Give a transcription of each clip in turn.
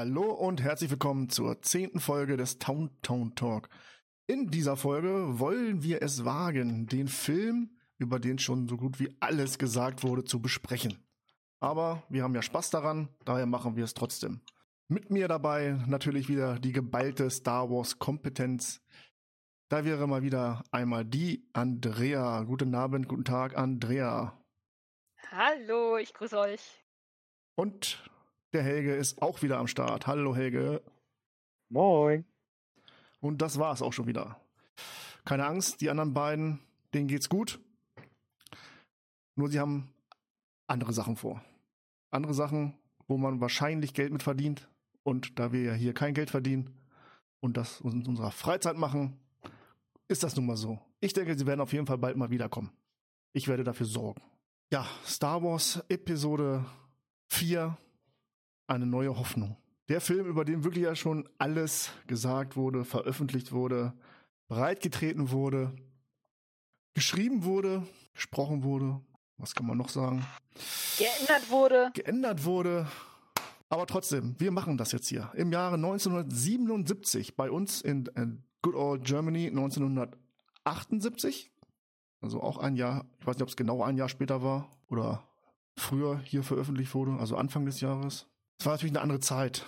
Hallo und herzlich willkommen zur zehnten Folge des Town Town Talk. In dieser Folge wollen wir es wagen, den Film, über den schon so gut wie alles gesagt wurde, zu besprechen. Aber wir haben ja Spaß daran, daher machen wir es trotzdem. Mit mir dabei natürlich wieder die geballte Star Wars Kompetenz. Da wäre mal wieder einmal die Andrea. Guten Abend, guten Tag, Andrea. Hallo, ich grüße euch. Und der Helge ist auch wieder am Start. Hallo Helge. Moin. Und das war's auch schon wieder. Keine Angst, die anderen beiden, denen geht's gut. Nur sie haben andere Sachen vor. Andere Sachen, wo man wahrscheinlich Geld mit verdient. Und da wir ja hier kein Geld verdienen und das in unserer Freizeit machen, ist das nun mal so. Ich denke, sie werden auf jeden Fall bald mal wiederkommen. Ich werde dafür sorgen. Ja, Star Wars Episode 4, eine neue Hoffnung. Der Film, über den wirklich ja schon alles gesagt wurde, veröffentlicht wurde, breitgetreten wurde, geschrieben wurde, gesprochen wurde, was kann man noch sagen? Geändert wurde. Geändert wurde. Aber trotzdem, wir machen das jetzt hier. Im Jahre 1977 bei uns in, in Good Old Germany 1978. Also auch ein Jahr, ich weiß nicht, ob es genau ein Jahr später war oder früher hier veröffentlicht wurde, also Anfang des Jahres. Es war natürlich eine andere Zeit.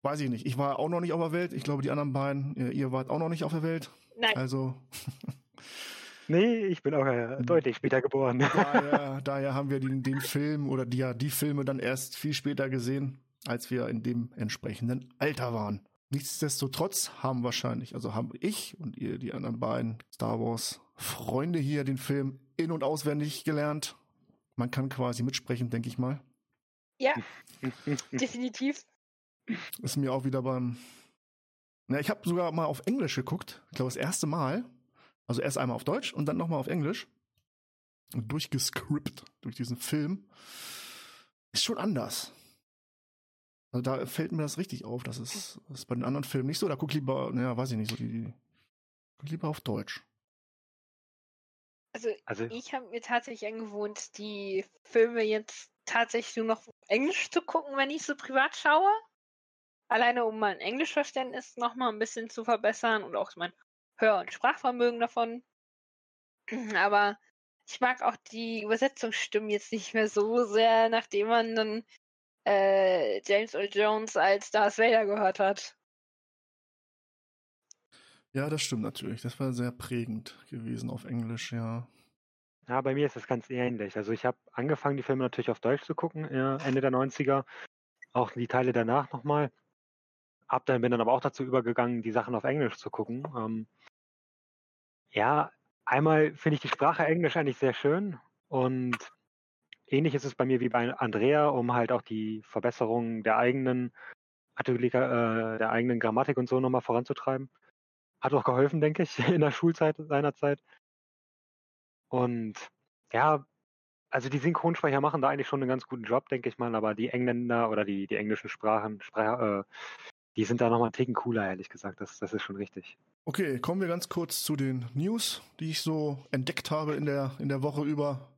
Weiß ich nicht. Ich war auch noch nicht auf der Welt. Ich glaube, die anderen beiden, ihr, ihr wart auch noch nicht auf der Welt. Nein. Also. nee, ich bin auch äh, deutlich später geboren. daher, daher haben wir den, den Film oder die, ja, die Filme dann erst viel später gesehen, als wir in dem entsprechenden Alter waren. Nichtsdestotrotz haben wahrscheinlich, also haben ich und ihr, die anderen beiden Star Wars Freunde hier den Film in- und auswendig gelernt. Man kann quasi mitsprechen, denke ich mal. Ja, definitiv. Ist mir auch wieder beim. Na, ich habe sogar mal auf Englisch geguckt. Ich glaube, das erste Mal. Also erst einmal auf Deutsch und dann nochmal auf Englisch. Und durchgescript durch diesen Film. Ist schon anders. Also da fällt mir das richtig auf. Das ist, das ist bei den anderen Filmen nicht so. Da guck lieber, naja, weiß ich nicht, so die, die guck lieber auf Deutsch. Also, also ich habe mir tatsächlich angewohnt, die Filme jetzt tatsächlich nur noch Englisch zu gucken, wenn ich so privat schaue. Alleine um mein Englischverständnis nochmal ein bisschen zu verbessern und auch mein Hör- und Sprachvermögen davon. Aber ich mag auch die Übersetzungsstimmen jetzt nicht mehr so sehr, nachdem man dann äh, James Earl Jones als Darth Vader gehört hat. Ja, das stimmt natürlich. Das war sehr prägend gewesen auf Englisch, ja. Ja, bei mir ist es ganz ähnlich. Also ich habe angefangen, die Filme natürlich auf Deutsch zu gucken, Ende der 90er. Auch die Teile danach nochmal. Ab dann bin dann aber auch dazu übergegangen, die Sachen auf Englisch zu gucken. Ähm, ja, einmal finde ich die Sprache Englisch eigentlich sehr schön und ähnlich ist es bei mir wie bei Andrea, um halt auch die Verbesserung der eigenen äh, der eigenen Grammatik und so nochmal voranzutreiben. Hat auch geholfen, denke ich, in der Schulzeit seinerzeit. Und ja, also die Synchronsprecher machen da eigentlich schon einen ganz guten Job, denke ich mal, aber die Engländer oder die, die englischen Sprachen, Spre äh, die sind da nochmal einen Ticken cooler, ehrlich gesagt. Das, das ist schon richtig. Okay, kommen wir ganz kurz zu den News, die ich so entdeckt habe in der, in der Woche über.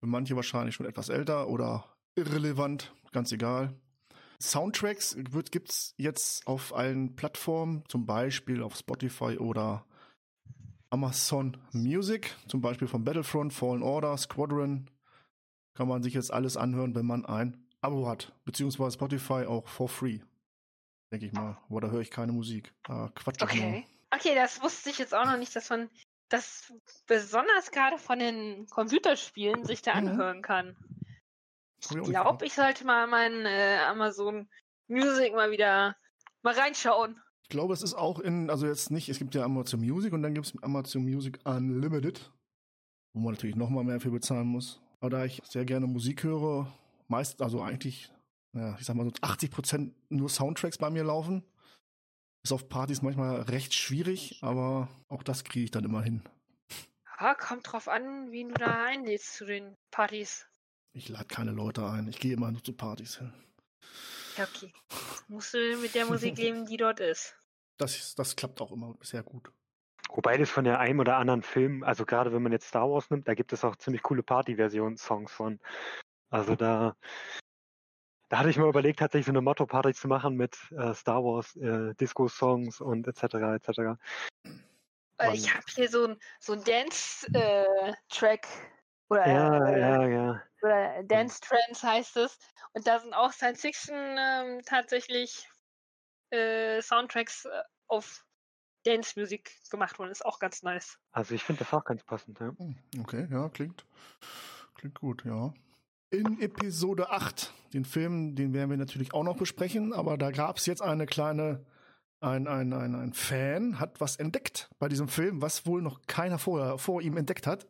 Für manche wahrscheinlich schon etwas älter oder irrelevant, ganz egal. Soundtracks gibt es jetzt auf allen Plattformen, zum Beispiel auf Spotify oder Amazon Music, zum Beispiel von Battlefront, Fallen Order, Squadron. Kann man sich jetzt alles anhören, wenn man ein Abo hat. Beziehungsweise Spotify auch for free. Denke ich mal. Aber da höre ich keine Musik. Da quatsch okay. Okay, das wusste ich jetzt auch noch nicht, dass man das besonders gerade von den Computerspielen sich da mhm. anhören kann. Ich glaube, ich sollte mal mein äh, Amazon Music mal wieder mal reinschauen. Ich glaube, es ist auch in, also jetzt nicht, es gibt ja Amazon Music und dann gibt es Amazon Music Unlimited, wo man natürlich nochmal mehr für bezahlen muss. Aber da ich sehr gerne Musik höre, meist, also eigentlich, ja, ich sag mal so 80 Prozent nur Soundtracks bei mir laufen. Ist auf Partys manchmal recht schwierig, aber auch das kriege ich dann immer hin. Ja, kommt drauf an, wie du da einlädst zu den Partys. Ich lade keine Leute ein. Ich gehe immer nur zu Partys hin. Ja, okay. Musst du mit der Musik leben, die dort ist das, das klappt auch immer sehr gut. Wobei das von der einen oder anderen Film, also gerade wenn man jetzt Star Wars nimmt, da gibt es auch ziemlich coole Party-Version-Songs von. Also da, Da hatte ich mal überlegt, tatsächlich so eine Motto-Party zu machen mit äh, Star Wars, äh, Disco-Songs und etc. etc. Äh, ich habe hier so ein, so ein Dance-Track äh, oder, ja, äh, ja, ja. oder Dance Trends heißt es. Und da sind auch Science Fiction ähm, tatsächlich äh, Soundtracks äh, auf Dance-Musik gemacht worden. Ist auch ganz nice. Also ich finde das auch ganz passend, ja. Hm, okay, ja, klingt, klingt gut, ja. In Episode 8, den Film, den werden wir natürlich auch noch besprechen, aber da gab es jetzt eine kleine, ein, ein, ein, ein Fan hat was entdeckt bei diesem Film, was wohl noch keiner vorher vor ihm entdeckt hat.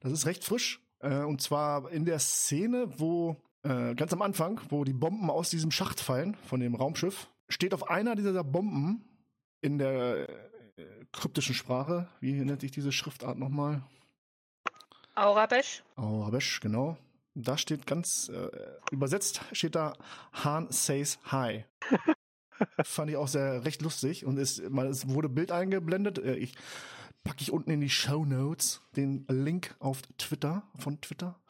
Das ist recht frisch. Äh, und zwar in der Szene, wo äh, ganz am Anfang, wo die Bomben aus diesem Schacht fallen von dem Raumschiff, steht auf einer dieser Bomben in der äh, kryptischen Sprache, wie nennt sich diese Schriftart nochmal? Aurabesh. Aurabesh, genau. Da steht ganz äh, übersetzt, steht da Han says hi. Fand ich auch sehr recht lustig und es, mal, es wurde Bild eingeblendet. Äh, ich packe ich unten in die Show Notes den Link auf Twitter von Twitter.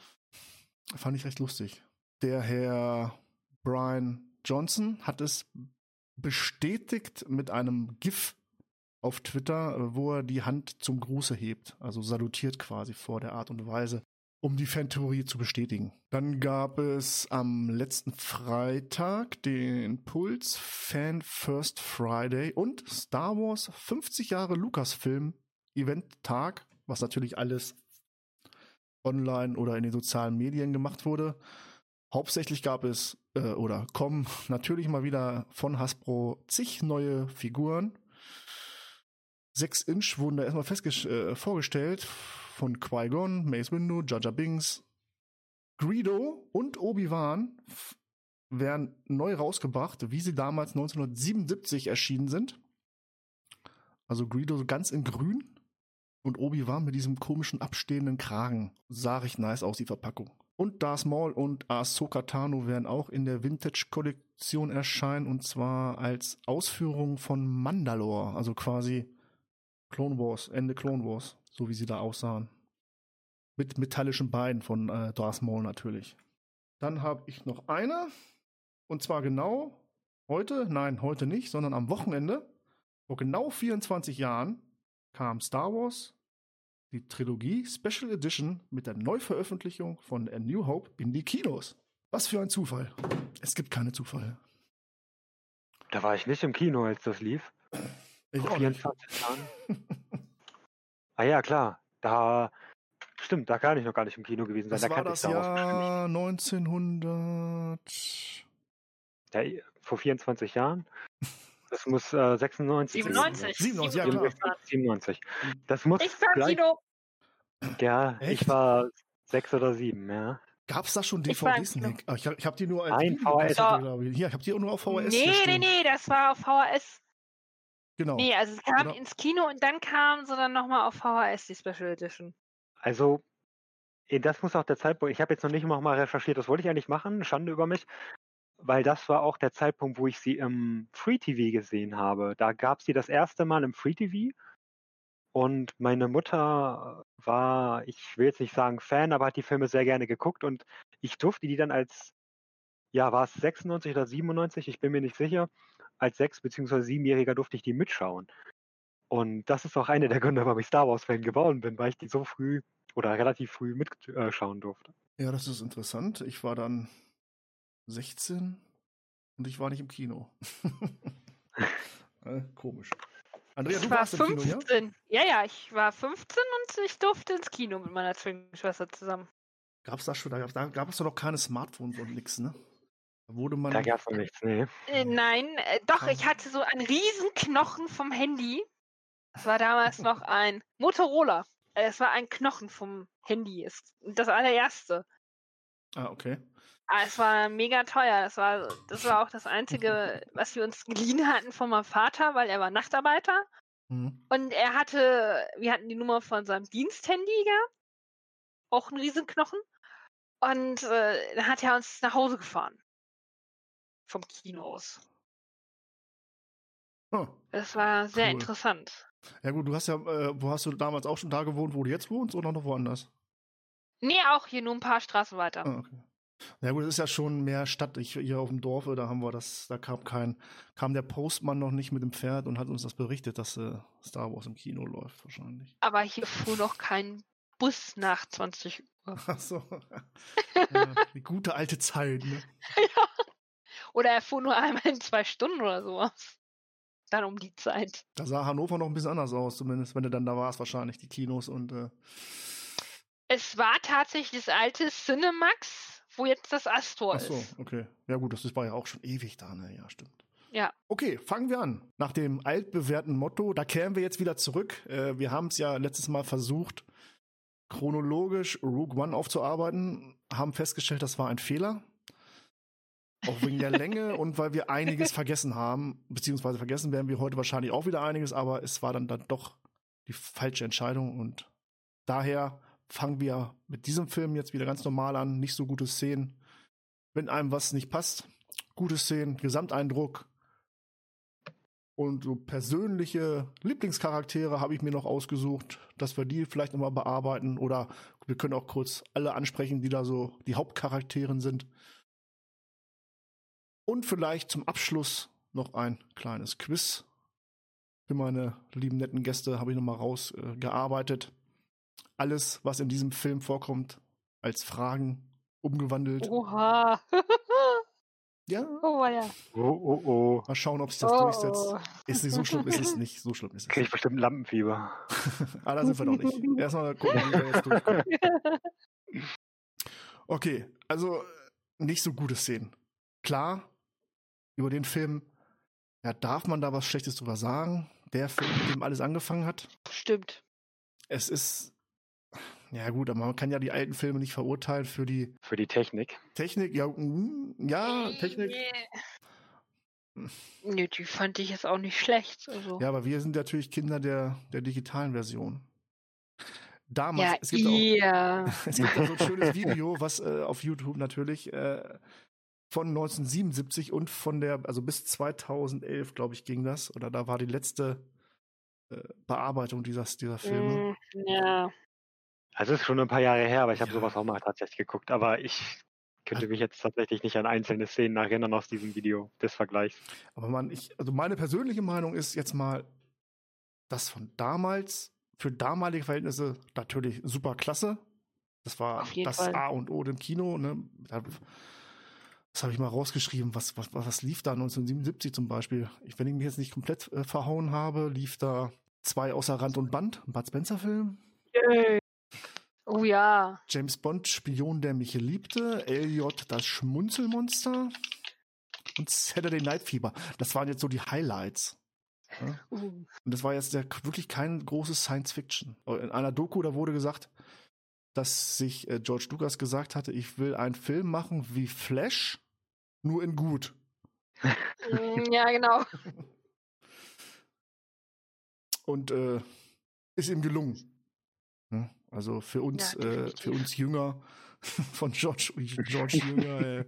Fand ich recht lustig. Der Herr Brian Johnson hat es bestätigt mit einem GIF auf Twitter, äh, wo er die Hand zum Gruße hebt, also salutiert quasi vor der Art und Weise, um die Fantheorie zu bestätigen. Dann gab es am letzten Freitag den Puls Fan First Friday und Star Wars 50 Jahre Lucasfilm Event Tag, was natürlich alles online oder in den sozialen Medien gemacht wurde. Hauptsächlich gab es äh, oder kommen natürlich mal wieder von Hasbro zig neue Figuren. Sechs Inch wurden da erstmal äh, vorgestellt von Qui-Gon, Mace Windu, Jaja Bings, Greedo und Obi-Wan werden neu rausgebracht, wie sie damals 1977 erschienen sind. Also Greedo ganz in grün und Obi-Wan mit diesem komischen abstehenden Kragen. Sah recht nice aus, die Verpackung. Und Darth Maul und Ahsoka Tano werden auch in der Vintage-Kollektion erscheinen und zwar als Ausführung von Mandalore, also quasi Clone Wars, Ende Clone Wars, so wie sie da aussahen. Mit metallischen Beinen von äh, Darth Maul natürlich. Dann habe ich noch eine und zwar genau heute, nein, heute nicht, sondern am Wochenende, vor genau 24 Jahren kam Star Wars die Trilogie Special Edition mit der Neuveröffentlichung von A New Hope in die Kinos. Was für ein Zufall. Es gibt keine Zufälle. Da war ich nicht im Kino, als das lief. Ich Vor auch 24 Jahren. ah ja, klar. Da stimmt, da kann ich noch gar nicht im Kino gewesen sein. Das da war das Jahr 1900. Ja, vor 24 Jahren. Das muss äh, 96 97. 97, ja klar. 97. Das muss Ich war gleich, Kino. Ja, Echt? ich war sechs oder sieben, ja. Gab es da schon Ich DVDs? Nee. Ah, Ich habe ich hab die nur als Nein, VHS. glaube ich. Hier, ich habe die nur auf VHS. Nee, nee, nee, das war auf VHS. Genau. Nee, also es kam Oder- ins Kino und dann kam sie dann nochmal auf VHS, die Special Edition. Also, eh, das muss auch der Zeitpunkt, ich habe jetzt noch nicht noch mal recherchiert, das wollte ich eigentlich machen, Schande über mich, weil das war auch der Zeitpunkt, wo ich sie im Free TV gesehen habe. Da gab sie das erste Mal im Free TV und meine Mutter war, ich will jetzt nicht sagen Fan, aber hat die Filme sehr gerne geguckt und ich durfte die dann als, ja, war es 96 oder 97, ich bin mir nicht sicher, als sechs- bzw. siebenjähriger durfte ich die mitschauen. Und das ist auch einer der Gründe, warum ich Star Wars-Fan geworden bin, weil ich die so früh oder relativ früh mitschauen durfte. Ja, das ist interessant. Ich war dann 16 und ich war nicht im Kino. äh, komisch. Andrea, du ich war warst im Kino, ja? 15. Ja? ja, ich war 15 und ich durfte ins Kino mit meiner Zwillingsschwester zusammen. Gab es da schon, da gab, da gab es doch noch keine Smartphones und nix, ne? Da wurde man. Da gab es noch nichts, nee. Äh, nein, äh, doch, ich hatte so einen riesen Knochen vom Handy. Das war damals noch ein Motorola. Äh, Es war ein Knochen vom Handy. Das allererste. Ah, okay. Ah, es war mega teuer. Das war, das war auch das Einzige, was wir uns geliehen hatten von meinem Vater, weil er war Nachtarbeiter. Mhm. Und er hatte, wir hatten die Nummer von seinem Diensthandy gehabt. Auch ein Riesenknochen. Und äh, dann hat er uns nach Hause gefahren. Vom Kino aus. Ah. Das war sehr Cool. interessant. Ja gut, du hast ja, äh, wo hast du damals auch schon da gewohnt, wo du jetzt wohnst oder noch woanders? Nee, auch hier nur ein paar Straßen weiter. Ah, okay. Ja gut, das ist ja schon mehr Stadt. Ich, hier auf dem Dorf, da haben wir das, da kam kein, kam der Postmann noch nicht mit dem Pferd und hat uns das berichtet, dass äh, Star Wars im Kino läuft wahrscheinlich. Aber hier fuhr noch kein Bus nach 20 Uhr. Ach so. ja, die gute alte Zeit, ne? ja. Oder er fuhr nur einmal in zwei Stunden oder sowas. Dann um die Zeit. Da sah Hannover noch ein bisschen anders aus, zumindest, wenn du dann da warst, wahrscheinlich, die Kinos und äh, es war tatsächlich das alte Cinemax, wo jetzt das Astor ist. Ach so, okay. Ja gut, das war ja auch schon ewig da, ne? Ja, stimmt. Ja. Okay, fangen wir an. Nach dem altbewährten Motto, da kehren wir jetzt wieder zurück. Äh, wir haben es ja letztes Mal versucht, chronologisch Rogue One aufzuarbeiten, haben festgestellt, das war ein Fehler. Auch wegen der Länge und weil wir einiges vergessen haben, beziehungsweise vergessen werden wir heute wahrscheinlich auch wieder einiges, aber es war dann, dann doch die falsche Entscheidung und daher fangen wir mit diesem Film jetzt wieder ganz normal an. Nicht so gute Szenen. Wenn einem was nicht passt, gute Szenen, Gesamteindruck und so persönliche Lieblingscharaktere habe ich mir noch ausgesucht, dass wir die vielleicht nochmal bearbeiten oder wir können auch kurz alle ansprechen, die da so die Hauptcharakteren sind. Und vielleicht zum Abschluss noch ein kleines Quiz. Für meine lieben netten Gäste habe ich nochmal rausgearbeitet. Äh, alles, was in diesem Film vorkommt, als Fragen umgewandelt. Oha. ja. Oh, ja. Oh, oh, oh. Mal schauen, ob sich das oh. durchsetzt. Ist nicht so schlimm, ist es nicht. So schlimm ist es. Krieg ich bestimmt Lampenfieber. ah, da sind wir noch nicht. Erstmal gucken, wie wir jetzt durchkommen. Okay, also nicht so gute Szenen. Klar, über den Film, ja, darf man da was Schlechtes drüber sagen? Der Film, mit dem alles angefangen hat? Stimmt. Es ist ja gut, aber man kann ja die alten Filme nicht verurteilen für die für die Technik. Technik, ja, mm, ja, Technik. Nee. nee, die fand ich jetzt auch nicht schlecht. Also. Ja, aber wir sind natürlich Kinder der, der digitalen Version. Damals, ja, es gibt, auch, es gibt auch so ein schönes Video, was äh, auf YouTube natürlich äh, von 1977 und von der, also bis 2011, glaube ich, ging das. Oder da war die letzte äh, Bearbeitung dieser, dieser Filme. Mm, ja. Also es ist schon ein paar Jahre her, aber ich habe ja. sowas auch mal tatsächlich geguckt. Aber ich könnte mich jetzt tatsächlich nicht an einzelne Szenen erinnern aus diesem Video des Vergleichs. Aber man, ich, also meine persönliche Meinung ist jetzt mal, das von damals für damalige Verhältnisse natürlich super klasse. Das war das Fall. A und O im Kino. Ne? Das habe ich mal rausgeschrieben. Was, was, was lief da 1977 zum Beispiel? Ich, wenn ich mich jetzt nicht komplett äh, verhauen habe, lief da zwei außer Rand und Band, ein Bud Spencer-Film. Yay. Oh ja. James Bond, Spion, der mich liebte. Elliot, das Schmunzelmonster. Und Saturday Night Fever. Das waren jetzt so die Highlights. Ja? Uh. Und das war jetzt der, wirklich kein großes Science Fiction. In einer Doku, da wurde gesagt, dass sich äh, George Lucas gesagt hatte, ich will einen Film machen wie Flash, nur in gut. Mm, ja, genau. Und äh, ist ihm gelungen. Also für uns, ja, äh, für uns Jünger von George, George Jünger. Äh,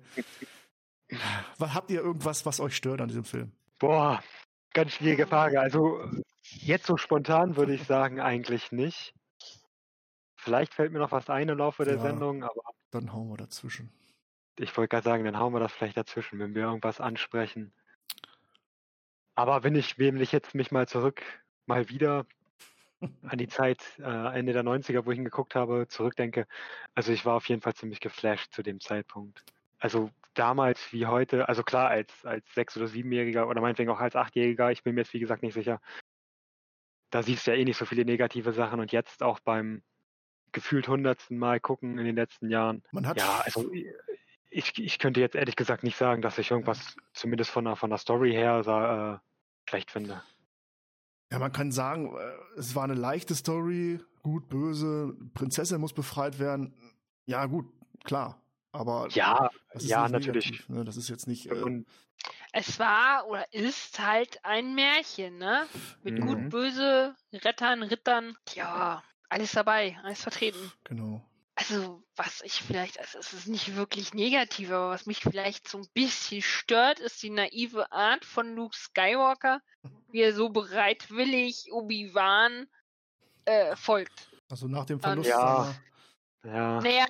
was, habt ihr irgendwas, was euch stört an diesem Film? Boah, ganz schwierige Frage. Also jetzt so spontan würde ich sagen, eigentlich nicht. Vielleicht fällt mir noch was ein im Laufe der ja, Sendung, aber. Dann hauen wir dazwischen. Ich wollte gerade sagen, dann hauen wir das vielleicht dazwischen, wenn wir irgendwas ansprechen. Aber wenn ich, wenn ich jetzt mich mal zurück mal wieder an die Zeit äh, Ende der 90er, wo ich ihn geguckt habe, zurückdenke. Also ich war auf jeden Fall ziemlich geflasht zu dem Zeitpunkt. Also damals wie heute, also klar, als, als Sechs- oder Siebenjähriger oder meinetwegen auch als Achtjähriger, ich bin mir jetzt wie gesagt nicht sicher. Da siehst du ja eh nicht so viele negative Sachen und jetzt auch beim gefühlt hundertsten Mal gucken in den letzten Jahren. Man hat ja, also ich, ich könnte jetzt ehrlich gesagt nicht sagen, dass ich irgendwas zumindest von der, von der Story her äh, schlecht finde. Ja, man kann sagen, äh, es war eine leichte Story, gut, böse, Prinzessin muss befreit werden. Ja, gut, klar. Aber ja, ja, natürlich. Negativ, ne? Das ist jetzt nicht. Äh, es war oder ist halt ein Märchen, ne? Mit mhm. gut, böse, Rettern, Rittern. Ja, alles dabei, alles vertreten. Genau. Also, was ich vielleicht, also es ist nicht wirklich negativ, aber was mich vielleicht so ein bisschen stört, ist die naive Art von Luke Skywalker, wie er so bereitwillig Obi-Wan äh, folgt. Also nach dem Verlust. Ja. ja. Naja,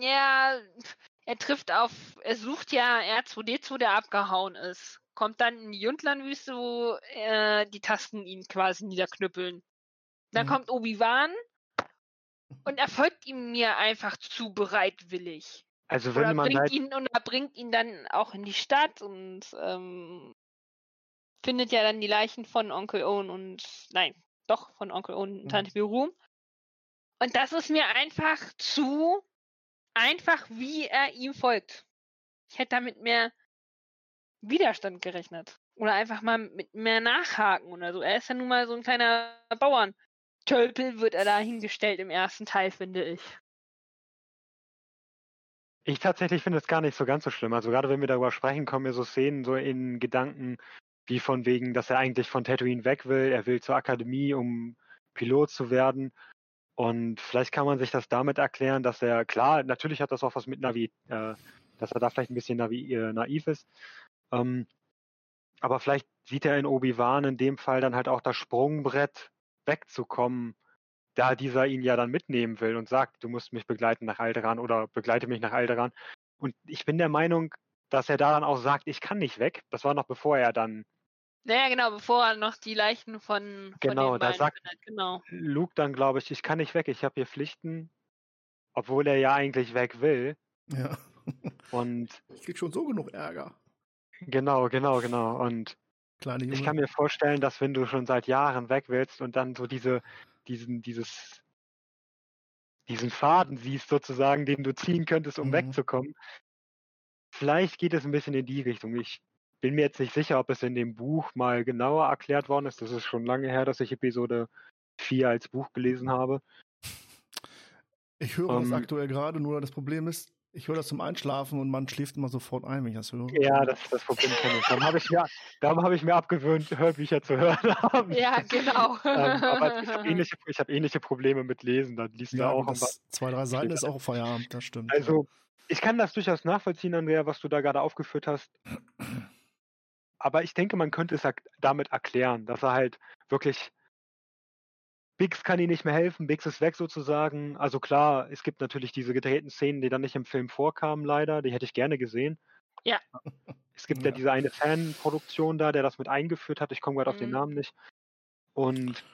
ja, er trifft auf, er sucht ja R2D2, der abgehauen ist. Kommt dann in die Jundlandwüste, wo äh, die Tasten ihn quasi niederknüppeln. Dann mhm. kommt Obi-Wan und er folgt ihm mir einfach zu bereitwillig. Also wenn oder man bringt halt ihn und er bringt ihn dann auch in die Stadt und ähm, findet ja dann die Leichen von Onkel Owen und nein, doch von Onkel Owen und mhm. Tante Beru. Und das ist mir einfach zu einfach, wie er ihm folgt. Ich hätte damit mehr Widerstand gerechnet. Oder einfach mal mit mehr Nachhaken oder so. Er ist ja nun mal so ein kleiner Bauern. Tölpel wird er da hingestellt im ersten Teil, finde ich. Ich tatsächlich finde es gar nicht so ganz so schlimm. Also gerade wenn wir darüber sprechen, kommen mir so Szenen so in Gedanken, wie von wegen, dass er eigentlich von Tatooine weg will. Er will zur Akademie, um Pilot zu werden. Und vielleicht kann man sich das damit erklären, dass er, klar, natürlich hat das auch was mit Navi, äh, dass er da vielleicht ein bisschen Navi, äh, naiv ist. Ähm, aber vielleicht sieht er in Obi-Wan in dem Fall dann halt auch das Sprungbrett wegzukommen, da dieser ihn ja dann mitnehmen will und sagt, du musst mich begleiten nach Alderan oder begleite mich nach Alderan. Und ich bin der Meinung, dass er da dann auch sagt, ich kann nicht weg. Das war noch bevor er dann naja, genau, bevor er noch die Leichen von, genau, von da sagt findet. Genau. Luke dann, glaube ich, ich kann nicht weg, ich habe hier Pflichten, obwohl er ja eigentlich weg will. Ja. Und ich krieg schon so genug Ärger. Genau, genau, genau. Und ich kann mir vorstellen, dass wenn du schon seit Jahren weg willst und dann so diese, diesen, dieses, diesen Faden siehst sozusagen, den du ziehen könntest, um mhm. wegzukommen, vielleicht geht es ein bisschen in die Richtung. Ich bin mir jetzt nicht sicher, ob es in dem Buch mal genauer erklärt worden ist. Das ist schon lange her, dass ich Episode 4 als Buch gelesen habe. Ich höre um, das ähm. aktuell gerade, nur das Problem ist, ich höre das zum Einschlafen und man schläft immer sofort ein, wenn ich das höre. Ja, das ist das Problem. Darum habe ich, mir, hab ich mir abgewöhnt, Hörbücher zu hören. ja, genau. ähm, aber ich habe ähnliche, hab ähnliche Probleme mit Lesen. Dann liest ja, du auch. Das zwei, drei Seiten ist auch Feierabend, das stimmt. Also, ich kann das durchaus nachvollziehen, Andrea, was du da gerade aufgeführt hast aber ich denke, man könnte es damit erklären, dass er halt wirklich Biggs kann ihm nicht mehr helfen, Biggs ist weg sozusagen. Also klar, es gibt natürlich diese gedrehten Szenen, die dann nicht im Film vorkamen, leider. Die hätte ich gerne gesehen. Ja. Es gibt ja, ja diese eine Fanproduktion da, der das mit eingeführt hat. Ich komme gerade mhm. auf den mhm. Namen nicht. Und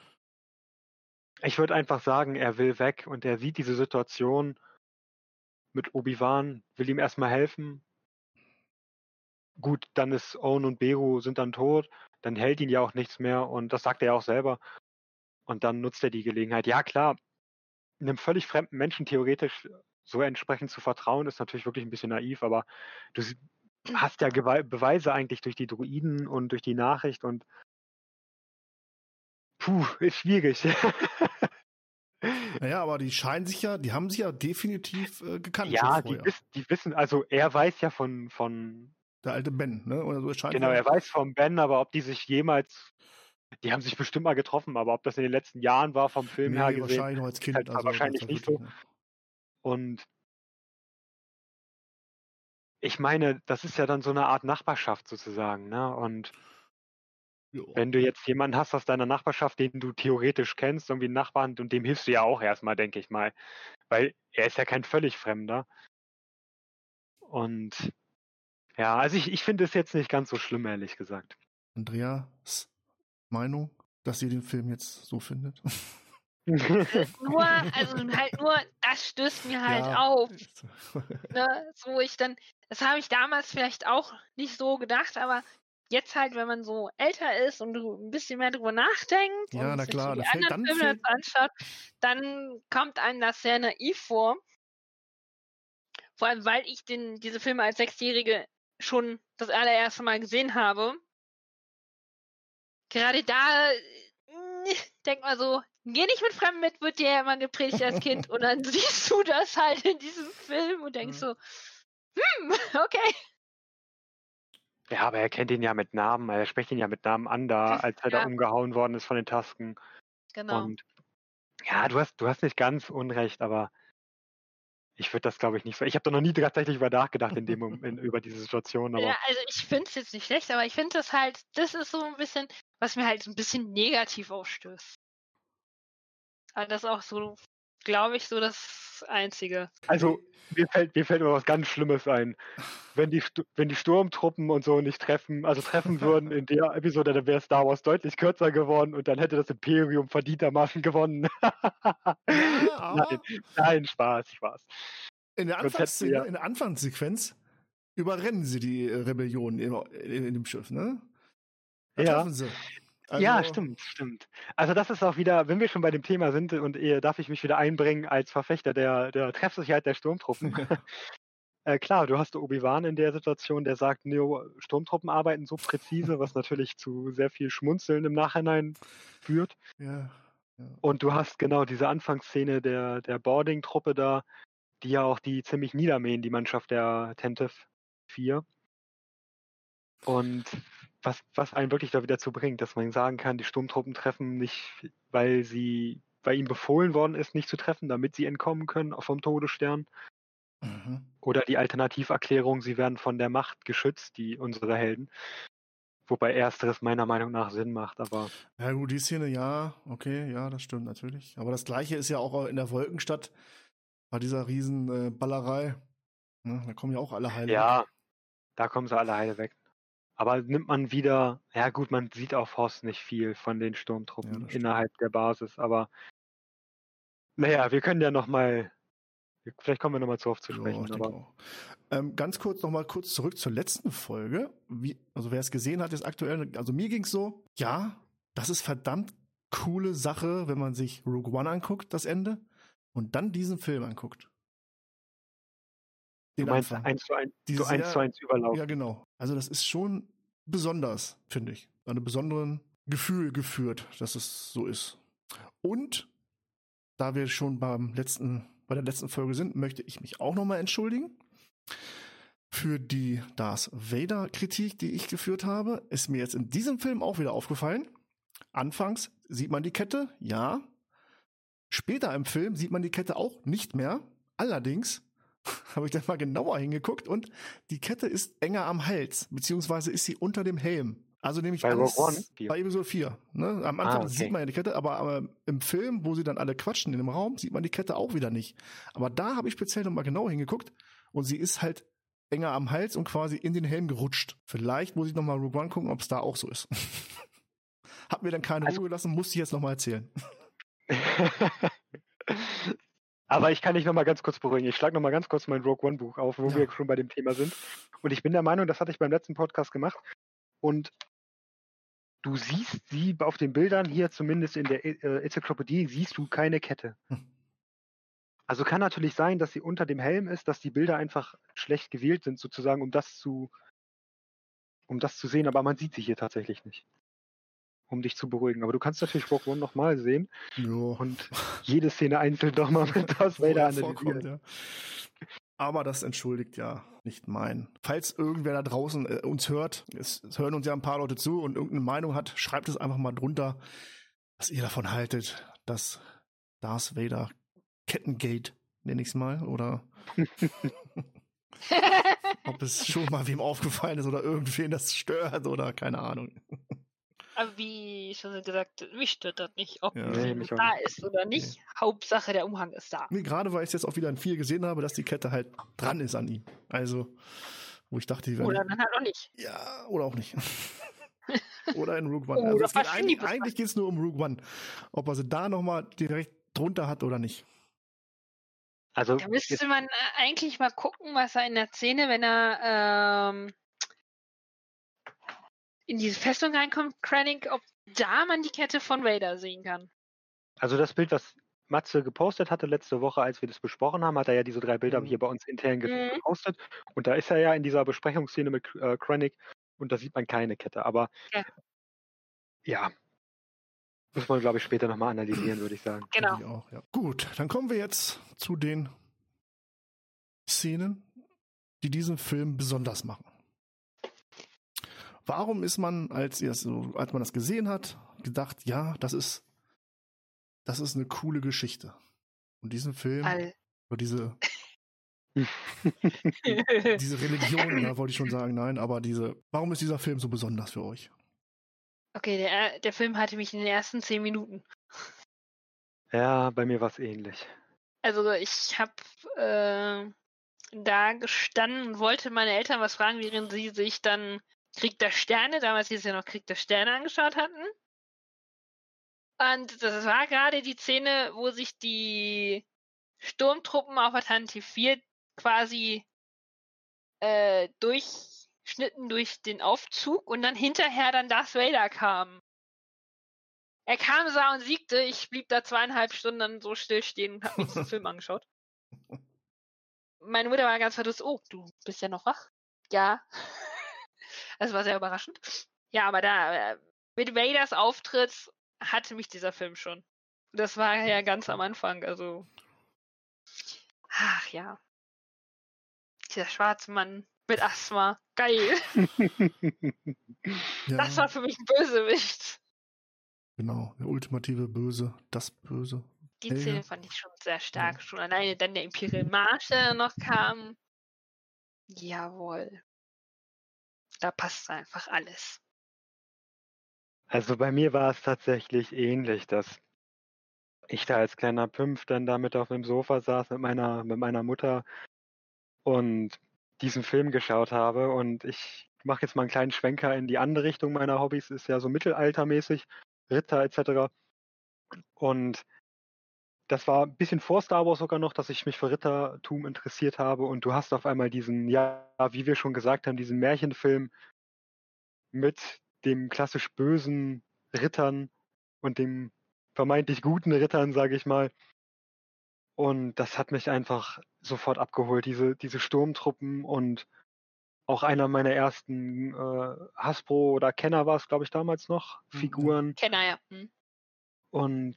ich würde einfach sagen, er will weg und er sieht diese Situation mit Obi-Wan, will ihm erstmal helfen, gut, dann ist Owen und Beru sind dann tot, dann hält ihn ja auch nichts mehr und das sagt er ja auch selber. Und dann nutzt er die Gelegenheit. Ja, klar, einem völlig fremden Menschen theoretisch so entsprechend zu vertrauen, ist natürlich wirklich ein bisschen naiv, aber du hast ja Beweise eigentlich durch die Druiden und durch die Nachricht und puh, ist schwierig. Naja, aber die scheinen sich ja, die haben sich ja definitiv äh, gekannt. Ja, die, wiss, die, wissen, also er weiß ja von, von der alte Ben, ne? Oder so scheint genau, er weiß vom Ben, aber ob die sich jemals die haben sich bestimmt mal getroffen, aber ob das in den letzten Jahren war vom Film nee, her gesehen, wahrscheinlich als Kind, halt also, wahrscheinlich nicht so. Und ich meine, das ist ja dann so eine Art Nachbarschaft sozusagen, ne? Und jo. wenn du jetzt jemanden hast aus deiner Nachbarschaft, den du theoretisch kennst, irgendwie einen Nachbarn, und dem hilfst du ja auch erstmal, denke ich mal, weil er ist ja kein völlig Fremder. Und ja, also ich, ich finde es jetzt nicht ganz so schlimm, ehrlich gesagt. Andreas Meinung, dass ihr den Film jetzt so findet? nur, also halt nur, das stößt mir halt ja. auf. Ne, so ich dann, das habe ich damals vielleicht auch nicht so gedacht, aber jetzt halt, wenn man so älter ist und ein bisschen mehr drüber nachdenkt ja, und na klar, sich die anderen Filme jetzt anschaut, dann kommt einem das sehr naiv vor. Vor allem, weil ich den, diese Filme als Sechsjährige schon das allererste Mal gesehen habe. Gerade da äh, denk mal so, geh nicht mit Fremden mit, wird dir ja immer gepredigt als Kind und dann siehst du das halt in diesem Film und denkst mhm. so, hm, okay. Ja, aber er kennt ihn ja mit Namen, er spricht ihn ja mit Namen an da, als er ja. da umgehauen worden ist von den Tasken. Genau. Und ja, du hast, du hast nicht ganz Unrecht, aber ich würde das, glaube ich, nicht. Ich habe da noch nie tatsächlich über nachgedacht in dem in, über diese Situation. Aber ja, also ich finde es jetzt nicht schlecht, aber ich finde das halt, das ist so ein bisschen, was mir halt so ein bisschen negativ aufstößt. Aber das auch so glaube ich, so das Einzige. Also, mir fällt, mir fällt immer was ganz Schlimmes ein. Wenn die, wenn die Sturmtruppen und so nicht treffen, also treffen würden in der Episode, dann wäre Star Wars deutlich kürzer geworden und dann hätte das Imperium verdientermaßen gewonnen. Ja, nein, nein, Spaß, Spaß. In der, Anfangsszene, ja. in der Anfangssequenz überrennen sie die Rebellion in, in, in dem Schiff, ne? Da ja. Also, ja, stimmt, stimmt. Also das ist auch wieder, wenn wir schon bei dem Thema sind und äh, darf ich mich wieder einbringen als Verfechter der, der Treffsicherheit der Sturmtruppen. äh, klar, du hast Obi-Wan in der Situation, der sagt, Neo, Sturmtruppen arbeiten so präzise, was natürlich zu sehr viel Schmunzeln im Nachhinein führt. Ja, ja. Und du hast genau diese Anfangsszene der, der Boarding-Truppe da, die ja auch die ziemlich niedermähen, die Mannschaft der Tentive 4. Und was, was einen wirklich da wieder zu bringt, dass man sagen kann, die Sturmtruppen treffen nicht, weil sie, weil ihnen befohlen worden ist, nicht zu treffen, damit sie entkommen können vom Todesstern. Mhm. Oder die Alternativerklärung, sie werden von der Macht geschützt, die unsere Helden. Wobei ersteres meiner Meinung nach Sinn macht, aber. Ja, gut, die Szene, ja, okay, ja, das stimmt natürlich. Aber das gleiche ist ja auch in der Wolkenstadt bei dieser riesen äh, Ballerei. Ne, da kommen ja auch alle heile Ja, weg. da kommen sie alle heile weg. Aber nimmt man wieder, ja gut, man sieht auf Hoss nicht viel von den Sturmtruppen ja, innerhalb der Basis, aber naja, wir können ja nochmal, vielleicht kommen wir nochmal zu oft zu sprechen. Ja, aber... Ähm, ganz kurz nochmal kurz zurück zur letzten Folge. Wie, also wer es gesehen hat, ist aktuell, also mir ging es so, ja, das ist verdammt coole Sache, wenn man sich Rogue One anguckt, das Ende, und dann diesen Film anguckt. Den du meinst Anfang. 1 zu 1, so sehr, 1 zu 1 Überlauf. Ja, genau. Also das ist schon besonders, finde ich. Eine besonderen Gefühl geführt, dass es so ist. Und da wir schon beim letzten, bei der letzten Folge sind, möchte ich mich auch nochmal entschuldigen. Für die Darth Vader Kritik, die ich geführt habe, ist mir jetzt in diesem Film auch wieder aufgefallen. Anfangs sieht man die Kette, ja. Später im Film sieht man die Kette auch nicht mehr. Allerdings habe ich dann mal genauer hingeguckt und die Kette ist enger am Hals, beziehungsweise ist sie unter dem Helm. Also nämlich bei alles bei Episode 4. Ne? Am Anfang ah, okay. sieht man ja die Kette, aber, aber, im Film, wo sie dann alle quatschen in dem Raum, sieht man die Kette auch wieder nicht. Aber da habe ich speziell nochmal genauer hingeguckt und sie ist halt enger am Hals und quasi in den Helm gerutscht. Vielleicht muss ich nochmal Rogue One gucken, ob es da auch so ist. Hab mir dann keine also, Ruhe gelassen, musste ich jetzt nochmal erzählen. Aber ich kann dich nochmal ganz kurz beruhigen. Ich schlage nochmal ganz kurz mein Rogue One Buch auf, wo ja. wir schon bei dem Thema sind. Und ich bin der Meinung, das hatte ich beim letzten Podcast gemacht. Und du siehst sie auf den Bildern hier, zumindest in der äh, Enzyklopädie, siehst du keine Kette. Hm. Also kann natürlich sein, dass sie unter dem Helm ist, dass die Bilder einfach schlecht gewählt sind, sozusagen, um das zu, um das zu sehen, aber man sieht sie hier tatsächlich nicht um dich zu beruhigen. Aber du kannst natürlich Rogue One nochmal sehen jo. und jede Szene einzeln doch mal mit Darth Vader analysieren. Ja. Aber das entschuldigt ja nicht mein. Falls irgendwer da draußen äh, uns hört, es, es, hören uns ja ein paar Leute zu und irgendeine Meinung hat, schreibt es einfach mal drunter, was ihr davon haltet, dass Darth Vader Kettengate, nenne ich es mal, oder ob es schon mal wem aufgefallen ist oder irgendwen das stört oder keine Ahnung. Aber wie schon gesagt, mich stört das nicht, ob ja. nee, da ist oder nicht. Nee. Hauptsache, der Umhang ist da. Nee, gerade weil ich jetzt auch wieder in viel gesehen habe, dass die Kette halt dran ist an ihm. Also, wo ich dachte, die werden. Oder dann halt auch nicht. Ja, oder auch nicht. oder in Rogue One. Also es geht eigentlich, eigentlich geht es nur um Rogue One. Ob er sie da nochmal direkt drunter hat oder nicht. Also, da müsste man äh, eigentlich mal gucken, was er in der Szene, wenn er ähm, in diese Festung reinkommt, Krennic, ob da man die Kette von Vader sehen kann. Also das Bild, was Matze gepostet hatte letzte Woche, als wir das besprochen haben, hat er ja diese drei Bilder mhm. hier bei uns intern mhm. gepostet. Und da ist er ja in dieser Besprechungsszene mit äh, Krennic und da sieht man keine Kette. Aber ja, ja muss man, glaube ich, später nochmal analysieren, würde ich sagen. Genau. Ich auch, ja. Gut, dann kommen wir jetzt zu den Szenen, die diesen Film besonders machen. Warum ist man, als, so, als man das gesehen hat, gedacht, ja, das ist, das ist eine coole Geschichte. Und diesen Film, All. oder diese, diese Religion, da wollte ich schon sagen, nein, aber diese, warum ist dieser Film so besonders für euch? Okay, der, der Film hatte mich in den ersten zehn Minuten. Ja, bei mir war es ähnlich. Also ich habe äh, da gestanden und wollte meine Eltern was fragen, während sie sich dann Krieg der Sterne, damals hieß es ja noch Krieg der Sterne, angeschaut hatten. Und das war gerade die Szene, wo sich die Sturmtruppen auf Atlantis 4 quasi äh, durchschnitten durch den Aufzug und dann hinterher dann Darth Vader kam. Er kam, sah und siegte. Ich blieb da zweieinhalb Stunden dann so still stehen und hab mir diesen Film angeschaut. Meine Mutter war ganz verdutzt. Oh, du bist ja noch wach? Ja. Das war sehr überraschend. Ja, aber da, äh, mit Vaders Auftritt hatte mich dieser Film schon. Das war ja ganz am Anfang, also. Ach ja. Dieser schwarze Mann mit Asthma. Geil. ja. Das war für mich ein Bösewicht. Genau, der ultimative Böse, das Böse. Die hey. Szene fand ich schon sehr stark. Ja. Schon alleine dann der Imperial Marsch, der noch kam. Jawohl. Da passt einfach alles. Also bei mir war es tatsächlich ähnlich, dass ich da als kleiner Pümpf dann damit auf dem Sofa saß mit meiner, mit meiner Mutter und diesen Film geschaut habe. Und ich mache jetzt mal einen kleinen Schwenker in die andere Richtung meiner Hobbys, ist ja so mittelaltermäßig, Ritter etc. Und das war ein bisschen vor Star Wars sogar noch, dass ich mich für Rittertum interessiert habe. Und du hast auf einmal diesen, ja, wie wir schon gesagt haben, diesen Märchenfilm mit dem klassisch bösen Rittern und dem vermeintlich guten Rittern, sage ich mal. Und das hat mich einfach sofort abgeholt, diese, diese Sturmtruppen und auch einer meiner ersten äh, Hasbro oder Kenner war es, glaube ich, damals noch, mhm. Figuren. Kenner, ja. Hm. Und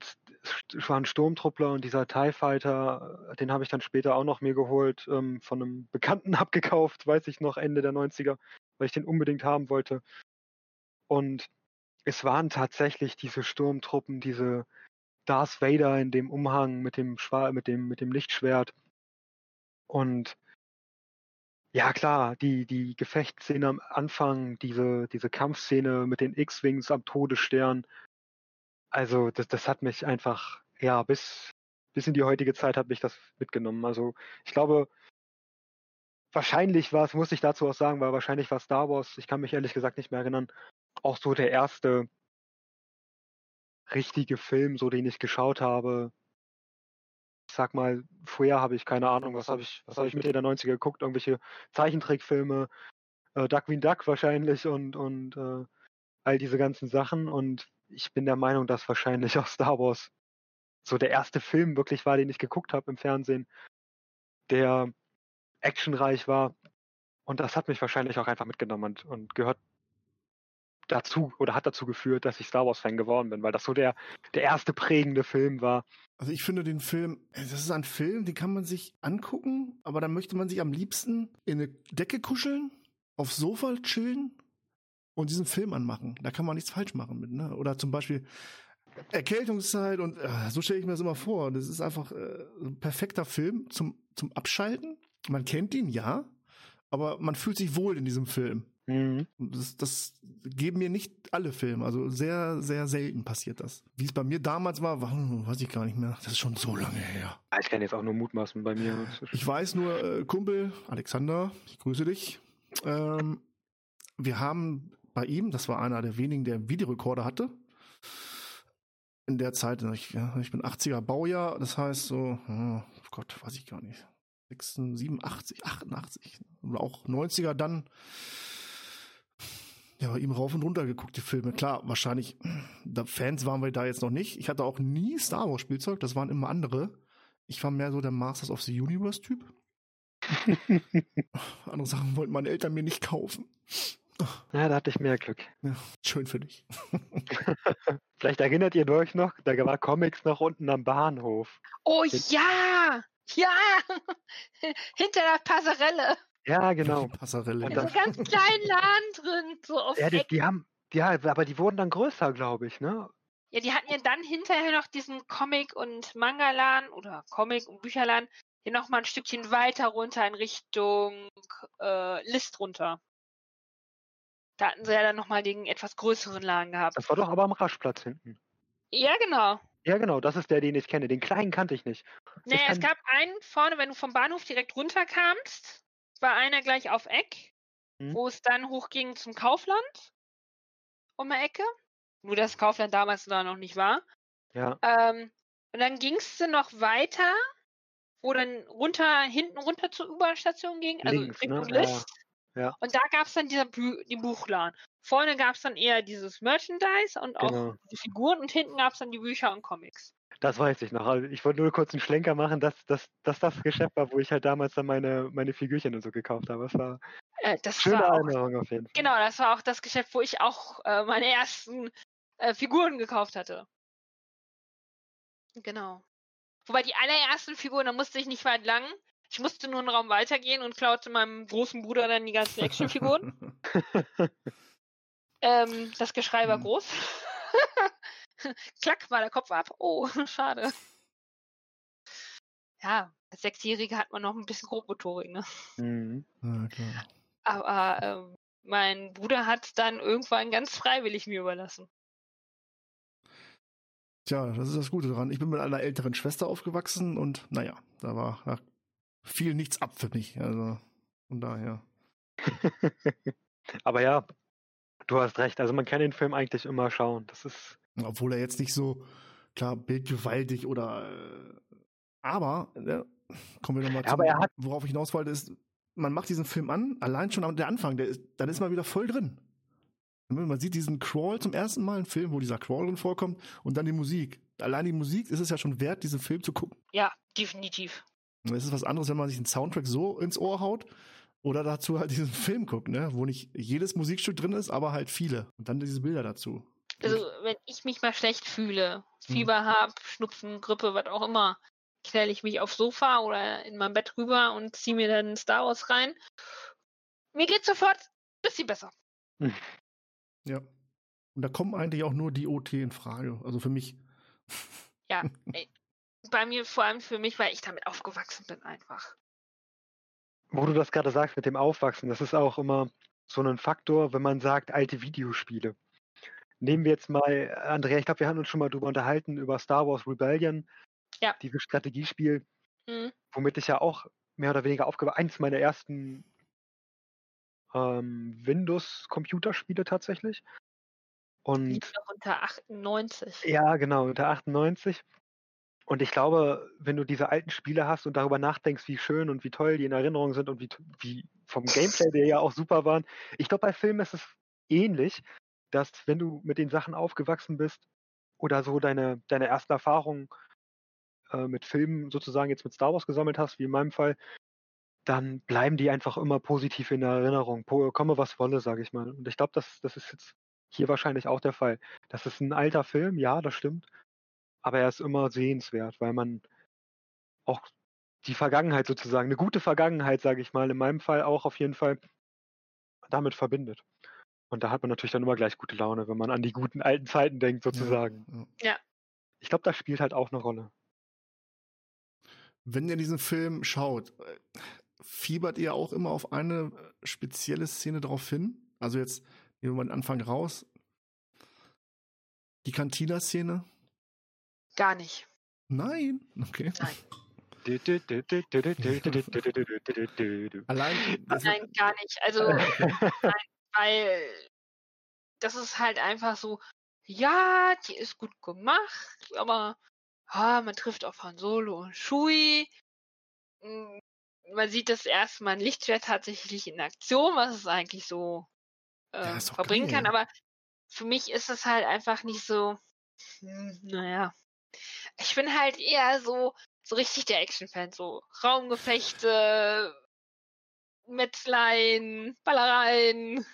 es war ein Sturmtruppler und dieser TIE Fighter, den habe ich dann später auch noch mir geholt, ähm, von einem Bekannten abgekauft, weiß ich noch, Ende der 90er, weil ich den unbedingt haben wollte. Und es waren tatsächlich diese Sturmtruppen, diese Darth Vader in dem Umhang mit dem, Schwa mit dem, mit dem Lichtschwert. Und ja, klar, die, die Gefechtsszene am Anfang, diese, diese Kampfszene mit den X-Wings am Todesstern. Also, das, das hat mich einfach, ja, bis, bis in die heutige Zeit hat mich das mitgenommen. Also, ich glaube, wahrscheinlich war es, muss ich dazu auch sagen, weil wahrscheinlich war Star Wars, ich kann mich ehrlich gesagt nicht mehr erinnern, auch so der erste richtige Film, so den ich geschaut habe. Ich sag mal, vorher habe ich keine Ahnung, was habe ich, was habe ich Mitte der 90er geguckt, irgendwelche Zeichentrickfilme, äh, Duckwing Duck wahrscheinlich und, und äh, all diese ganzen Sachen. Und ich bin der Meinung, dass wahrscheinlich auch Star Wars so der erste Film wirklich war, den ich geguckt habe im Fernsehen, der actionreich war. Und das hat mich wahrscheinlich auch einfach mitgenommen und, und gehört dazu oder hat dazu geführt, dass ich Star Wars-Fan geworden bin, weil das so der, der erste prägende Film war. Also ich finde den Film, das ist ein Film, den kann man sich angucken, aber dann möchte man sich am liebsten in eine Decke kuscheln, aufs Sofa chillen und diesen Film anmachen. Da kann man nichts falsch machen mit, ne? Oder zum Beispiel Erkältungszeit und äh, so stelle ich mir das immer vor. Das ist einfach äh, ein perfekter Film zum, zum Abschalten. Man kennt ihn, ja, aber man fühlt sich wohl in diesem Film. Mhm. Das, das geben mir nicht alle Filme. Also sehr, sehr selten passiert das. Wie es bei mir damals war, war, weiß ich gar nicht mehr. Das ist schon so lange her. Ah, ich kann jetzt auch nur mutmaßen bei mir. Ich weiß nur, äh, Kumpel, Alexander, ich grüße dich. Ähm, wir haben bei ihm, das war einer der wenigen, der Videorekorder hatte. In der Zeit, ich, ich bin 80er Baujahr, das heißt so, oh Gott, weiß ich gar nicht. 87, 88 oder auch 90er dann ja, bei ihm rauf und runter geguckt, die Filme. Klar, wahrscheinlich, da Fans waren wir da jetzt noch nicht. Ich hatte auch nie Star Wars Spielzeug, das waren immer andere. Ich war mehr so der Masters of the Universe Typ. andere Sachen wollten meine Eltern mir nicht kaufen. Ja, da hatte ich mehr Glück. Ja, schön für dich. Vielleicht erinnert ihr euch noch, da war Comics noch unten am Bahnhof. Oh ja! Ja! Hinter der Passarelle. Ja, genau. Passarelle. Und so ganz kleinen Laden drin, so auf ja, die, die, haben, ja, aber die wurden dann größer, glaube ich, ne? Ja, die hatten ja dann hinterher noch diesen Comic- und Manga-Laden oder Comic- und Bücherladen hier nochmal ein Stückchen weiter runter in Richtung äh, List runter. Da hatten sie ja dann nochmal den etwas größeren Laden gehabt. Das war doch aber am Raschplatz hinten. Ja, genau. Ja, genau, das ist der, den ich kenne. Den kleinen kannte ich nicht. Nee, es gab einen vorne, wenn du vom Bahnhof direkt runterkamst, war einer gleich auf Eck, hm. wo es dann hochging zum Kaufland um die Ecke. Nur dass Kaufland damals da noch nicht war. Ja. Ähm, und dann ging es noch weiter, wo dann runter, hinten runter zur U-Bahn-Station ging, also Links, Richtung ne? List. Ja. Und da gab es dann dieser Bu die Buchladen. Vorne gab es dann eher dieses Merchandise und auch genau. die Figuren und hinten gab es dann die Bücher und Comics. Das weiß ich noch. Also ich wollte nur kurz einen Schlenker machen, dass, dass, dass das Geschäft war, wo ich halt damals dann meine, meine Figürchen und so gekauft habe. Das war äh, das schöne war Erinnerung auf jeden Fall. Genau, das war auch das Geschäft, wo ich auch äh, meine ersten äh, Figuren gekauft hatte. Genau. Wobei die allerersten Figuren, da musste ich nicht weit lang. Ich musste nur einen Raum weitergehen und klaute meinem großen Bruder dann die ganzen Actionfiguren. ähm, das Geschrei war hm. groß. Klack, war der Kopf ab. Oh, schade. Ja, als Sechsjährige hat man noch ein bisschen Grobmotorik, ne? Mhm. Ja, klar. Aber ähm, mein Bruder hat dann irgendwann ganz freiwillig mir überlassen. Tja, das ist das Gute daran. Ich bin mit einer älteren Schwester aufgewachsen und naja, da war da fiel nichts ab für mich. Also von daher. Aber ja, du hast recht. Also man kann den Film eigentlich immer schauen. Das ist. Obwohl er jetzt nicht so klar bildgewaltig oder. Äh, aber ne, kommen wir nochmal zu. Aber er hat, worauf ich hinaus wollte, ist, man macht diesen Film an, allein schon der Anfang, der ist, dann ist man wieder voll drin. Man sieht diesen Crawl zum ersten Mal, einen Film, wo dieser Crawl drin vorkommt und dann die Musik. Allein die Musik ist es ja schon wert, diesen Film zu gucken. Ja, definitiv. Es ist was anderes, wenn man sich einen Soundtrack so ins Ohr haut oder dazu halt diesen Film guckt, ne? wo nicht jedes Musikstück drin ist, aber halt viele. Und dann diese Bilder dazu. Also, wenn ich mich mal schlecht fühle, Fieber hm. habe, Schnupfen, Grippe, was auch immer, knälle ich mich aufs Sofa oder in mein Bett rüber und ziehe mir dann Star Wars rein. Mir geht sofort ein bisschen besser. Hm. Ja. Und da kommen eigentlich auch nur die OT in Frage. Also für mich. Ja, ey, bei mir vor allem für mich, weil ich damit aufgewachsen bin einfach. Wo du das gerade sagst mit dem Aufwachsen, das ist auch immer so ein Faktor, wenn man sagt, alte Videospiele. Nehmen wir jetzt mal, Andrea, ich glaube, wir hatten uns schon mal drüber unterhalten, über Star Wars Rebellion. Ja. Dieses Strategiespiel, mhm. womit ich ja auch mehr oder weniger aufgewachsen eins meiner ersten ähm, Windows-Computerspiele tatsächlich. Und unter 98. Ja, genau, unter 98. Und ich glaube, wenn du diese alten Spiele hast und darüber nachdenkst, wie schön und wie toll die in Erinnerung sind und wie, wie vom Gameplay, der ja auch super waren, ich glaube, bei Filmen ist es ähnlich, dass wenn du mit den Sachen aufgewachsen bist oder so deine, deine ersten Erfahrungen äh, mit Filmen sozusagen jetzt mit Star Wars gesammelt hast, wie in meinem Fall, dann bleiben die einfach immer positiv in der Erinnerung. Komme was wolle, sage ich mal. Und ich glaube, das, das ist jetzt hier wahrscheinlich auch der Fall. Das ist ein alter Film, ja, das stimmt. Aber er ist immer sehenswert, weil man auch die Vergangenheit sozusagen, eine gute Vergangenheit, sage ich mal, in meinem Fall auch auf jeden Fall damit verbindet. Und da hat man natürlich dann immer gleich gute Laune, wenn man an die guten alten Zeiten denkt, sozusagen. Ja. ja. Ich glaube, das spielt halt auch eine Rolle. Wenn ihr diesen Film schaut, äh, fiebert ihr auch immer auf eine spezielle Szene drauf hin? Also jetzt nehmen wir mal den Anfang raus. Die Cantina-Szene? Gar nicht. Nein? Okay. Nein. Allein. Nein, gar nicht. Also, nein, weil das ist halt einfach so, ja, die ist gut gemacht, aber ah, man trifft auf Han Solo und Shui. Hm, man sieht das erste Mal ein Lichtschwert tatsächlich in Aktion, was es eigentlich so äh, ja, verbringen geil. kann. Aber für mich ist es halt einfach nicht so, hm, naja. Ich bin halt eher so, so richtig der Action-Fan, so Raumgefechte, Metzlein, Ballereien.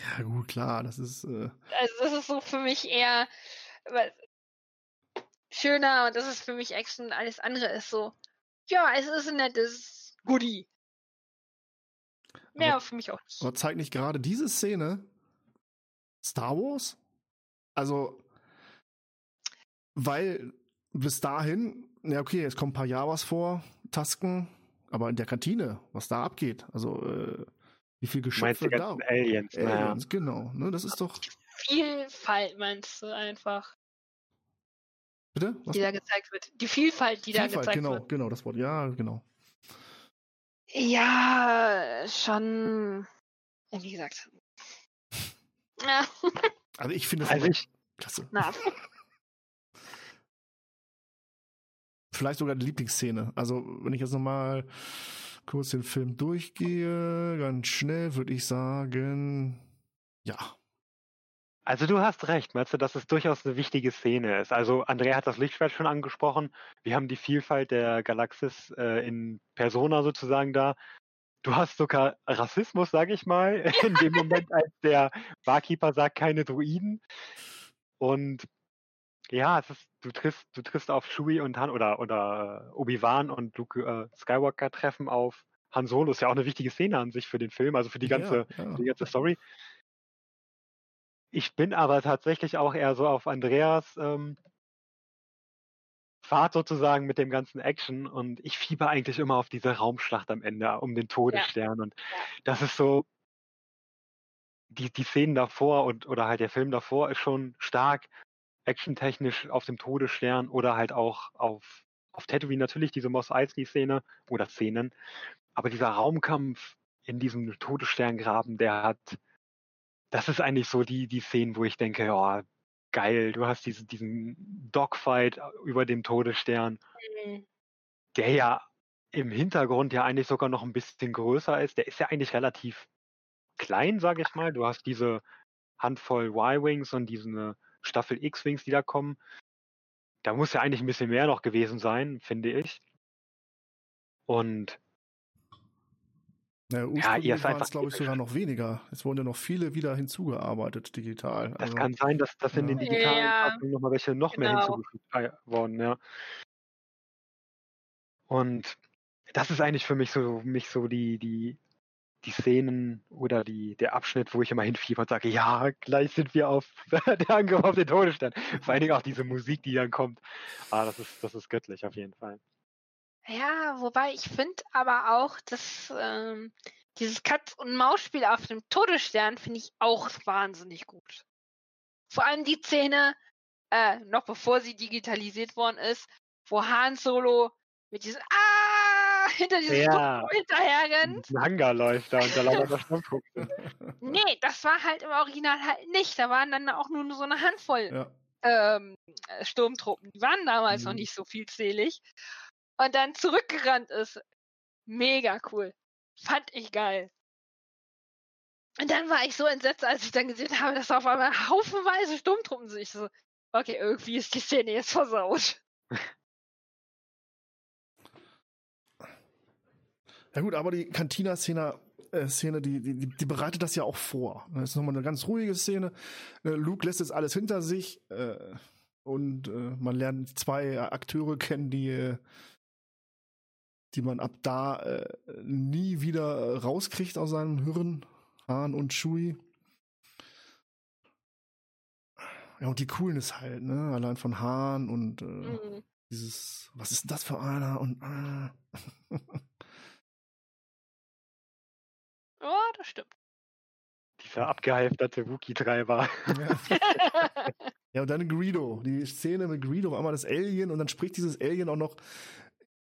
Ja, gut, klar, das ist. Äh... Also, das ist so für mich eher schöner und das ist für mich Action. Alles andere ist so, ja, es ist ein nettes Goodie. Mehr aber, für mich auch nicht. Aber zeigt nicht gerade diese Szene Star Wars? Also, weil bis dahin, ja okay, es kommen ein paar Jawas vor, Tasken, aber in der Kantine, was da abgeht, also äh, wie viel Geschöpfe da. Aliens, Aliens, ja. genau, ne, das ist doch Vielfalt meinst du einfach. Bitte? Was? Die da gezeigt wird. Die Vielfalt, die Vielfalt, da gezeigt genau, wird. Genau, das Wort. Ja, genau. Ja, schon. Wie gesagt. Ja. Also ich finde es also ich, klasse. Na. Vielleicht sogar die Lieblingsszene. Also, wenn ich jetzt nochmal kurz den Film durchgehe, ganz schnell würde ich sagen, ja. Also du hast recht, du, dass es durchaus eine wichtige Szene ist. Also Andrea hat das Lichtschwert schon angesprochen. Wir haben die Vielfalt der Galaxis äh, in Persona sozusagen da. Du hast sogar Rassismus, sage ich mal, in dem Moment, als der Barkeeper sagt, keine Druiden. Und ja, es ist, du triffst, du triffst auf Chewie und Han oder, oder äh, Obi-Wan und Luke äh, Skywalker treffen auf Han Solo. Ist ja auch eine wichtige Szene an sich für den Film, also für die ganze, ja, ja. die ganze Story. Ich bin aber tatsächlich auch eher so auf Andreas ähm, Fahrt sozusagen mit dem ganzen Action und ich fieber eigentlich immer auf diese Raumschlacht am Ende um den Todesstern ja. und das ist so die, die Szenen davor und oder halt der Film davor ist schon stark actiontechnisch auf dem Todesstern oder halt auch auf, auf Tatooine natürlich diese Moss Eisley-Szene oder Szenen. Aber dieser Raumkampf in diesem Todessterngraben, der hat, das ist eigentlich so die, die Szenen, wo ich denke, ja, geil, du hast diese, diesen Dogfight über dem Todesstern, mhm. der ja im Hintergrund ja eigentlich sogar noch ein bisschen größer ist. Der ist ja eigentlich relativ klein, sage ich mal. Du hast diese Handvoll Y-Wings und diese Staffel X-Wings, die da kommen. Da muss ja eigentlich ein bisschen mehr noch gewesen sein, finde ich. Und ja, ja ihr seid es, glaube ich, sogar noch weniger. Es wurden ja noch viele wieder hinzugearbeitet, digital. Das also, kann sein, dass, dass ja. in den digitalen ja, nochmal welche noch genau. mehr hinzugefügt wurden, ja. Und das ist eigentlich für mich so, mich so die, die die Szenen oder die, der Abschnitt, wo ich immer hinfieber und sage, ja, gleich sind wir auf der Angriff auf den Todesstern. Vor allen Dingen auch diese Musik, die dann kommt. Ah, das ist, das ist göttlich auf jeden Fall. Ja, wobei ich finde aber auch, dass ähm, dieses Katz- und Maus-Spiel auf dem Todesstern finde ich auch wahnsinnig gut. Vor allem die Szene, äh, noch bevor sie digitalisiert worden ist, wo Han Solo mit diesem Ah! hinter diesem ja. Stumpf hinterherrennt. Hangar läuft da und da lauert das Stumpfdruck. nee, das war halt im Original halt nicht. Da waren dann auch nur so eine Handvoll ja. ähm, Sturmtruppen. Die waren damals mhm. noch nicht so vielzählig. Und dann zurückgerannt ist. Mega cool. Fand ich geil. Und dann war ich so entsetzt, als ich dann gesehen habe, dass auf einmal haufenweise Sturmtruppen sich so, okay, irgendwie ist die Szene jetzt versaut. Ja gut, aber die Cantina-Szene äh, Szene, die, die, die bereitet das ja auch vor. Das ist nochmal eine ganz ruhige Szene. Äh, Luke lässt jetzt alles hinter sich äh, und äh, man lernt zwei Akteure kennen, die, äh, die man ab da äh, nie wieder rauskriegt aus seinem Hirn. Han und Shui. Ja, und die Coolness halt, ne? Allein von Hahn und mhm. dieses, was ist denn das für einer? Und Oh, das stimmt. Dieser abgehalfterte Wookie-Treiber. Ja. ja, und dann Greedo. Die Szene mit Greedo, auf einmal das Alien und dann spricht dieses Alien auch noch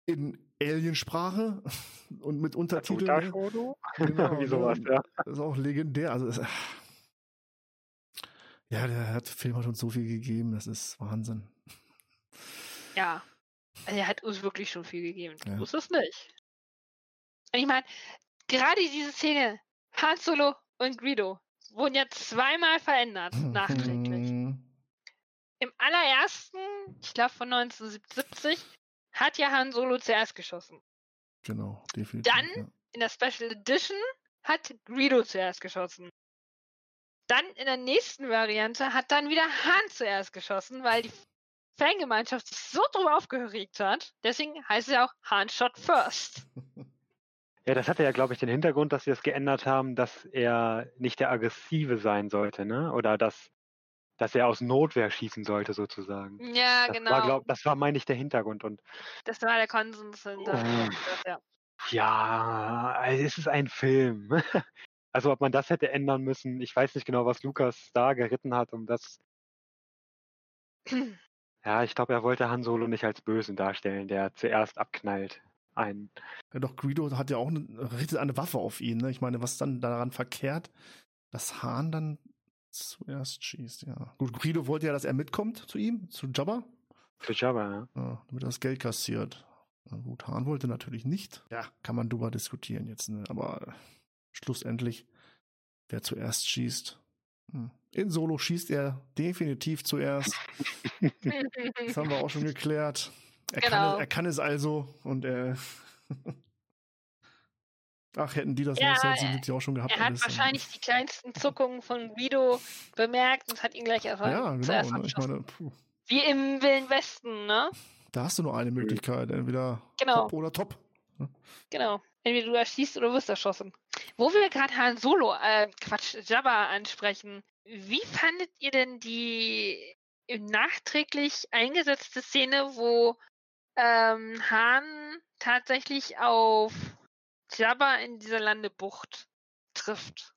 in Aliensprache und mit Untertiteln. Genau, Wie sowas, ja. Das ist auch legendär. Also, das, ja, der hat, Film hat uns so viel gegeben, das ist Wahnsinn. Ja, also er hat uns wirklich schon viel gegeben. Ja. ist es nicht. Und ich meine, gerade diese Szene, Han Solo und Greedo, wurden ja zweimal verändert, nachträglich. Im allerersten, ich glaube von 1970, hat ja Han Solo zuerst geschossen. Genau, definitiv. Dann, ja. in der Special Edition, hat Greedo zuerst geschossen. Dann in der nächsten Variante hat dann wieder Han zuerst geschossen, weil die Fangemeinschaft sich so drüber aufgeregt hat. Deswegen heißt es ja auch Han Shot First. Ja, das hatte ja, glaube ich, den Hintergrund, dass sie das geändert haben, dass er nicht der Aggressive sein sollte, ne? Oder dass, dass er aus Notwehr schießen sollte, sozusagen. Ja, das genau. War, glaub, das war, meine ich, der Hintergrund. Und, das war der Konsens hinter. Oh. Ja. ja, also es ist ein Film. Also ob man das hätte ändern müssen, ich weiß nicht genau, was Lukas da geritten hat, um das Ja, ich glaube, er wollte Han Solo nicht als Bösen darstellen, der zuerst abknallt. Ein. Ja, doch, Greedo hat ja auch eine, richtet eine Waffe auf ihn. Ne? Ich meine, was dann daran verkehrt, dass Han dann zuerst schießt, ja. Gut, Greedo wollte ja, dass er mitkommt zu ihm, zu Jabba. Für Jabba, ja. ja damit er das Geld kassiert. Na gut, Han wollte natürlich nicht. Ja, kann man drüber diskutieren jetzt, ne? aber schlussendlich, wer zuerst schießt, hm. In Solo schießt er definitiv zuerst. das haben wir auch schon geklärt. Er, genau. kann, es, er kann es also und er. Ach, hätten die das ja, 1977 auch schon gehabt. Er hat alles, wahrscheinlich die kleinsten Zuckungen von Guido bemerkt und hat ihn gleich erfahren. Ja, genau. Zuerst ne? ich meine, Wie im Wilden Westen, ne? Da hast du nur eine Möglichkeit, entweder genau. top oder top. Ne? Genau. Entweder du erschießt oder wirst erschossen. Wo wir gerade Han Solo, äh, Quatsch, Jabba ansprechen. Wie fandet ihr denn die nachträglich eingesetzte Szene, wo ähm, Han tatsächlich auf Jabba in dieser Landebucht trifft?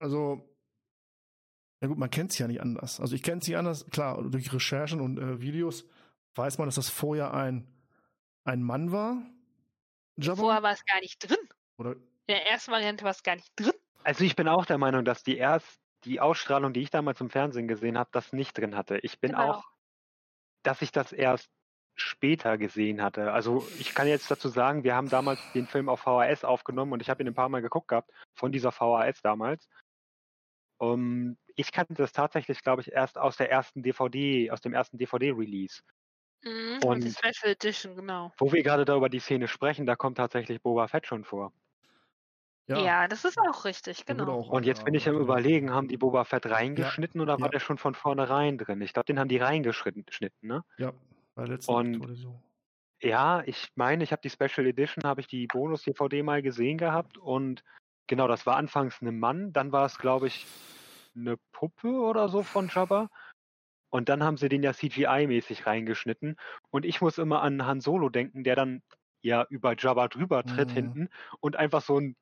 Also, ja gut, man kennt es ja nicht anders. Also ich kenne es nicht anders. Klar, durch Recherchen und äh, Videos weiß man, dass das vorher ein, ein Mann war. Jabba. Vorher war es gar nicht drin. Oder in der ersten Variante war es gar nicht drin. Also ich bin auch der Meinung, dass die erst die Ausstrahlung, die ich damals im Fernsehen gesehen habe, das nicht drin hatte. Ich bin genau. auch, dass ich das erst später gesehen hatte. Also ich kann jetzt dazu sagen, wir haben damals den Film auf VHS aufgenommen und ich habe ihn ein paar Mal geguckt gehabt von dieser VHS damals. Um, ich kannte das tatsächlich, glaube ich, erst aus der ersten DVD, aus dem ersten DVD-Release. Mhm, und die Special Edition, genau. Wo wir gerade da über die Szene sprechen, da kommt tatsächlich Boba Fett schon vor. Ja. ja, das ist auch richtig, genau. Auch, und jetzt bin ich am überlegen, haben die Boba Fett reingeschnitten ja. oder war ja. der schon von vornherein drin? Ich glaube, den haben die reingeschnitten, ne? Ja, bei der letzten und so. Ja, ich meine, ich habe die Special Edition, habe ich die Bonus-DVD mal gesehen gehabt und genau, das war anfangs ein Mann, dann war es, glaube ich, eine Puppe oder so von Jabba. Und dann haben sie den ja CGI-mäßig reingeschnitten. Und ich muss immer an Han Solo denken, der dann ja über Jabba drüber tritt mhm. hinten und einfach so ein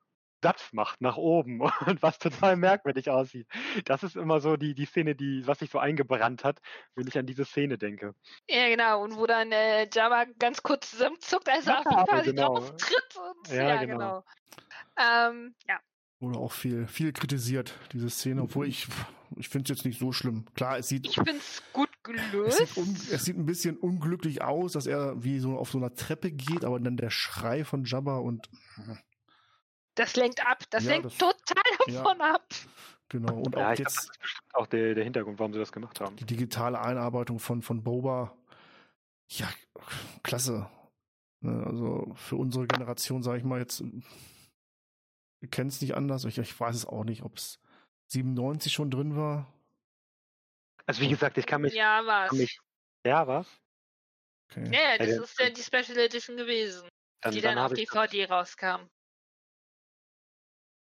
Satz macht nach oben und was total merkwürdig aussieht. Das ist immer so die, die Szene, die, was sich so eingebrannt hat, wenn ich an diese Szene denke. Ja, genau. Und wo dann äh, Java ganz kurz zusammenzuckt, als er ja, quasi genau. drauf tritt. Und, ja, ja genau. genau. Ähm, ja. Wurde auch viel, viel kritisiert, diese Szene, obwohl ich, ich finde es jetzt nicht so schlimm. Klar, es sieht. Ich finde es gut gelöst. Es sieht, es sieht, ein bisschen unglücklich aus, dass er wie so auf so einer Treppe geht, aber dann der Schrei von Jabba und. Das lenkt ab. Das ja, lenkt das, total davon ja. ab. Genau. Und ja, auch jetzt. Glaub, das ist bestimmt auch der, der Hintergrund, warum sie das gemacht haben. Die digitale Einarbeitung von, von Boba. Ja, klasse. Ne, also für unsere Generation, sage ich mal jetzt, kennen es nicht anders. Ich, ich weiß es auch nicht, ob es 97 schon drin war. Also wie gesagt, ich kann mich. Ja, was? Mich, ja, was? Okay. Ja, das ist ja die Special Edition gewesen, dann, die dann, dann auf DVD rauskam.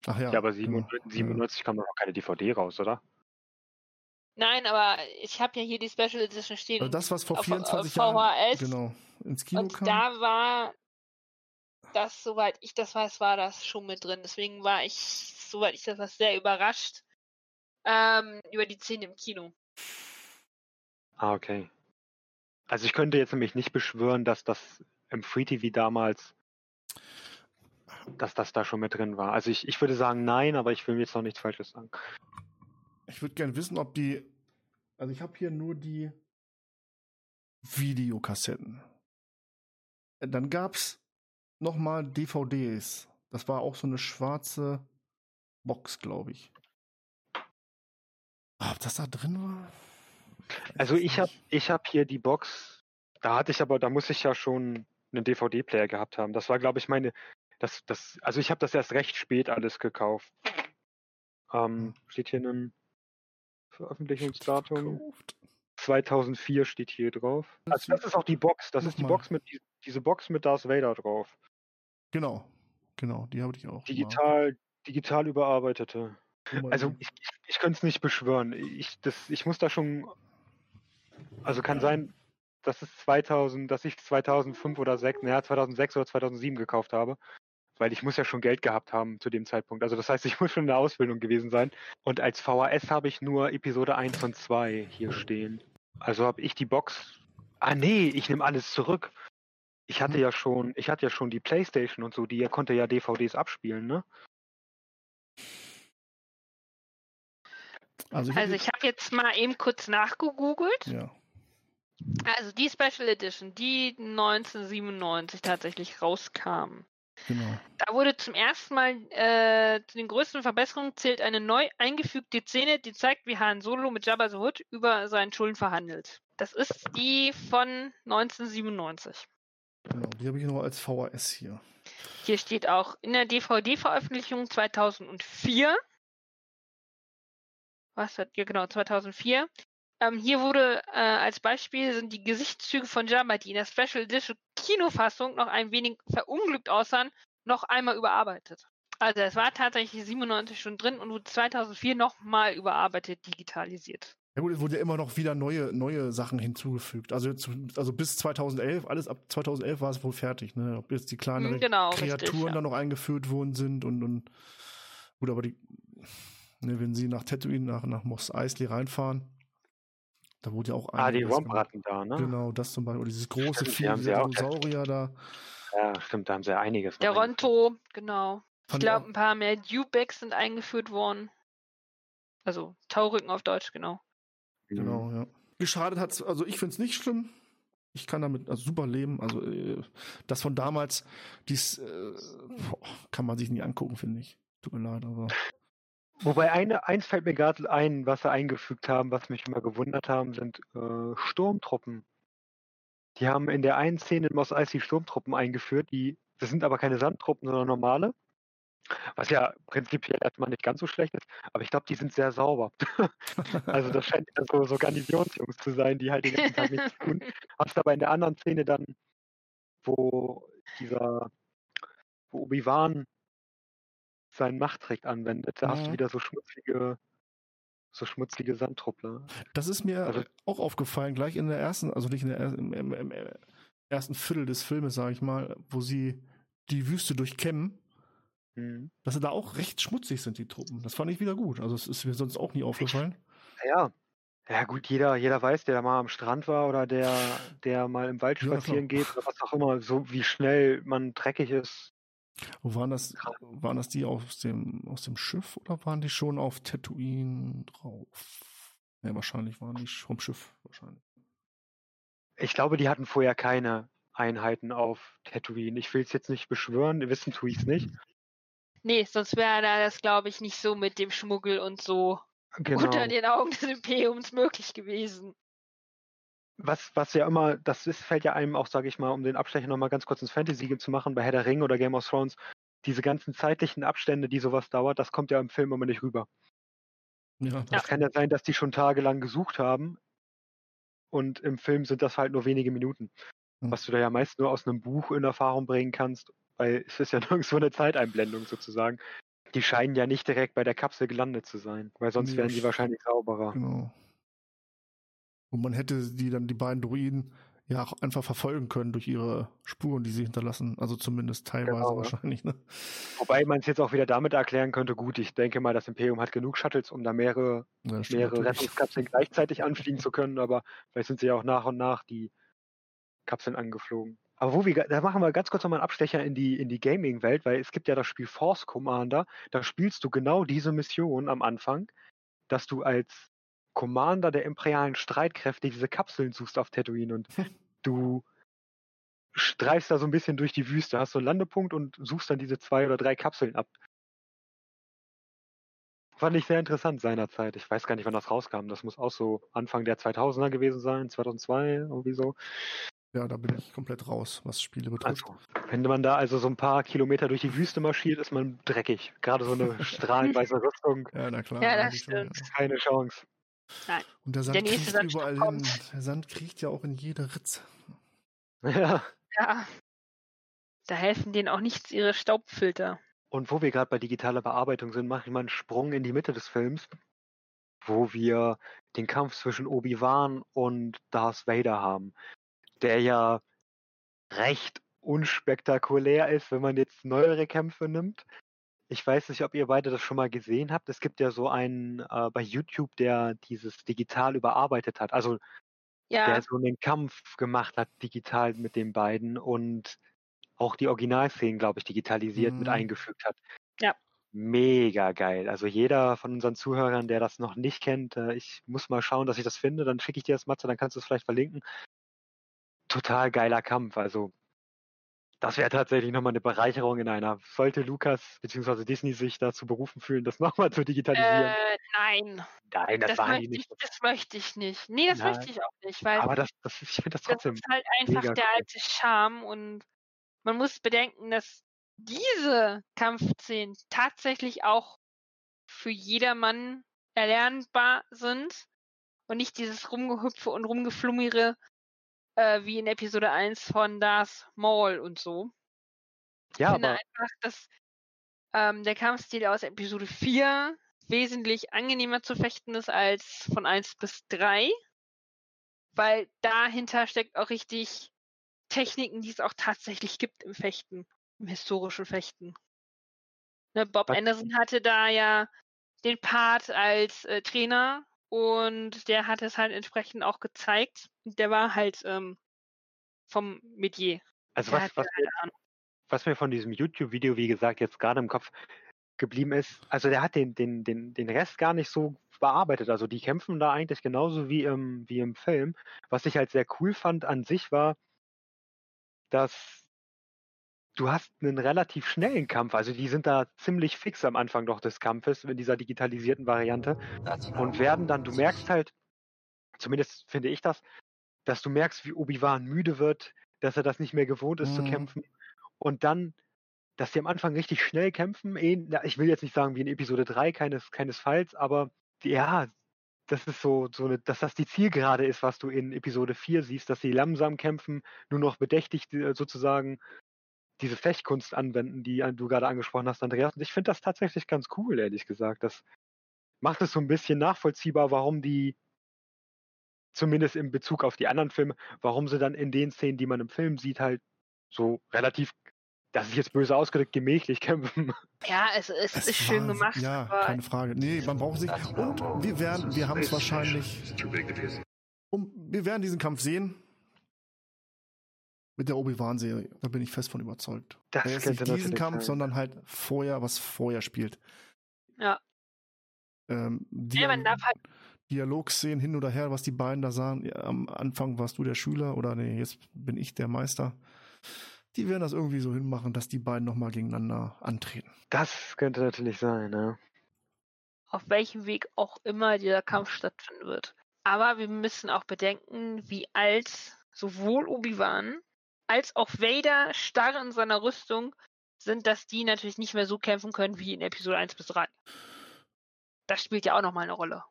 Ach ja. Ja, aber 97, 97 ja. kam noch keine DVD raus, oder? Nein, aber ich habe ja hier die Special Edition stehen. Also das, was vor auf, 24 auf Jahren genau, ins Kino und kam. Da war das, soweit ich das weiß, war das schon mit drin. Deswegen war ich, soweit ich das weiß, sehr überrascht ähm, über die Szene im Kino. Ah, okay. Also ich könnte jetzt nämlich nicht beschwören, dass das im Free TV damals dass das da schon mit drin war. Also ich, ich würde sagen nein, aber ich will mir jetzt noch nichts Falsches sagen. Ich würde gerne wissen, ob die. Also ich habe hier nur die Videokassetten. Dann gab es nochmal DVDs. Das war auch so eine schwarze Box, glaube ich. Ob das da drin war? Also ich habe ich hab hier die Box, da hatte ich aber, da muss ich ja schon einen DVD-Player gehabt haben. Das war, glaube ich, meine das, das, also ich habe das erst recht spät alles gekauft. Ähm, steht hier ein Veröffentlichungsdatum. 2004 steht hier drauf. Also das ist auch die Box. Das ist die Box mit diese Box mit Darth Vader drauf. Genau, genau, die habe ich auch. Digital, mal. digital überarbeitete. Also ich, ich, ich könnte es nicht beschwören. Ich, das, ich muss da schon. Also kann sein, dass es 2000, dass ich 2005 oder 6, naja, 2006 oder 2007 gekauft habe. Weil ich muss ja schon Geld gehabt haben zu dem Zeitpunkt. Also das heißt, ich muss schon in der Ausbildung gewesen sein. Und als VHS habe ich nur Episode 1 und 2 hier stehen. Also habe ich die Box. Ah nee, ich nehme alles zurück. Ich hatte hm. ja schon, ich hatte ja schon die Playstation und so, die konnte ja DVDs abspielen, ne? Also ich, also ich habe jetzt mal eben kurz nachgegoogelt. Ja. Also die Special Edition, die 1997 tatsächlich rauskam. Genau. Da wurde zum ersten Mal äh, zu den größten Verbesserungen zählt eine neu eingefügte Szene, die zeigt, wie Han Solo mit Jabba the Hutt über seinen Schulden verhandelt. Das ist die von 1997. Genau, die habe ich nur als VHS hier. Hier steht auch in der DVD-Veröffentlichung 2004. Was hat, ja genau, 2004. Ähm, hier wurde äh, als Beispiel sind die Gesichtszüge von Jabba, die in der Special Edition Kinofassung noch ein wenig verunglückt aussahen, noch einmal überarbeitet. Also es war tatsächlich 97 schon drin und wurde 2004 nochmal überarbeitet, digitalisiert. Ja gut, es wurde ja immer noch wieder neue, neue Sachen hinzugefügt. Also, also bis 2011, alles ab 2011 war es wohl fertig, ne? Ob jetzt die kleineren genau, Kreaturen richtig, ja. dann noch eingeführt worden sind und, und gut, aber die, ne, wenn sie nach Tatooine, nach, nach Mos Eisley reinfahren, da wurde ja auch Ah, die Wombratten da, ne? Genau, das zum Beispiel. Oder dieses große Vieh, dieser Dinosaurier da. Ja, stimmt, da haben sie ja einiges. Der Ronto, genau. ich glaube, ein paar mehr Dewbacks sind eingeführt worden. Also Taurücken auf Deutsch, genau. Genau, ja. Geschadet hat es, also ich finde es nicht schlimm. Ich kann damit also super leben. Also äh, das von damals, dies äh, kann man sich nie angucken, finde ich. Tut mir leid, aber. Wobei eine, eins fällt mir gerade ein, was sie eingefügt haben, was mich immer gewundert haben, sind äh, Sturmtruppen. Die haben in der einen Szene in Moss Eisley Sturmtruppen eingeführt, die, das sind aber keine Sandtruppen, sondern normale. Was ja prinzipiell erstmal nicht ganz so schlecht ist, aber ich glaube, die sind sehr sauber. also das scheint ja so, so Garnisonsjungs zu sein, die halt den ganzen Tag nichts tun. Hast aber in der anderen Szene dann, wo dieser, wo Obi-Wan seinen Machttrick anwendet, da mhm. hast du mhm. wieder so schmutzige, so schmutzige Sandtruppler. Das ist mir also, auch aufgefallen, gleich in der ersten, also nicht in der im, im, im ersten Viertel des Filmes, sage ich mal, wo sie die Wüste durchkämmen Mhm. Dass sie da auch recht schmutzig sind, die Truppen. Das fand ich wieder gut. Also, es ist mir sonst auch nie aufgefallen. Ja. Ja, gut, jeder, jeder weiß, der mal am Strand war oder der, der mal im Wald spazieren ja, geht oder was auch immer, so wie schnell man dreckig ist. Wo waren das, waren das die aus dem, aus dem Schiff oder waren die schon auf Tatooine drauf? Ja, wahrscheinlich waren die vom Schiff, wahrscheinlich. Ich glaube, die hatten vorher keine Einheiten auf Tatooine. Ich will es jetzt nicht beschwören, wissen tue ich es nicht. Nee, sonst wäre das, glaube ich, nicht so mit dem Schmuggel und so genau. unter den Augen des Imperiums möglich gewesen. Was, was ja immer, das ist, fällt ja einem auch, sage ich mal, um den Abstecher nochmal ganz kurz ins Fantasy zu machen, bei Herr der Ring oder Game of Thrones, diese ganzen zeitlichen Abstände, die sowas dauert, das kommt ja im Film immer nicht rüber. Ja, das ja. kann ja sein, dass die schon tagelang gesucht haben und im Film sind das halt nur wenige Minuten. Mhm. Was du da ja meist nur aus einem Buch in Erfahrung bringen kannst weil es ist ja nirgendwo eine Zeiteinblendung sozusagen. Die scheinen ja nicht direkt bei der Kapsel gelandet zu sein, weil sonst nee, wären die wahrscheinlich sauberer. Genau. Und man hätte die dann, die beiden Druiden, ja auch einfach verfolgen können durch ihre Spuren, die sie hinterlassen. Also zumindest teilweise genau, wahrscheinlich. Ne? Wobei man es jetzt auch wieder damit erklären könnte, gut, ich denke mal, das Imperium hat genug Shuttles, um da mehrere, ja, mehrere Rettungskapseln gleichzeitig anfliegen zu können, aber vielleicht sind sie ja auch nach und nach die Kapseln angeflogen. Aber wo wir, da machen wir ganz kurz nochmal einen Abstecher in die, in die Gaming-Welt, weil es gibt ja das Spiel Force Commander, da spielst du genau diese Mission am Anfang, dass du als Commander der imperialen Streitkräfte diese Kapseln suchst auf Tatooine und du streifst da so ein bisschen durch die Wüste, hast so einen Landepunkt und suchst dann diese zwei oder drei Kapseln ab. Fand ich sehr interessant seinerzeit. Ich weiß gar nicht, wann das rauskam. Das muss auch so Anfang der 2000er gewesen sein, 2002, irgendwie so. Ja, da bin ich komplett raus, was Spiele betrifft. Also, wenn man da also so ein paar Kilometer durch die Wüste marschiert, ist man dreckig. Gerade so eine strahlenweiße Rüstung. Ja, na klar. Ja, das stimmt. Keine Chance. Nein. Und der Sand der kriecht Sand überall hin. Der Sand kriecht ja auch in jede Ritze. Ja. Ja. Da helfen denen auch nichts ihre Staubfilter. Und wo wir gerade bei digitaler Bearbeitung sind, mache ich mal einen Sprung in die Mitte des Films, wo wir den Kampf zwischen Obi-Wan und Darth Vader haben der ja recht unspektakulär ist, wenn man jetzt neuere Kämpfe nimmt. Ich weiß nicht, ob ihr beide das schon mal gesehen habt. Es gibt ja so einen äh, bei YouTube, der dieses digital überarbeitet hat. Also ja. der so einen Kampf gemacht hat, digital mit den beiden und auch die Originalszenen, glaube ich, digitalisiert mhm. mit eingefügt hat. Ja. Mega geil. Also jeder von unseren Zuhörern, der das noch nicht kennt, äh, ich muss mal schauen, dass ich das finde, dann schicke ich dir das Matze, dann kannst du es vielleicht verlinken. Total geiler Kampf. Also das wäre tatsächlich nochmal eine Bereicherung in einer. Sollte Lukas bzw. Disney sich dazu berufen fühlen, das nochmal zu digitalisieren? Äh, nein. Nein, das, das machen die nicht. Ich, das möchte ich nicht. Nee, das nein. möchte ich auch nicht. Weil Aber das, das, ich finde das trotzdem. Das ist halt einfach der alte Charme und man muss bedenken, dass diese Kampfszenen tatsächlich auch für jedermann erlernbar sind und nicht dieses Rumgehüpfe und Rumgeflummere äh, wie in Episode 1 von Darth Maul und so. Ja, ich finde aber... einfach, dass ähm, der Kampfstil aus Episode 4 wesentlich angenehmer zu fechten ist als von 1 bis 3, weil dahinter steckt auch richtig Techniken, die es auch tatsächlich gibt im Fechten, im historischen Fechten. Ne, Bob Was? Anderson hatte da ja den Part als äh, Trainer und der hat es halt entsprechend auch gezeigt. Der war halt ähm, vom Metier. Also was, was, mir, was mir von diesem YouTube-Video, wie gesagt, jetzt gerade im Kopf geblieben ist, also der hat den, den, den, den Rest gar nicht so bearbeitet. Also die kämpfen da eigentlich genauso wie im, wie im Film. Was ich halt sehr cool fand an sich war, dass du hast einen relativ schnellen Kampf. Also die sind da ziemlich fix am Anfang doch des Kampfes in dieser digitalisierten Variante und werden dann, du merkst halt, zumindest finde ich das, dass du merkst, wie Obi-Wan müde wird, dass er das nicht mehr gewohnt ist mhm. zu kämpfen und dann, dass die am Anfang richtig schnell kämpfen. Ich will jetzt nicht sagen wie in Episode 3, keines, keinesfalls, aber ja, das ist so, so eine, dass das die Zielgerade ist, was du in Episode 4 siehst, dass sie langsam kämpfen, nur noch bedächtig äh, sozusagen diese Fechtkunst anwenden, die du gerade angesprochen hast, Andreas. Und ich finde das tatsächlich ganz cool, ehrlich gesagt. Das macht es so ein bisschen nachvollziehbar, warum die, zumindest in Bezug auf die anderen Filme, warum sie dann in den Szenen, die man im Film sieht, halt so relativ das ist jetzt böse ausgedrückt, gemächlich kämpfen. Ja, es, es, es ist schön gemacht. Ja, keine Frage. Nee, man braucht sich. Und wir werden, wir haben es wahrscheinlich. Um, wir werden diesen Kampf sehen. Mit der Obi-Wan-Serie. Da bin ich fest von überzeugt. Das ist nicht diesen Kampf, sein. sondern halt vorher, was vorher spielt. Ja. Ähm, Dialog, ja, halt Dialogszenen hin oder her, was die beiden da sagen. Ja, am Anfang warst du der Schüler oder nee, jetzt bin ich der Meister die werden das irgendwie so hinmachen, dass die beiden nochmal gegeneinander antreten. Das könnte natürlich sein, ja. Auf welchem Weg auch immer dieser Kampf stattfinden wird. Aber wir müssen auch bedenken, wie alt sowohl Obi-Wan als auch Vader starr in seiner Rüstung sind, dass die natürlich nicht mehr so kämpfen können wie in Episode 1 bis 3. Das spielt ja auch nochmal eine Rolle.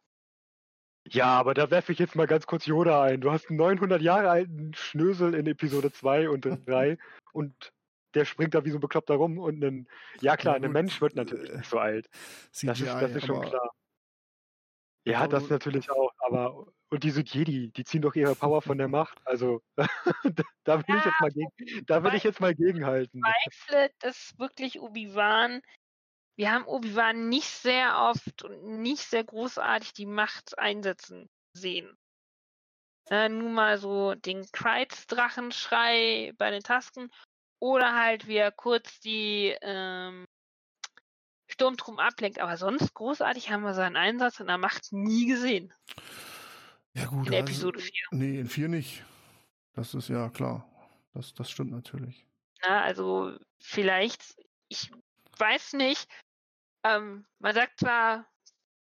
Ja, aber da werfe ich jetzt mal ganz kurz Yoda ein. Du hast einen 900 Jahre alten Schnösel in Episode 2 und 3 und der springt da wie so ein Bekloppter rum und ein, ja klar, ja, ein Mensch wird natürlich nicht so alt. CGI, das ist, das ist schon klar. Ja, das natürlich auch, aber und die sind Jedi, die ziehen doch ihre Power von der Macht. Also da will ja, ich jetzt mal gegen, da will ich jetzt mal gegenhalten. Ich zweifle, dass wirklich Obi-Wan wir haben Obi-Wan nicht sehr oft und nicht sehr großartig die Macht einsetzen sehen. Äh, nun mal so den Kreiz-Drachenschrei bei den Tasken oder halt wie er kurz die ähm, Sturmtruppen ablenkt. Aber sonst großartig haben wir seinen Einsatz in der Macht nie gesehen. Ja gut. In also, Episode 4. Nee, in 4 nicht. Das ist ja klar. Das, das stimmt natürlich. Na, also vielleicht, ich weiß nicht. Ähm, man sagt zwar,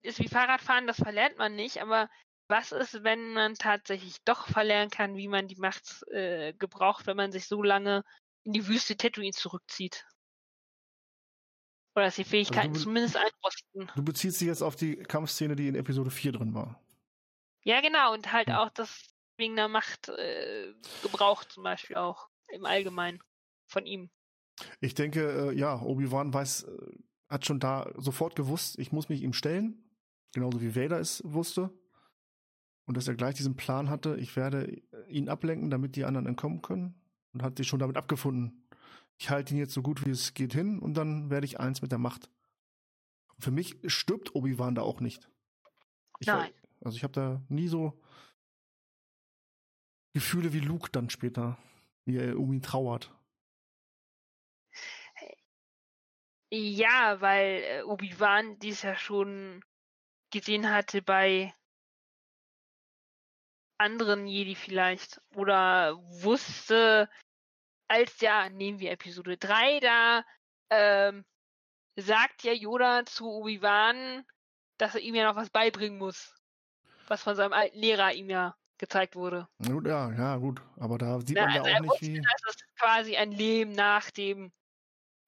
ist wie Fahrradfahren, das verlernt man nicht, aber was ist, wenn man tatsächlich doch verlernen kann, wie man die Macht äh, gebraucht, wenn man sich so lange in die Wüste Tatooine zurückzieht? Oder dass die Fähigkeiten also zumindest einrosten. Du beziehst dich jetzt auf die Kampfszene, die in Episode 4 drin war. Ja, genau, und halt auch das wegen der Macht äh, gebraucht zum Beispiel auch im Allgemeinen von ihm. Ich denke, äh, ja, Obi-Wan weiß, äh, hat schon da sofort gewusst, ich muss mich ihm stellen, genauso wie Vader es wusste. Und dass er gleich diesen Plan hatte, ich werde ihn ablenken, damit die anderen entkommen können. und hat sich schon damit abgefunden. Ich halte ihn jetzt so gut wie es geht hin und dann werde ich eins mit der Macht. für mich stirbt Obi-Wan da auch nicht. Ich Nein. War, also ich habe da nie so Gefühle wie Luke dann später, wie er um ihn trauert. Ja, weil äh, Obi-Wan dies ja schon gesehen hatte bei anderen Jedi vielleicht. Oder wusste, als ja, nehmen wir Episode 3, da ähm, sagt ja Yoda zu Obi-Wan, dass er ihm ja noch was beibringen muss. Was von seinem alten Lehrer ihm ja gezeigt wurde. Ja, ja, gut. Aber da sieht man also ja auch nicht, wusste, wie. Dass es quasi ein Leben nach dem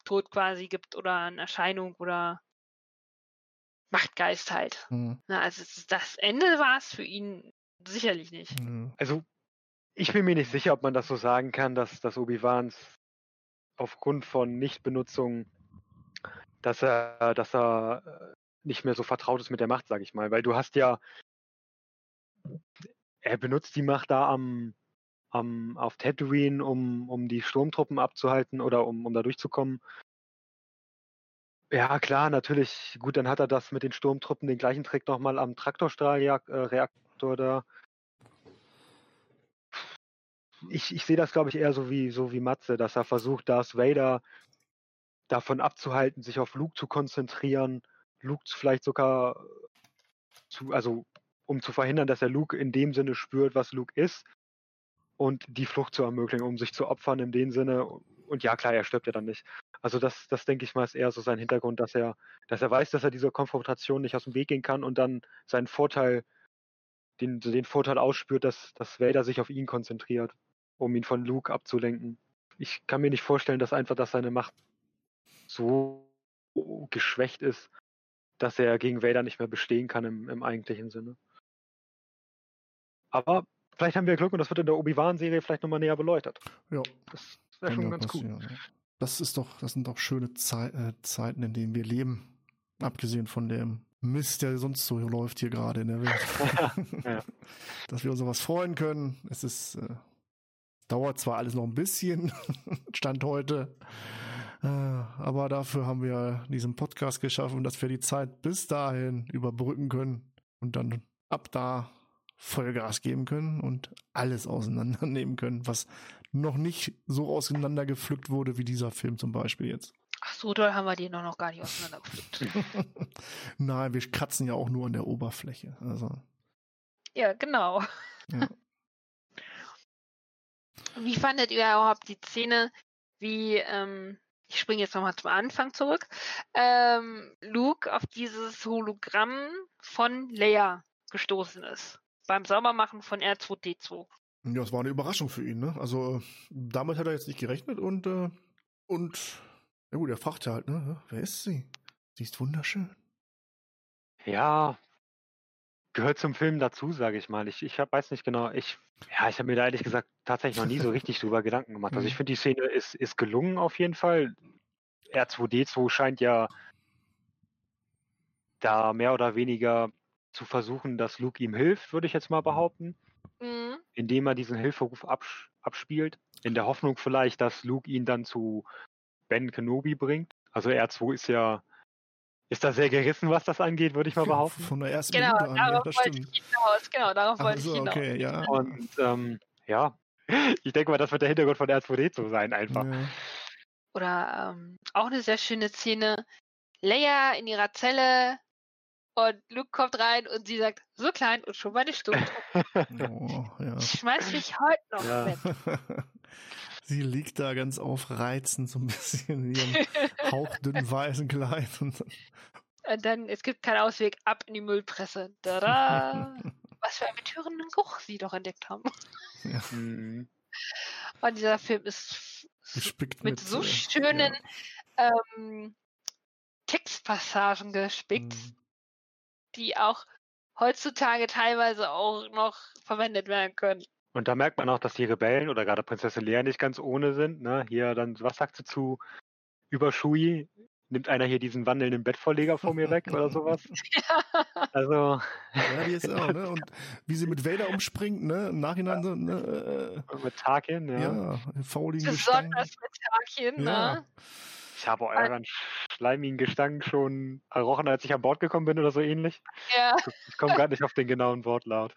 Tod quasi gibt oder eine Erscheinung oder Machtgeist halt. Hm. Na, also das Ende war es für ihn sicherlich nicht. Ja. Also, ich bin mir nicht sicher, ob man das so sagen kann, dass, dass Obi-Wans aufgrund von Nichtbenutzung, dass er, dass er äh, nicht mehr so vertraut ist mit der Macht, sage ich mal. Weil du hast ja, er benutzt die Macht da am, am auf Tatooine, um, um die Sturmtruppen abzuhalten oder um, um da durchzukommen. Ja, klar, natürlich. Gut, dann hat er das mit den Sturmtruppen, den gleichen Trick nochmal am Traktorstrahlreaktor da. Ich, ich sehe das, glaube ich, eher so wie, so wie Matze, dass er versucht, Darth Vader davon abzuhalten, sich auf Luke zu konzentrieren, Luke vielleicht sogar zu, also um zu verhindern, dass er Luke in dem Sinne spürt, was Luke ist und die Flucht zu ermöglichen, um sich zu opfern in dem Sinne. Und ja, klar, er stirbt ja dann nicht. Also das, das denke ich mal, ist eher so sein Hintergrund, dass er, dass er weiß, dass er dieser Konfrontation nicht aus dem Weg gehen kann und dann seinen Vorteil, den, den Vorteil ausspürt, dass, dass Vader sich auf ihn konzentriert, um ihn von Luke abzulenken. Ich kann mir nicht vorstellen, dass einfach, dass seine Macht so geschwächt ist, dass er gegen Vader nicht mehr bestehen kann im, im eigentlichen Sinne. Aber vielleicht haben wir Glück und das wird in der Obi-Wan-Serie vielleicht nochmal näher beleuchtet. Ja. Das wäre schon ganz cool. ja. Das ist doch, das sind doch schöne Zei äh, Zeiten, in denen wir leben. Abgesehen von dem Mist, der sonst so läuft hier gerade in der Welt. Ja. Dass wir uns auf was freuen können. Es ist, äh, dauert zwar alles noch ein bisschen, Stand heute. Äh, aber dafür haben wir diesen Podcast geschaffen, dass wir die Zeit bis dahin überbrücken können und dann ab da Vollgas geben können und alles auseinandernehmen können, was noch nicht so auseinandergepflückt wurde wie dieser Film zum Beispiel jetzt. Ach, so doll haben wir die noch, noch gar nicht auseinandergepflückt. Nein, wir kratzen ja auch nur an der Oberfläche. Also, ja, genau. Ja. Wie fandet ihr überhaupt die Szene, wie, ähm, ich springe jetzt nochmal zum Anfang zurück, ähm, Luke auf dieses Hologramm von Leia gestoßen ist? Beim Saubermachen von R2D2. ja, es war eine Überraschung für ihn, ne? Also, damit hat er jetzt nicht gerechnet und, äh, und, ja gut, er fragte halt, ne? Wer ist sie? Sie ist wunderschön. Ja, gehört zum Film dazu, sage ich mal. Ich, ich hab, weiß nicht genau. Ich, ja, ich habe mir da ehrlich gesagt tatsächlich noch nie so richtig drüber Gedanken gemacht. Also ich Mhm. finde, die Szene ist, ist gelungen auf jeden Fall. R2D2 scheint ja da mehr oder weniger zu versuchen, dass Luke ihm hilft, würde ich jetzt mal behaupten, Mhm. indem er diesen Hilferuf absch abspielt. In der Hoffnung vielleicht, dass Luke ihn dann zu Ben Kenobi bringt. Also R2 ist ja ist da sehr gerissen, was das angeht, würde ich mal behaupten. Von der ersten Genau, Minute an, ja, darauf das wollte stimmt. ich hinaus. Genau, darauf Ach wollte so, ich hinaus. okay, ja. Und ähm, ja, ich denke mal, das wird der Hintergrund von R2D2 sein einfach. ja. Oder ähm, auch eine sehr schöne Szene. Leia in ihrer Zelle und Luke kommt rein und sie sagt, so klein und schon meine Stunde. Oh, ja. Das schmeißt mich heute noch Ja. weg. Sie liegt da ganz aufreizend, so ein bisschen in ihrem hauchdünnen weißen Kleid. Und Und dann, es gibt keinen Ausweg, ab in die Müllpresse. Tada! Was für einen betörenden Geruch sie doch entdeckt haben. ja, Mhm. Und dieser Film ist gespickt mit, so äh, schönen ähm, Textpassagen gespickt, Mhm. Die auch heutzutage teilweise auch noch verwendet werden können. Und da merkt man auch, dass die Rebellen oder gerade Prinzessin Leia nicht ganz ohne sind. Ne? Hier dann, was sagt sie zu über Shui? nimmt einer hier diesen wandelnden Bettvorleger vor mir weg oder sowas. Also. Ja, die ist auch, ne? Und wie sie mit Vader umspringt, ne? Im Nachhinein so, ne? Äh, mit Tarkin, ja. Ja, fauligen Besonders mit Tarkin, ja. ne? Ich habe euren schleimigen Gestank schon errochen, als ich an Bord gekommen bin oder so ähnlich. Ja. Ich komme gar nicht auf den genauen Wortlaut.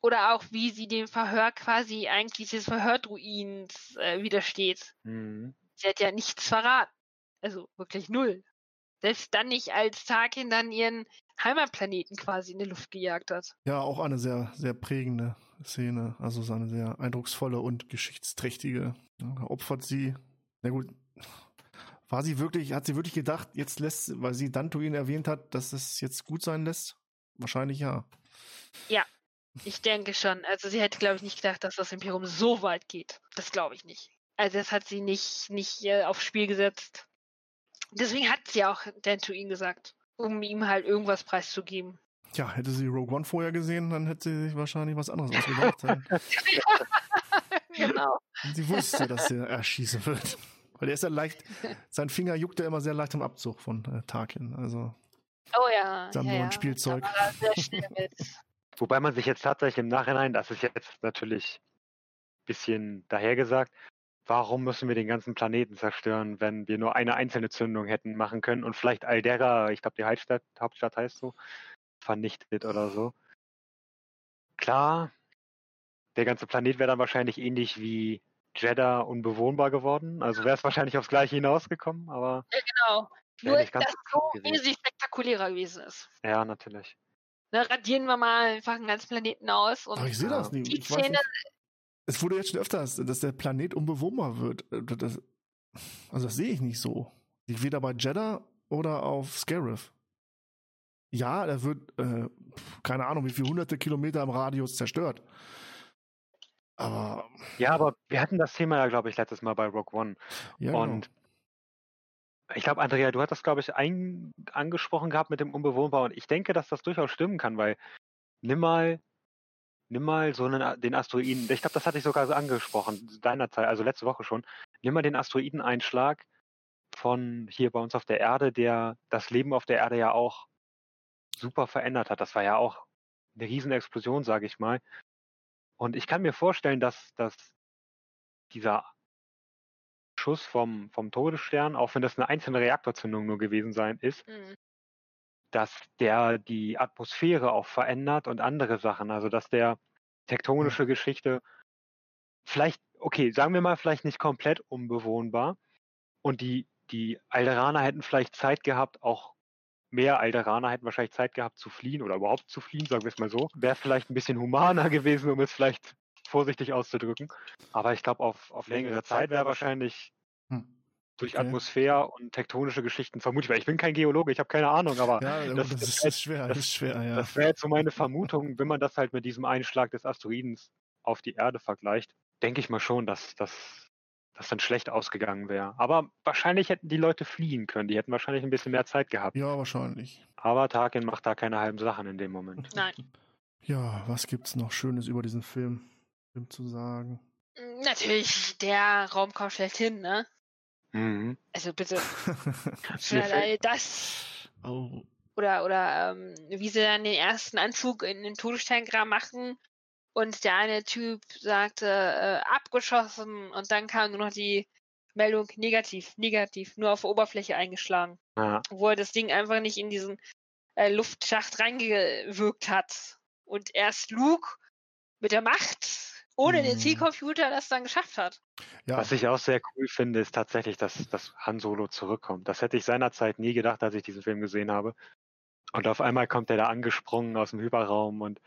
Oder auch, wie sie dem Verhör quasi eigentlich des Verhördruins äh, widersteht. Mhm. Sie hat ja nichts verraten. Also wirklich null. Selbst dann nicht, als Tarkin dann ihren Heimatplaneten quasi in die Luft gejagt hat. Ja, auch eine sehr, sehr prägende Szene. Also so eine sehr eindrucksvolle und geschichtsträchtige. Ja, opfert sie. Na gut. War sie wirklich, hat sie wirklich gedacht, jetzt lässt, weil sie Dantuin erwähnt hat, dass es jetzt gut sein lässt? Wahrscheinlich ja. Ja, ich denke schon. Also sie hätte, glaube ich, nicht gedacht, dass das Imperium so weit geht. Das glaube ich nicht. Also das hat sie nicht, nicht äh, aufs Spiel gesetzt. Deswegen hat sie auch Dantuin gesagt, um ihm halt irgendwas preiszugeben. Tja, hätte sie Rogue One vorher gesehen, dann hätte sie sich wahrscheinlich was anderes ausgedacht. genau. Sie wusste, dass er erschießen wird. Weil er ist ja leicht, sein Finger juckt ja immer sehr leicht im Abzug von äh, Tarkin. Also Oh ja. seinem ja, ja. Spielzeug. Da war sehr schnell mit. Wobei man sich jetzt tatsächlich im Nachhinein, das ist jetzt natürlich ein bisschen dahergesagt, warum müssen wir den ganzen Planeten zerstören, wenn wir nur eine einzelne Zündung hätten machen können und vielleicht Aldera, ich glaube die Hauptstadt, Hauptstadt heißt so, vernichtet oder so. Klar, der ganze Planet wäre dann wahrscheinlich ähnlich wie Jeddah unbewohnbar geworden. Also wäre es wahrscheinlich aufs Gleiche hinausgekommen, aber Ja, genau. Nur, nicht ganz dass so so wesentlich spektakulärer gewesen ist. Ja, natürlich. Ne, radieren wir mal einfach einen ganzen Planeten aus und Aber ich sehe das nicht. die Ich weiß Szene, nicht. Es wurde jetzt schon öfters, dass der Planet unbewohnbar wird. Das, also das sehe ich nicht so. Weder bei Jeddah oder auf Scarif. Ja, er wird, äh, keine Ahnung, wie viele hunderte Kilometer im Radius zerstört. Aber, Ja, aber wir hatten das Thema ja, glaube ich, letztes Mal bei Rock One. ja, genau. Und ich glaube, Andrea, du hattest das, glaube ich, ein, angesprochen gehabt mit dem Unbewohnbar. Und ich denke, dass das durchaus stimmen kann, weil nimm mal, nimm mal so einen, A- den Asteroiden, ich glaube, das hatte ich sogar so angesprochen, deiner Zeit, also letzte Woche schon. Nimm mal den Asteroideneinschlag von hier bei uns auf der Erde, der das Leben auf der Erde ja auch super verändert hat. Das war ja auch eine Riesenexplosion, sage ich mal. Und ich kann mir vorstellen, dass, dass dieser Schuss vom, vom Todesstern, auch wenn das eine einzelne Reaktorzündung nur gewesen sein ist, Hm. dass der die Atmosphäre auch verändert und andere Sachen. Also dass der tektonische Geschichte vielleicht, okay, sagen wir mal, vielleicht nicht komplett unbewohnbar. Und die, die Alderaner hätten vielleicht Zeit gehabt, auch mehr Alderaner hätten wahrscheinlich Zeit gehabt zu fliehen oder überhaupt zu fliehen, sagen wir es mal so. Wäre vielleicht ein bisschen humaner gewesen, um es vielleicht vorsichtig auszudrücken. Aber ich glaube, auf, auf längere Zeit wäre wahrscheinlich Hm. durch Okay. Atmosphäre und tektonische Geschichten vermutlich, weil ich bin kein Geologe, ich habe keine Ahnung, aber Ja, das- das, das ist, ist schwer, das- das ist schwer, ja. das wäre jetzt so meine Vermutung, wenn man das halt mit diesem Einschlag des Asteroidens auf die Erde vergleicht, denke ich mal schon, dass das das dann schlecht ausgegangen wäre. Aber wahrscheinlich hätten die Leute fliehen können, die hätten wahrscheinlich ein bisschen mehr Zeit gehabt. Ja, wahrscheinlich. Aber Tarkin macht da keine halben Sachen in dem Moment. Nein. Ja, was gibt's noch Schönes über diesen Film, Film zu sagen? Natürlich der Raumkampf schlechthin, ne? Mhm. Also bitte. Alleine das. oh, Oder, oder ähm, wie sie dann den ersten Anflug in den Todessterngraben machen und der eine Typ sagte, äh, abgeschossen und dann kam nur noch die Meldung negativ, negativ, nur auf der Oberfläche eingeschlagen. Ja. Wo er das Ding einfach nicht in diesen äh, Luftschacht reingewirkt hat. Und erst Luke mit der Macht, ohne den Mhm. Zielcomputer, das dann geschafft hat. ja, Was ich auch sehr cool finde, ist tatsächlich, dass, dass Han Solo zurückkommt. Das hätte ich seinerzeit nie gedacht, als ich diesen Film gesehen habe. Und auf einmal kommt er da angesprungen aus dem Hyperraum und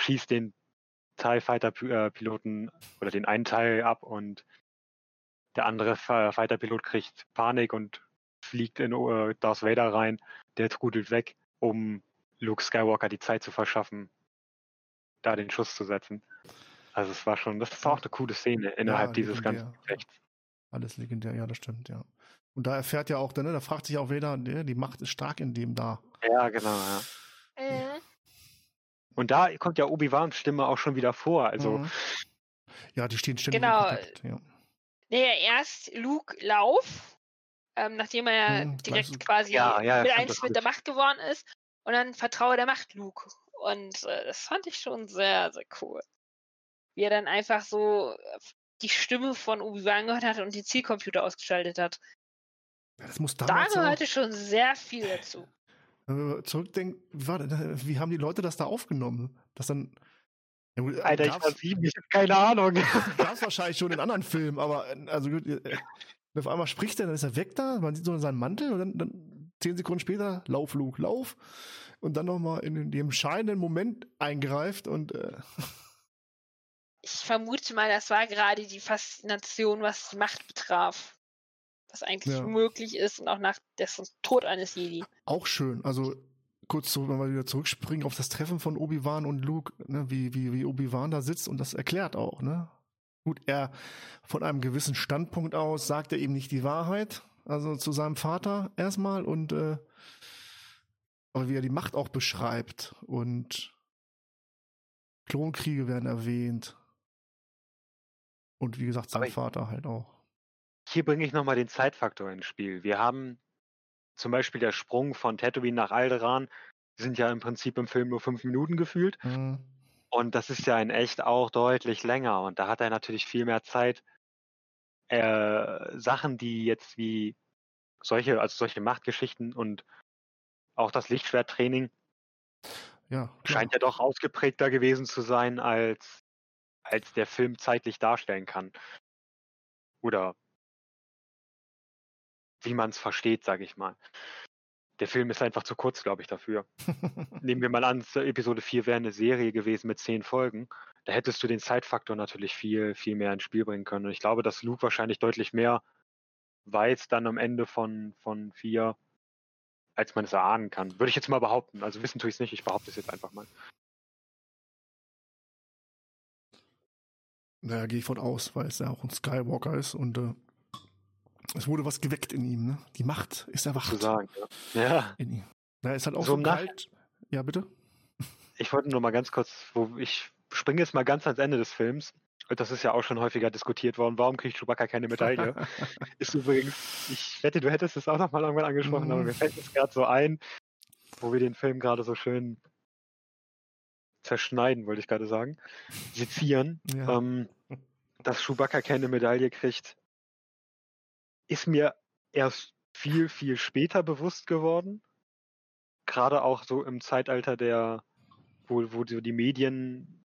schießt den TIE Fighter Pi- äh, Piloten oder den einen Teil ab und der andere Fi- Fighter Pilot kriegt Panik und fliegt in äh, Darth Vader rein. Der trudelt weg, um Luke Skywalker die Zeit zu verschaffen, da den Schuss zu setzen. Also es war schon, das war auch eine coole Szene innerhalb dieses legendär. ganzen Gefechts. alles legendär, ja, das stimmt, ja. Und da erfährt ja auch, dann, ne, da fragt sich auch wieder, ne, die Macht ist stark in dem da. Ja, genau, ja. Mhm. Und da kommt ja Obi-Wans Stimme auch schon wieder vor. Also, Mhm. Ja, die stehen ständig Genau. in Kontakt. Ja. Nee, erst Luke Lauf, ähm, nachdem er hm, direkt quasi ja, ja, mit eins mit der Macht geworden ist. Und dann vertraue der Macht Luke. Und äh, das fand ich schon sehr, sehr cool. Wie er dann einfach so äh, die Stimme von Obi-Wan gehört hat und die Zielcomputer ausgeschaltet hat. Das muss da gehörte auch... schon sehr viel dazu. Wenn zurückdenken, wie, war das, wie haben die Leute das da aufgenommen? Das dann. Ja, Alter, ich war sieben, ich habe keine Ahnung. Gab es wahrscheinlich schon in anderen Filmen, aber äh, also äh, auf einmal spricht er, dann ist er weg da, man sieht so seinen Mantel und dann, dann zehn Sekunden später, Lauf, Luke, Lauf. Und dann nochmal in, in dem entscheidenden Moment eingreift und äh, ich vermute mal, das war gerade die Faszination, was die Macht betraf. Was eigentlich ja. möglich ist und auch nach dessen Tod eines Jedi. Auch schön. Also kurz so, wenn wir wieder zurückspringen auf das Treffen von Obi-Wan und Luke, ne, wie, wie, wie Obi-Wan da sitzt und das erklärt auch, ne? Gut, er von einem gewissen Standpunkt aus sagt er eben nicht die Wahrheit, also zu seinem Vater erstmal und äh, aber wie er die Macht auch beschreibt und Klonkriege werden erwähnt und wie gesagt, sein Aber Vater halt auch. Hier bringe ich nochmal den Zeitfaktor ins Spiel. Wir haben zum Beispiel der Sprung von Tatooine nach Alderaan, sind ja im Prinzip im Film nur fünf Minuten gefühlt. Mhm. Und das ist ja in echt auch deutlich länger. Und da hat er natürlich viel mehr Zeit, äh, Sachen, die jetzt wie solche, also solche Machtgeschichten und auch das Lichtschwerttraining ja, scheint ja doch ausgeprägter gewesen zu sein als als der Film zeitlich darstellen kann. Oder wie man es versteht, sage ich mal. Der Film ist einfach zu kurz, glaube ich, dafür. Nehmen wir mal an, Episode 4 wäre eine Serie gewesen mit zehn Folgen. Da hättest du den Zeitfaktor natürlich viel, viel mehr ins Spiel bringen können. Und ich glaube, dass Luke wahrscheinlich deutlich mehr weiß dann am Ende von, von 4, als man es erahnen kann. Würde ich jetzt mal behaupten. Also wissen tue ich es nicht, ich behaupte es jetzt einfach mal. Naja, gehe ich von aus, weil es ja auch ein Skywalker ist und äh, es wurde was geweckt in ihm, ne? Die Macht ist erwacht. Zu sagen, ja. ja. In ihm. Na, ist halt auch so, so kalt. Ja, bitte? Ich wollte nur mal ganz kurz, wo ich springe jetzt mal ganz ans Ende des Films. Das ist ja auch schon häufiger diskutiert worden. Warum kriegt Chewbacca keine Medaille? ist übrigens, ich wette, du hättest es auch noch mal irgendwann angesprochen, aber mir fällt es gerade so ein, wo wir den Film gerade so schön zerschneiden, wollte ich gerade sagen, sezieren, ja. ähm, dass Chewbacca keine Medaille kriegt, ist mir erst viel, viel später bewusst geworden. Gerade auch so im Zeitalter der, wo, wo die Medien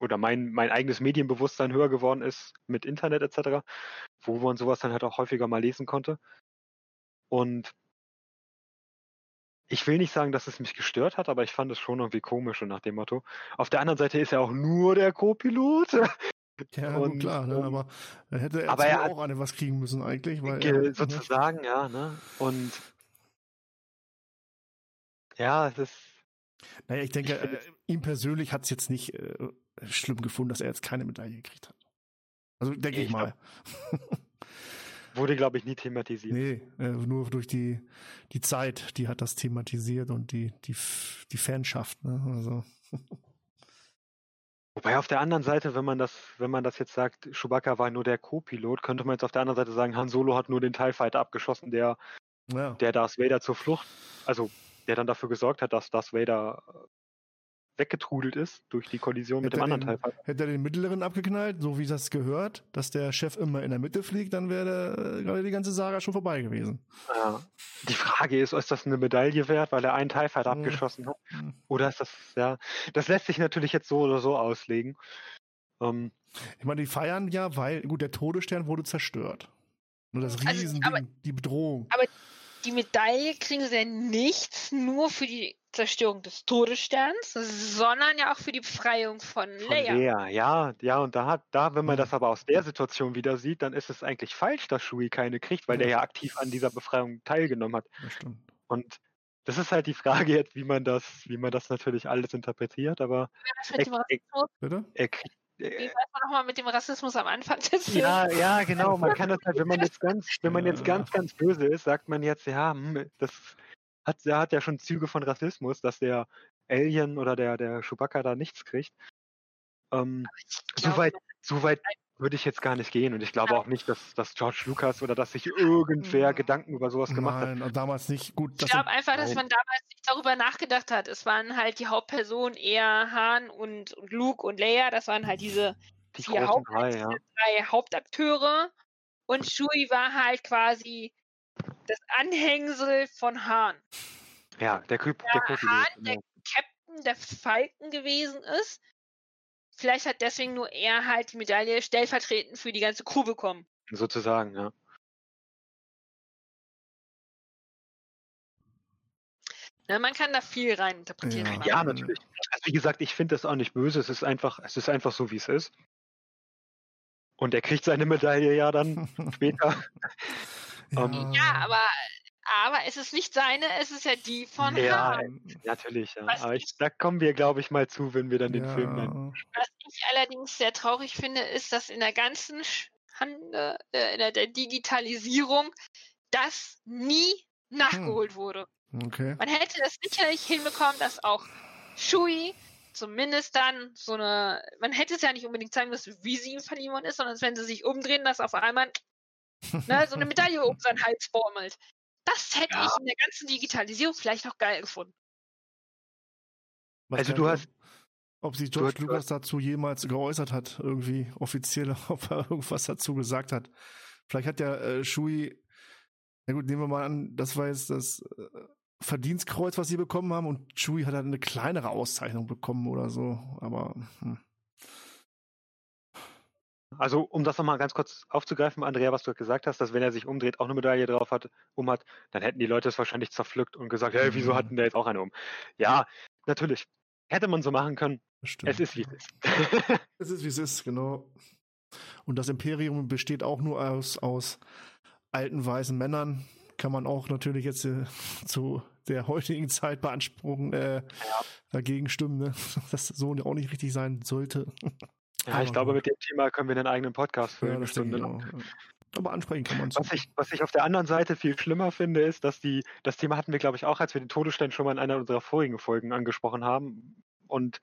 oder mein, mein eigenes Medienbewusstsein höher geworden ist mit Internet etc., wo man sowas dann halt auch häufiger mal lesen konnte. Und ich will nicht sagen, dass es mich gestört hat, aber ich fand es schon irgendwie komisch und nach dem Motto. Auf der anderen Seite ist er auch nur der Co-Pilot. Ja, und, klar, ne? aber er hätte aber er auch eine was kriegen müssen eigentlich. Weil er, ne? sozusagen, ne? ja, ne? Und ja, es ist. Naja, ich denke, ich äh, ihm persönlich hat es jetzt nicht äh, schlimm gefunden, dass er jetzt keine Medaille gekriegt hat. Also denke ich, ich mal. Wurde, glaube ich, nie thematisiert. Nee, äh, nur durch die, die Zeit, die hat das thematisiert und die, die, die Fanschaft, ne? Also. Wobei auf der anderen Seite, wenn man das, wenn man das jetzt sagt, Chewbacca war nur der Co-Pilot, könnte man jetzt auf der anderen Seite sagen, Han Solo hat nur den TIE Fighter abgeschossen, der, ja. der Darth Vader zur Flucht, also der dann dafür gesorgt hat, dass Darth Vader weggetrudelt ist durch die Kollision hätte mit dem anderen Teil. Hätte er den mittleren abgeknallt, so wie das gehört, dass der Chef immer in der Mitte fliegt, dann wäre äh, gerade die ganze Saga schon vorbei gewesen. Ja. Die Frage ist, ist das eine Medaille wert, weil er einen TIE Fighter mhm. abgeschossen hat? Oder ist das, ja, das lässt sich natürlich jetzt so oder so auslegen. Ähm, ich meine, die feiern ja, weil, gut, der Todesstern wurde zerstört. Nur das Riesending, also, die Bedrohung. Aber die Medaille kriegen sie ja nicht nur für die Zerstörung des Todessterns, sondern ja auch für die Befreiung von Leia. Von Leia, ja, ja, und da hat, da, wenn man das aber aus der Situation wieder sieht, dann ist es eigentlich falsch, dass Shui keine kriegt, weil ja. der ja aktiv an dieser Befreiung teilgenommen hat. Das stimmt. Und das ist halt die Frage jetzt, wie man das, wie man das natürlich alles interpretiert, aber er, er, er, kriegt wie äh, war nochmal mit dem Rassismus am Anfang des Films? Ja, ja, genau. Man kann das halt, wenn man jetzt ganz, wenn man jetzt ganz, ganz böse ist, sagt man jetzt, ja, hm, das hat, der hat ja schon Züge von Rassismus, dass der Alien oder der, der Chewbacca da nichts kriegt. Ähm, soweit, soweit würde ich jetzt gar nicht gehen. Und ich glaube auch nicht, dass, dass George Lucas oder dass sich irgendwer hm. Gedanken über sowas gemacht Nein, hat. damals nicht. Gut, ich glaube einfach, dass man damals nicht darüber nachgedacht hat. Es waren halt die Hauptpersonen eher Han und, und Luke und Leia. Das waren halt diese die vier Haupt drei, ja. drei Hauptakteure. Und Shui war halt quasi das Anhängsel von Han. Ja, der Kryp ja, der Han, der Captain der Falken gewesen ist. Vielleicht hat deswegen nur er halt die Medaille stellvertretend für die ganze Crew bekommen. Sozusagen, ja. Na, man kann da viel rein interpretieren. Ja, ja natürlich. Also wie gesagt, ich finde das auch nicht böse. Es ist einfach, es ist einfach so, wie es ist. Und er kriegt seine Medaille ja dann später. Ja. Um, ähm, ja, aber aber es ist nicht seine, es ist ja die von Ja, Hahn. natürlich. Ja. Aber ich, da kommen wir, glaube ich, mal zu, wenn wir dann den Film nennen. Was ich allerdings sehr traurig finde, ist, dass in der ganzen Schande, äh, in der, der Digitalisierung das nie nachgeholt hm. wurde. Okay. Man hätte das sicherlich hinbekommen, dass auch Shui zumindest dann so eine, man hätte es ja nicht unbedingt zeigen müssen, wie sie ihm verliehen worden ist, sondern wenn sie sich umdrehen, dass auf einmal ne, so eine Medaille um seinen Hals formelt. Das hätte ja. ich in der ganzen Digitalisierung vielleicht auch geil gefunden. Was also du hast. Ob sich George Lucas dazu jemals geäußert hat, irgendwie offiziell, ob er irgendwas dazu gesagt hat. Vielleicht hat ja äh, Shui, na gut, nehmen wir mal an, das war jetzt das äh, Verdienstkreuz, was sie bekommen haben, und Shui hat halt eine kleinere Auszeichnung bekommen oder so, aber hm. Also, um das nochmal ganz kurz aufzugreifen, Andrea, was du gesagt hast, dass wenn er sich umdreht, auch eine Medaille drauf hat, um hat, dann hätten die Leute es wahrscheinlich zerpflückt und gesagt, hey, wieso mhm. hatten der jetzt auch eine um? Ja, natürlich. Hätte man so machen können. Es ist wie es ist. es ist wie es ist, genau. Und das Imperium besteht auch nur aus, aus alten weißen Männern. Kann man auch natürlich jetzt äh, zu der heutigen Zeit beanspruchen, äh, ja. dagegen stimmen, ne? dass das so auch nicht richtig sein sollte. Ja, ich glaube, mit dem Thema können wir einen eigenen Podcast füllen. Ja, das Stunde lang. Aber ansprechen kann man es. Was ich, was ich auf der anderen Seite viel schlimmer finde, ist, dass die, das Thema hatten wir, glaube ich, auch, als wir den Todesstein schon mal in einer unserer vorigen Folgen angesprochen haben und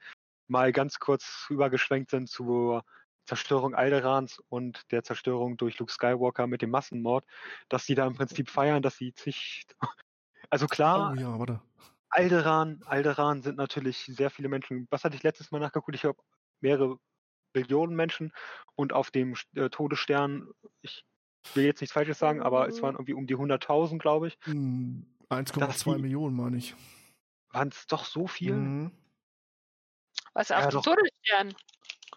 mal ganz kurz übergeschwenkt sind zur Zerstörung Alderans und der Zerstörung durch Luke Skywalker mit dem Massenmord, dass die da im Prinzip feiern, dass sie sich. Also klar, oh ja, warte. Alderan, Alderan sind natürlich sehr viele Menschen. Was hatte ich letztes Mal nachgeguckt? Ich habe mehrere Billionen Menschen und auf dem äh, Todesstern, ich will jetzt nichts Falsches sagen, aber es waren irgendwie um die 100.000, glaube ich. 1,2 hm, Millionen, meine ich. Waren es doch so viel? Mhm. Was auf ja, dem Todesstern?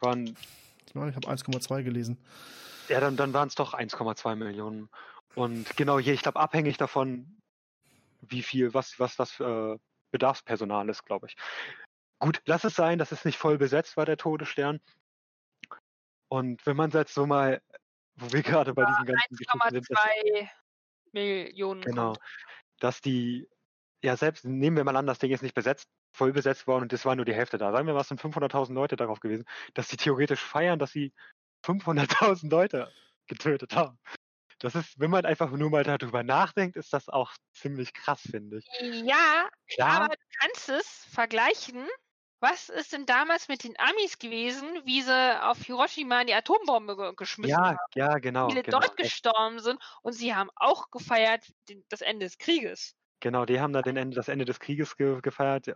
Waren, ich meine, ich habe 1,2 gelesen. Ja, dann, dann waren es doch 1,2 Millionen. Und genau hier, ich glaube, abhängig davon, wie viel, was, was das äh, Bedarfspersonal ist, glaube ich. Gut, lass es sein, dass es nicht voll besetzt war, der Todesstern. Und wenn man jetzt so mal, wo wir gerade bei diesen ganzen Geschichten sind. 1,2 Millionen. Genau. Dass die, ja selbst, nehmen wir mal an, das Ding ist nicht besetzt, voll besetzt worden und es war nur die Hälfte da. Sagen wir mal, es sind 500.000 Leute darauf gewesen, dass die theoretisch feiern, dass sie 500.000 Leute getötet haben. Das ist, wenn man einfach nur mal darüber nachdenkt, ist das auch ziemlich krass, finde ich. Ja, Klar. aber du kannst es vergleichen was ist denn damals mit den Amis gewesen, wie sie auf Hiroshima die Atombombe geschmissen ja, haben? Ja, genau. Viele genau. dort gestorben sind und sie haben auch gefeiert den, das Ende des Krieges. Genau, die haben da den Ende, das Ende des Krieges ge gefeiert.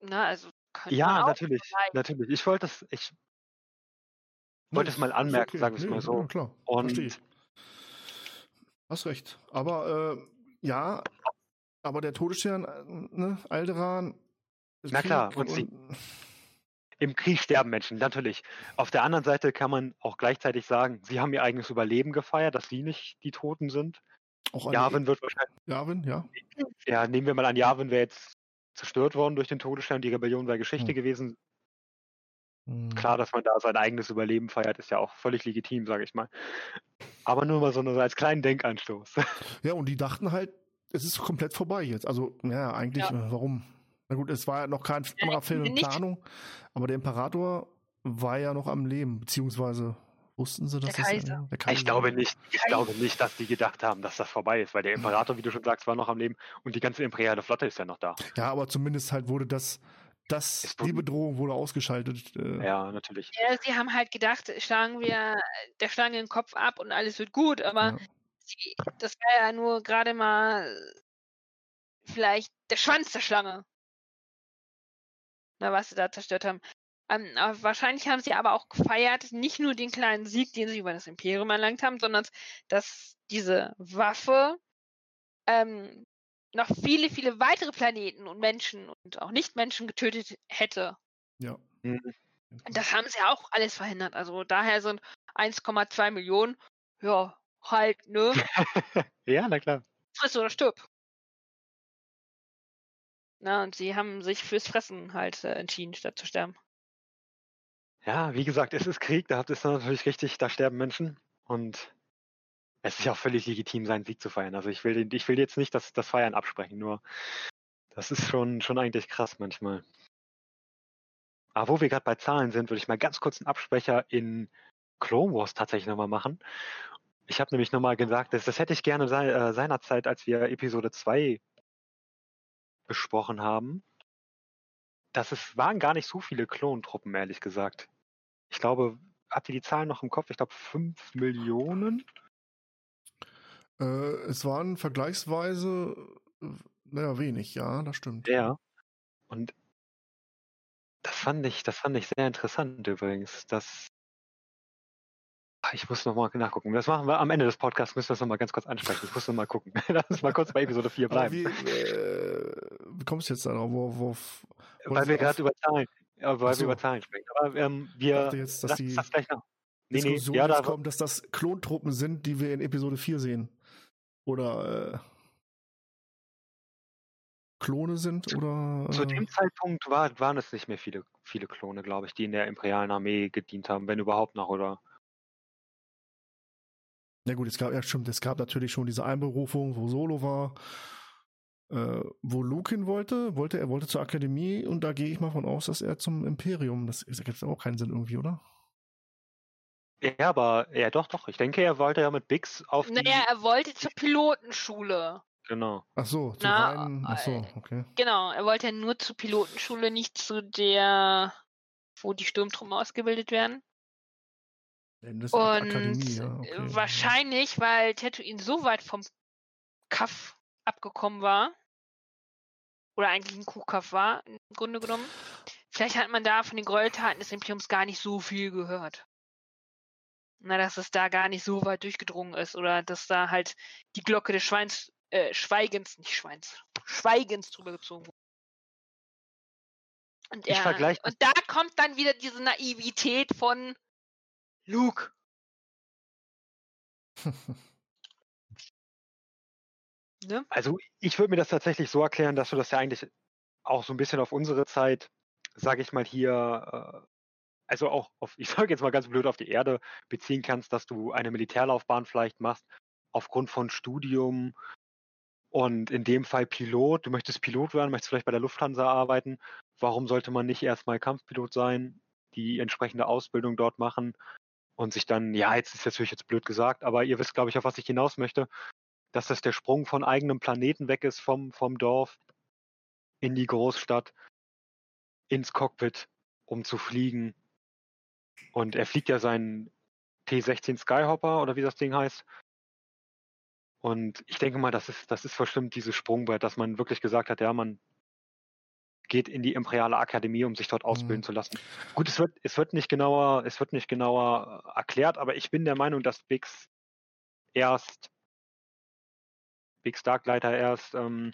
Na, also ja, natürlich, natürlich. Ich wollte es, ich wollte es mal anmerken, okay. sagen wir es mal so. Ja, klar. Und Hast recht. Aber äh, ja, aber der Todesstern, äh, ne, Alderan, na klar, und, sie, im Krieg sterben Menschen, natürlich. Auf der anderen Seite kann man auch gleichzeitig sagen, sie haben ihr eigenes Überleben gefeiert, dass sie nicht die Toten sind. Auch Javin wird wahrscheinlich. Javin, ja. Ja, nehmen wir mal an, Javin wäre jetzt zerstört worden durch den Todesstern, die Rebellion wäre Geschichte hm. gewesen. Hm. Klar, dass man da sein eigenes Überleben feiert, ist ja auch völlig legitim, sage ich mal. Aber nur mal so als kleinen Denkanstoß. Ja, und die dachten halt, es ist komplett vorbei jetzt. Also, ja, eigentlich, ja. Äh, warum? Na gut, es war ja noch kein anderer Film in Planung, aber der Imperator war ja noch am Leben, beziehungsweise wussten sie, dass der Kaiser. Das, der Kaiser. Ich glaube nicht, ich glaube nicht, dass die gedacht haben, dass das vorbei ist, weil der Imperator, wie du schon sagst, war noch am Leben und die ganze imperiale Flotte ist ja noch da. Ja, aber zumindest halt wurde das das, die Bedrohung wurde ausgeschaltet. Äh. Ja, natürlich. Ja, sie haben halt gedacht, schlagen wir der Schlange den Kopf ab und alles wird gut, aber ja. sie, das war ja nur gerade mal vielleicht der Schwanz der Schlange. Na, was sie da zerstört haben. Ähm, wahrscheinlich haben sie aber auch gefeiert, nicht nur den kleinen Sieg, den sie über das Imperium erlangt haben, sondern dass diese Waffe ähm, noch viele, viele weitere Planeten und Menschen und auch Nicht-Menschen getötet hätte. Ja. Mhm. Das haben sie auch alles verhindert. Also daher sind 1,2 Millionen, ja, halt, ne? ja, na klar. Friss oder stirb. Na, und sie haben sich fürs Fressen halt äh, entschieden, statt zu sterben. Ja, wie gesagt, es ist Krieg, da habt ihr es natürlich richtig, da sterben Menschen. Und es ist ja auch völlig legitim, seinen Sieg zu feiern. Also ich will, ich will jetzt nicht das, das Feiern absprechen, nur das ist schon, schon eigentlich krass manchmal. Aber wo wir gerade bei Zahlen sind, würde ich mal ganz kurz einen Absprecher in Clone Wars tatsächlich nochmal machen. Ich habe nämlich nochmal gesagt, das, das hätte ich gerne se äh, seinerzeit, als wir Episode 2 besprochen haben. Das ist, waren gar nicht so viele Klontruppen, ehrlich gesagt. Ich glaube, habt ihr die Zahlen noch im Kopf? Ich glaube, 5 Millionen. Äh, es waren vergleichsweise, naja, wenig, ja, das stimmt. Ja. Und das fand ich, das fand ich sehr interessant übrigens. Das ich muss nochmal nachgucken. Das machen wir am Ende des Podcasts, müssen wir das nochmal ganz kurz ansprechen. Ich muss nochmal gucken. Lass uns mal kurz bei Episode 4 bleiben. Wie, äh, kommst du jetzt darauf? Wo, wo, wo weil wir gerade über Zahlen, ja, weil so. wir über Zahlen sprechen. Aber ähm, wir. Ich dachte jetzt, dass die das gleich noch. Nee, nee, ja, da kommt, dass das Klontruppen sind, die wir in Episode 4 sehen. Oder äh, Klone sind zu, oder. Äh, zu dem Zeitpunkt war, waren es nicht mehr viele, viele Klone, glaube ich, die in der imperialen Armee gedient haben, wenn überhaupt noch, oder? Ja gut, es gab ja stimmt, es gab natürlich schon diese Einberufung, wo Solo war, äh, wo Luke hin wollte, wollte er wollte zur Akademie und da gehe ich mal von aus, dass er zum Imperium. Das, ergibt auch keinen Sinn irgendwie, oder? Ja, aber ja, doch, doch. Ich denke, er wollte ja mit Bix auf. Naja, er wollte zur Pilotenschule. Genau. Ach so, zu Na, rein, ach so, äh, okay. Genau, er wollte ja nur zur Pilotenschule, nicht zu der, wo die Sturmtruppen ausgebildet werden. Und Akademie, ja, okay. wahrscheinlich, weil Tatooine so weit vom Kaff abgekommen war, oder eigentlich ein Kuhkaff war, im Grunde genommen, vielleicht hat man da von den Gräueltaten des Imperiums gar nicht so viel gehört. Na, dass es da gar nicht so weit durchgedrungen ist oder dass da halt die Glocke des Schweins, äh, Schweigens, nicht Schweins, Schweigens drüber gezogen wurde. Und, er, und da kommt dann wieder diese Naivität von Luke. ne? Also ich würde mir das tatsächlich so erklären, dass du das ja eigentlich auch so ein bisschen auf unsere Zeit, sage ich mal hier, äh, also auch auf, ich sage jetzt mal ganz blöd, auf die Erde beziehen kannst, dass du eine Militärlaufbahn vielleicht machst, aufgrund von Studium und in dem Fall Pilot. Du möchtest Pilot werden, möchtest vielleicht bei der Lufthansa arbeiten. Warum sollte man nicht erstmal Kampfpilot sein, die entsprechende Ausbildung dort machen und sich dann, ja, jetzt ist natürlich jetzt blöd gesagt, aber ihr wisst, glaube ich, auf was ich hinaus möchte, dass das der Sprung von eigenem Planeten weg ist, vom, vom Dorf in die Großstadt, ins Cockpit, um zu fliegen. Und er fliegt ja seinen T-16 Skyhopper oder wie das Ding heißt. Und ich denke mal, das ist, das ist bestimmt dieses Sprungbrett, dass man wirklich gesagt hat, ja, man geht in die Imperiale Akademie, um sich dort ausbilden mhm. zu lassen. Gut, es wird, es wird nicht genauer, es wird nicht genauer erklärt, aber ich bin der Meinung, dass Bix erst Bix Darkleiter erst ähm,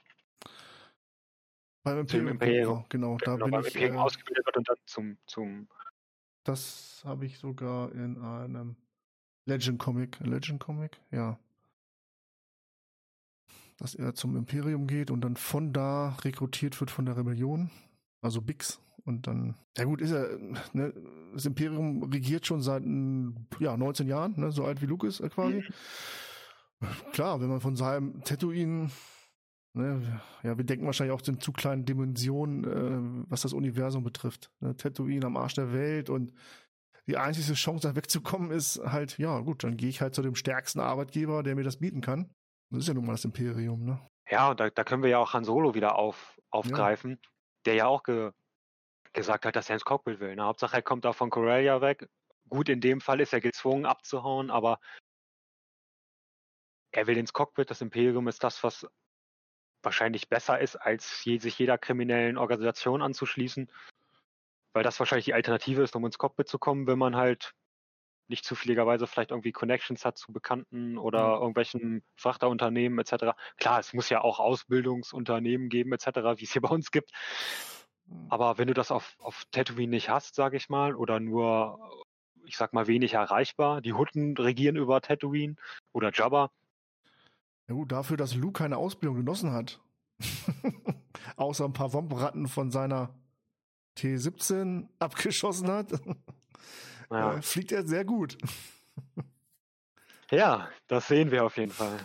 beim Imperium, Imperium genau, da genau, bin ich Imperium äh, ausgebildet wird und dann zum zum das habe ich sogar in einem Legend Comic, Legend Comic, ja dass er zum Imperium geht und dann von da rekrutiert wird von der Rebellion, also Bix. Und dann, ja gut, ist er, ne, das Imperium regiert schon seit ja, 19 Jahren, ne, so alt wie Luke ist quasi. Mhm. Klar, wenn man von seinem Tatooine, ne, ja, wir denken wahrscheinlich auch in zu kleinen Dimensionen, äh, was das Universum betrifft. Ne, Tatooine am Arsch der Welt und die einzige Chance, da wegzukommen, ist halt, ja gut, dann gehe ich halt zu dem stärksten Arbeitgeber, der mir das bieten kann. Das ist ja nun mal das Imperium, ne? Ja, und da, da können wir ja auch Han Solo wieder auf, aufgreifen, ja. der ja auch ge, gesagt hat, dass er ins Cockpit will. Ne? Hauptsache, er kommt da von Corellia weg. Gut, in dem Fall ist er gezwungen abzuhauen, aber er will ins Cockpit. Das Imperium ist das, was wahrscheinlich besser ist, als je, sich jeder kriminellen Organisation anzuschließen. Weil das wahrscheinlich die Alternative ist, um ins Cockpit zu kommen, wenn man halt nicht zufälligerweise vielleicht irgendwie Connections hat zu Bekannten oder mhm. irgendwelchen Frachterunternehmen etc. Klar, es muss ja auch Ausbildungsunternehmen geben etc., wie es hier bei uns gibt. Mhm. Aber wenn du das auf, auf Tatooine nicht hast, sage ich mal, oder nur, ich sag mal, wenig erreichbar, die Hutten regieren über Tatooine oder Jabba, ja gut, dafür, dass Luke keine Ausbildung genossen hat. Außer ein paar Wompratten von seiner T17 abgeschossen hat. Ja. Äh, fliegt er sehr gut. ja, das sehen wir auf jeden Fall.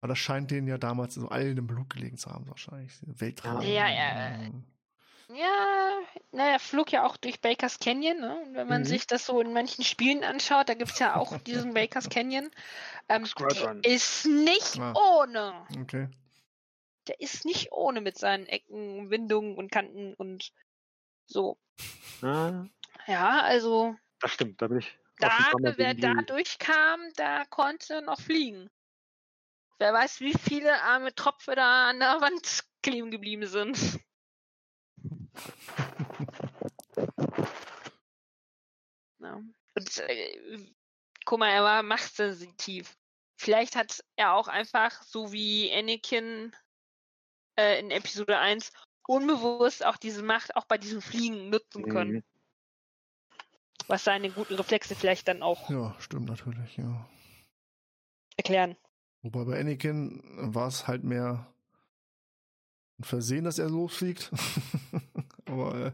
Aber das scheint denen ja damals so allen im Blut gelegen zu haben, wahrscheinlich. Weltraum. Ja, ja. Ja, naja, flog ja auch durch Bakers Canyon. Ne? Und wenn man mhm. sich das so in manchen Spielen anschaut, da gibt es ja auch diesen Bakers Canyon. Ähm, der ist nicht ah. ohne. Okay. Der ist nicht ohne mit seinen Ecken, Windungen und Kanten und so. Ah. Ja, also. Das stimmt, da bin ich. Da, wer da durchkam, da konnte noch fliegen. Wer weiß, wie viele arme Tropfe da an der Wand kleben geblieben sind. Ja. Und äh, guck mal, er war machtsensitiv. Vielleicht hat er auch einfach, so wie Anakin äh, in Episode 1, unbewusst auch diese Macht auch bei diesem Fliegen nutzen können. Mhm. Was seine guten Reflexe vielleicht dann auch. Ja, stimmt natürlich, ja. Erklären. Wobei bei Anakin war es halt mehr ein Versehen, dass er losfliegt. Aber. Äh,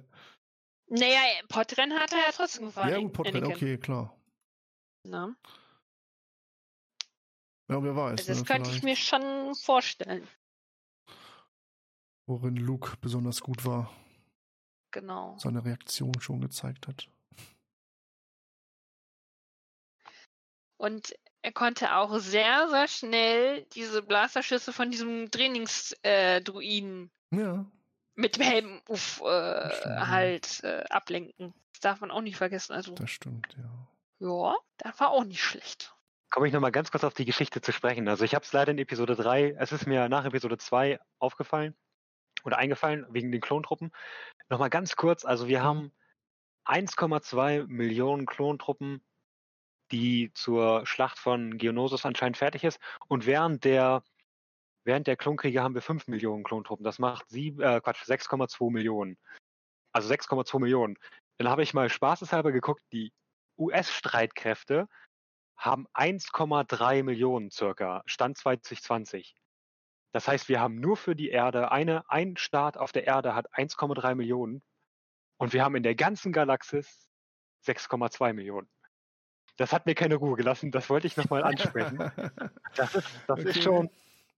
naja, Podrennen hat er ja trotzdem gefahren. Ja, gut, Podrennen, okay, klar. Na? Ja, wer weiß. Also das ne, könnte vielleicht. ich mir schon vorstellen. Worin Luke besonders gut war. Genau. Seine Reaktion schon gezeigt hat. Und er konnte auch sehr, sehr schnell diese Blasterschüsse von diesem Trainingsdruiden äh, ja. Mit dem Helm uff, äh, halt äh, ablenken. Das darf man auch nicht vergessen. Also, das stimmt, ja. Ja, das war auch nicht schlecht. Komme ich nochmal ganz kurz auf die Geschichte zu sprechen. Also ich habe es leider in Episode 3, es ist mir nach Episode 2 aufgefallen oder eingefallen wegen den Klontruppen. Nochmal ganz kurz, also wir haben 1,2 Millionen Klontruppen die zur Schlacht von Geonosis anscheinend fertig ist. Und während der, während der Klonkriege haben wir 5 Millionen Klontruppen. Das macht sieben, äh, Quatsch, 6,2 Millionen. Also 6,2 Millionen. Dann habe ich mal spaßeshalber geguckt, die US-Streitkräfte haben 1,3 Millionen circa, Stand 2020. Das heißt, wir haben nur für die Erde, eine, ein Staat auf der Erde hat 1,3 Millionen und wir haben in der ganzen Galaxis 6,2 Millionen das hat mir keine Ruhe gelassen. Das wollte ich nochmal ansprechen. das ist, das okay. ist schon.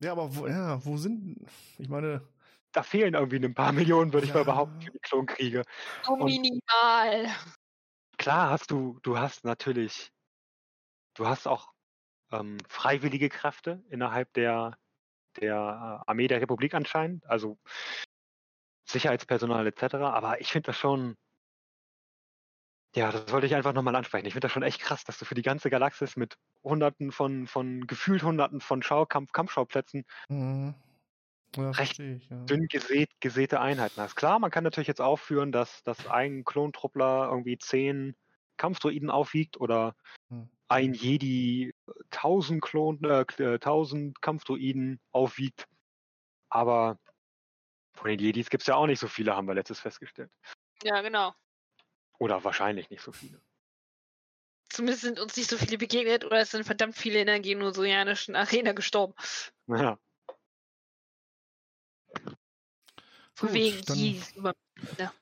Ja, aber wo, ja, wo sind, ich meine. Da fehlen irgendwie ein paar Millionen, würde ja. ich mal behaupten, für die Klonkriege. So minimal. Klar hast du, du hast natürlich, du hast auch ähm, freiwillige Kräfte innerhalb der, der äh, Armee der Republik anscheinend, also Sicherheitspersonal etc. Aber ich finde das schon, ja, das wollte ich einfach nochmal ansprechen. Ich finde das schon echt krass, dass du für die ganze Galaxis mit hunderten von, von gefühlt hunderten von Schaukampf, Kampfschauplätzen mhm. ja, recht ich, ja. dünn gesät, gesäte Einheiten hast. Klar, man kann natürlich jetzt aufführen, dass, dass ein Klontruppler irgendwie zehn Kampfdruiden aufwiegt oder mhm. ein Jedi tausend Klon, äh, tausend Kampfdruiden aufwiegt. Aber von den Jedis gibt es ja auch nicht so viele, haben wir letztes festgestellt. Ja, genau. Oder wahrscheinlich nicht so viele. Zumindest sind uns nicht so viele begegnet oder es sind verdammt viele in der genosianischen Arena gestorben. Ja. Von wegen über. Ja.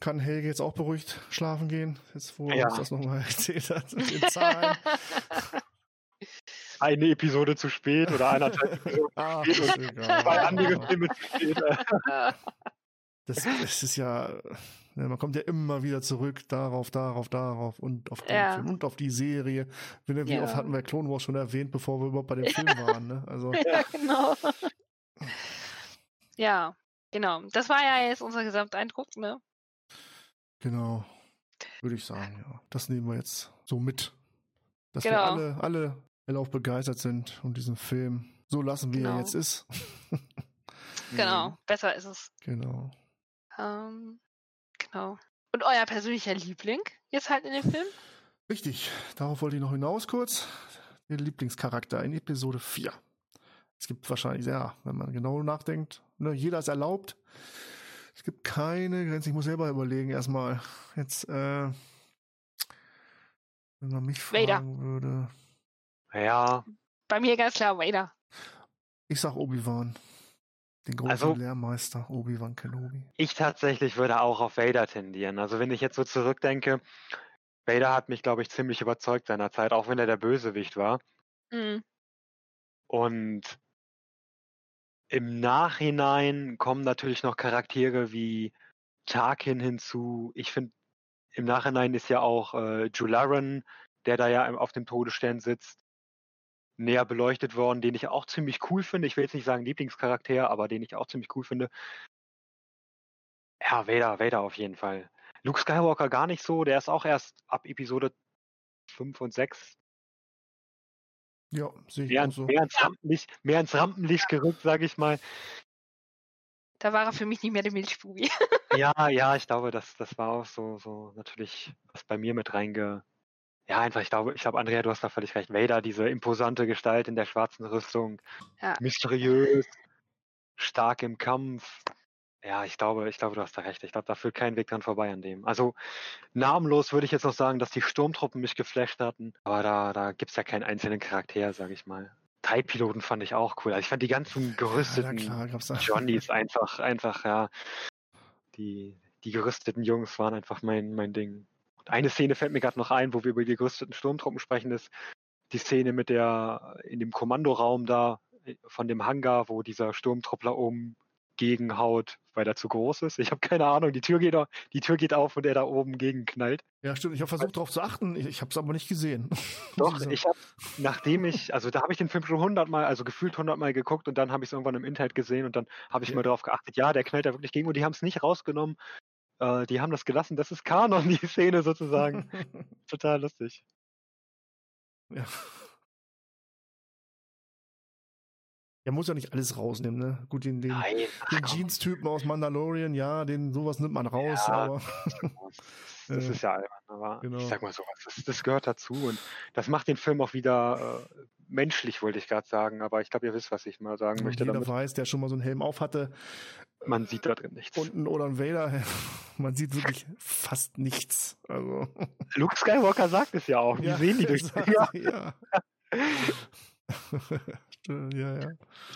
Kann Helge jetzt auch beruhigt schlafen gehen, jetzt wo er uns das nochmal erzählt hat mit den Zahlen. Eine Episode zu spät oder eineinhalb Episoden ah, zu spät und zwei andere Filme zu spät. Das, das ist ja, man kommt ja immer wieder zurück darauf, darauf, darauf und auf den ja. Film und auf die Serie. Wie, ja. oft hatten wir Clone Wars schon erwähnt, bevor wir überhaupt bei dem Film waren, ne? Also. Ja, genau. ja, genau. Das war ja jetzt unser Gesamteindruck, ne? Genau. Würde ich sagen, ja. Das nehmen wir jetzt so mit. Dass genau. wir alle, alle hellauf begeistert sind und diesen Film so lassen, wie genau. er jetzt ist. genau, besser ist es. Genau. Ähm, genau. Und euer persönlicher Liebling jetzt halt in dem Film? Richtig, darauf wollte ich noch hinaus kurz. Der Lieblingscharakter in Episode 4. Es gibt wahrscheinlich, ja, wenn man genau nachdenkt, ne, jeder ist erlaubt. Es gibt keine Grenze. Ich muss selber überlegen erstmal. Jetzt, äh, wenn man mich fragen Vader. würde. Ja. Bei mir ganz klar Vader. Ich sag Obi-Wan. Den großen also, Lehrmeister, Obi-Wan Kenobi. Ich tatsächlich würde auch auf Vader tendieren. Also wenn ich jetzt so zurückdenke, Vader hat mich, glaube ich, ziemlich überzeugt seinerzeit, auch wenn er der Bösewicht war. Mhm. Und im Nachhinein kommen natürlich noch Charaktere wie Tarkin hinzu. Ich finde, im Nachhinein ist ja auch äh, Jularen, der da ja auf dem Todesstern sitzt, näher beleuchtet worden, den ich auch ziemlich cool finde. Ich will jetzt nicht sagen Lieblingscharakter, aber den ich auch ziemlich cool finde. Ja, Vader, Vader auf jeden Fall. Luke Skywalker gar nicht so, der ist auch erst ab Episode 5 und 6 ja, sehe ich mehr, auch so. Mehr ins, Rampenlicht, mehr ins Rampenlicht gerückt, sage ich mal. Da war er für mich nicht mehr der Milchbubi. ja, ja, ich glaube, das, das war auch so, so natürlich, was bei mir mit reinge. Ja, einfach, ich glaube, ich glaube, Andrea, du hast da völlig recht. Vader, diese imposante Gestalt in der schwarzen Rüstung, ja. mysteriös, stark im Kampf. Ja, ich glaube, ich glaube, du hast da recht. Ich glaube, da führt kein Weg dran vorbei an dem. Also namenlos würde ich jetzt noch sagen, dass die Sturmtruppen mich geflasht hatten, aber da, da gibt es ja keinen einzelnen Charakter, sage ich mal. TIE-Piloten fand ich auch cool. Also ich fand die ganzen gerüsteten ja, klar, Johnnies einfach, einfach, ja. Die, die gerüsteten Jungs waren einfach mein, mein Ding. Eine Szene fällt mir gerade noch ein, wo wir über die gerüsteten Sturmtruppen sprechen, ist die Szene mit der in dem Kommandoraum da äh, von dem Hangar, wo dieser Sturmtruppler oben gegenhaut, weil er zu groß ist. Ich habe keine Ahnung. Die Tür geht auf, die Tür geht auf und er da oben gegenknallt. Ja, stimmt. Ich habe versucht darauf zu achten. Ich, ich habe es aber nicht gesehen. Doch, ich habe, nachdem ich, also da habe ich den Film schon hundertmal, also gefühlt hundertmal geguckt und dann habe ich es irgendwann im Internet gesehen und dann habe ich ja. mal darauf geachtet. Ja, der knallt da wirklich gegen und die haben es nicht rausgenommen. Äh, die haben das gelassen. Das ist Kanon, die Szene sozusagen. Total lustig. Ja. Er muss ja nicht alles rausnehmen, ne? Gut, den, den, den Jeans-Typen aus Mandalorian, ja, den sowas nimmt man raus, ja, aber. das ist ja albern, aber genau. ich sag mal sowas, das, das, gehört dazu und das macht den Film auch wieder äh, menschlich, wollte ich gerade sagen, aber ich glaube, ihr wisst, was ich mal sagen und möchte. Jeder damit. weiß, der schon mal so einen Helm auf hatte. Man sieht da drin nichts. Unten oder ein Vader, man sieht wirklich fast nichts. Also. Luke Skywalker sagt es ja auch. Wie ja, sehen die durch? Ja. ja. ja, ja.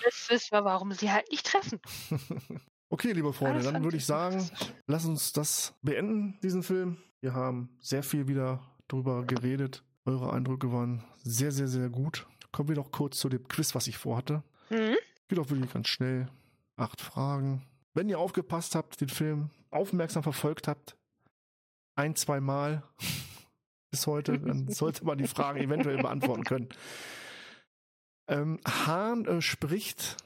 Jetzt wissen wir, warum sie halt nicht treffen. okay, liebe Freunde, dann würde ich sagen, lass uns das beenden, diesen Film. Wir haben sehr viel wieder drüber geredet. Eure Eindrücke waren sehr, sehr, sehr gut. Kommen wir doch kurz zu dem Quiz, was ich vorhatte. Mhm. Geht auch wirklich ganz schnell. Acht Fragen. Wenn ihr aufgepasst habt, den Film aufmerksam verfolgt habt, ein, zwei Mal bis heute, dann sollte man die Fragen eventuell beantworten können. Ähm, Hahn äh, spricht.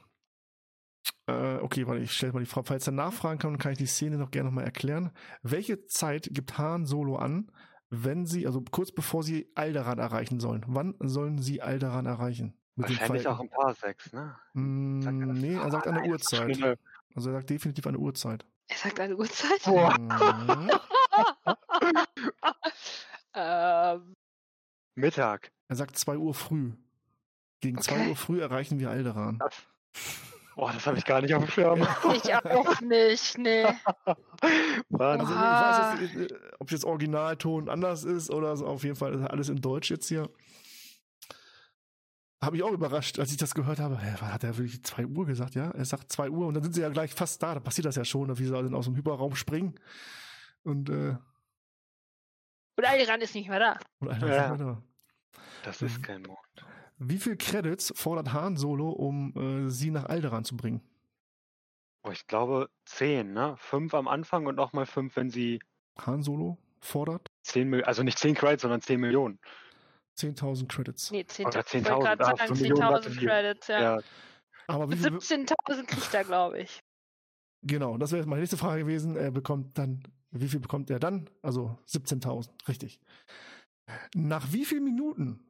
Äh, okay, warte, ich stelle mal die Frage. Falls er nachfragen kann, kann ich die Szene noch gerne nochmal erklären. Welche Zeit gibt Hahn Solo an, wenn sie, also kurz bevor sie Alderan erreichen sollen? Wann sollen sie Alderan erreichen? Wahrscheinlich auch ein paar sechs, ne? Mm, er nee, er sagt eine Uhrzeit. Also er sagt definitiv eine Uhrzeit. Er sagt eine Uhrzeit? Mhm. ähm. Mittag. Er sagt zwei Uhr früh. Gegen 2 okay. Uhr früh erreichen wir Alderan. Das, boah, das habe ich gar nicht auf dem Schirm. Ich auch nicht, nee. also, ich weiß jetzt, äh, ob jetzt Originalton anders ist oder so, auf jeden Fall alles in Deutsch jetzt hier. Habe ich auch überrascht, als ich das gehört habe. Hä, hat er wirklich 2 Uhr gesagt, ja? Er sagt 2 Uhr und dann sind sie ja gleich fast da. Da passiert das ja schon, wie sie dann aus dem Hyperraum springen. Und, äh, und Alderan ist nicht mehr da. Und Alderan ja. ist nicht mehr da. Das ist kein Mond. Wie viel Credits fordert Han Solo, um äh, sie nach Alderan zu bringen? Oh, ich glaube zehn, ne? Fünf am Anfang und nochmal fünf, wenn sie. Han Solo fordert? Zehn, also nicht zehn Credits, sondern zehn Millionen. 10.000 Credits. Nee, 10.000 10 10 Credits, ja. ja. Aber 17.000 kriegt er, glaube ich. Genau, das wäre jetzt meine nächste Frage gewesen. Er bekommt dann Wie viel bekommt er dann? Also 17.000, richtig. Nach wie vielen Minuten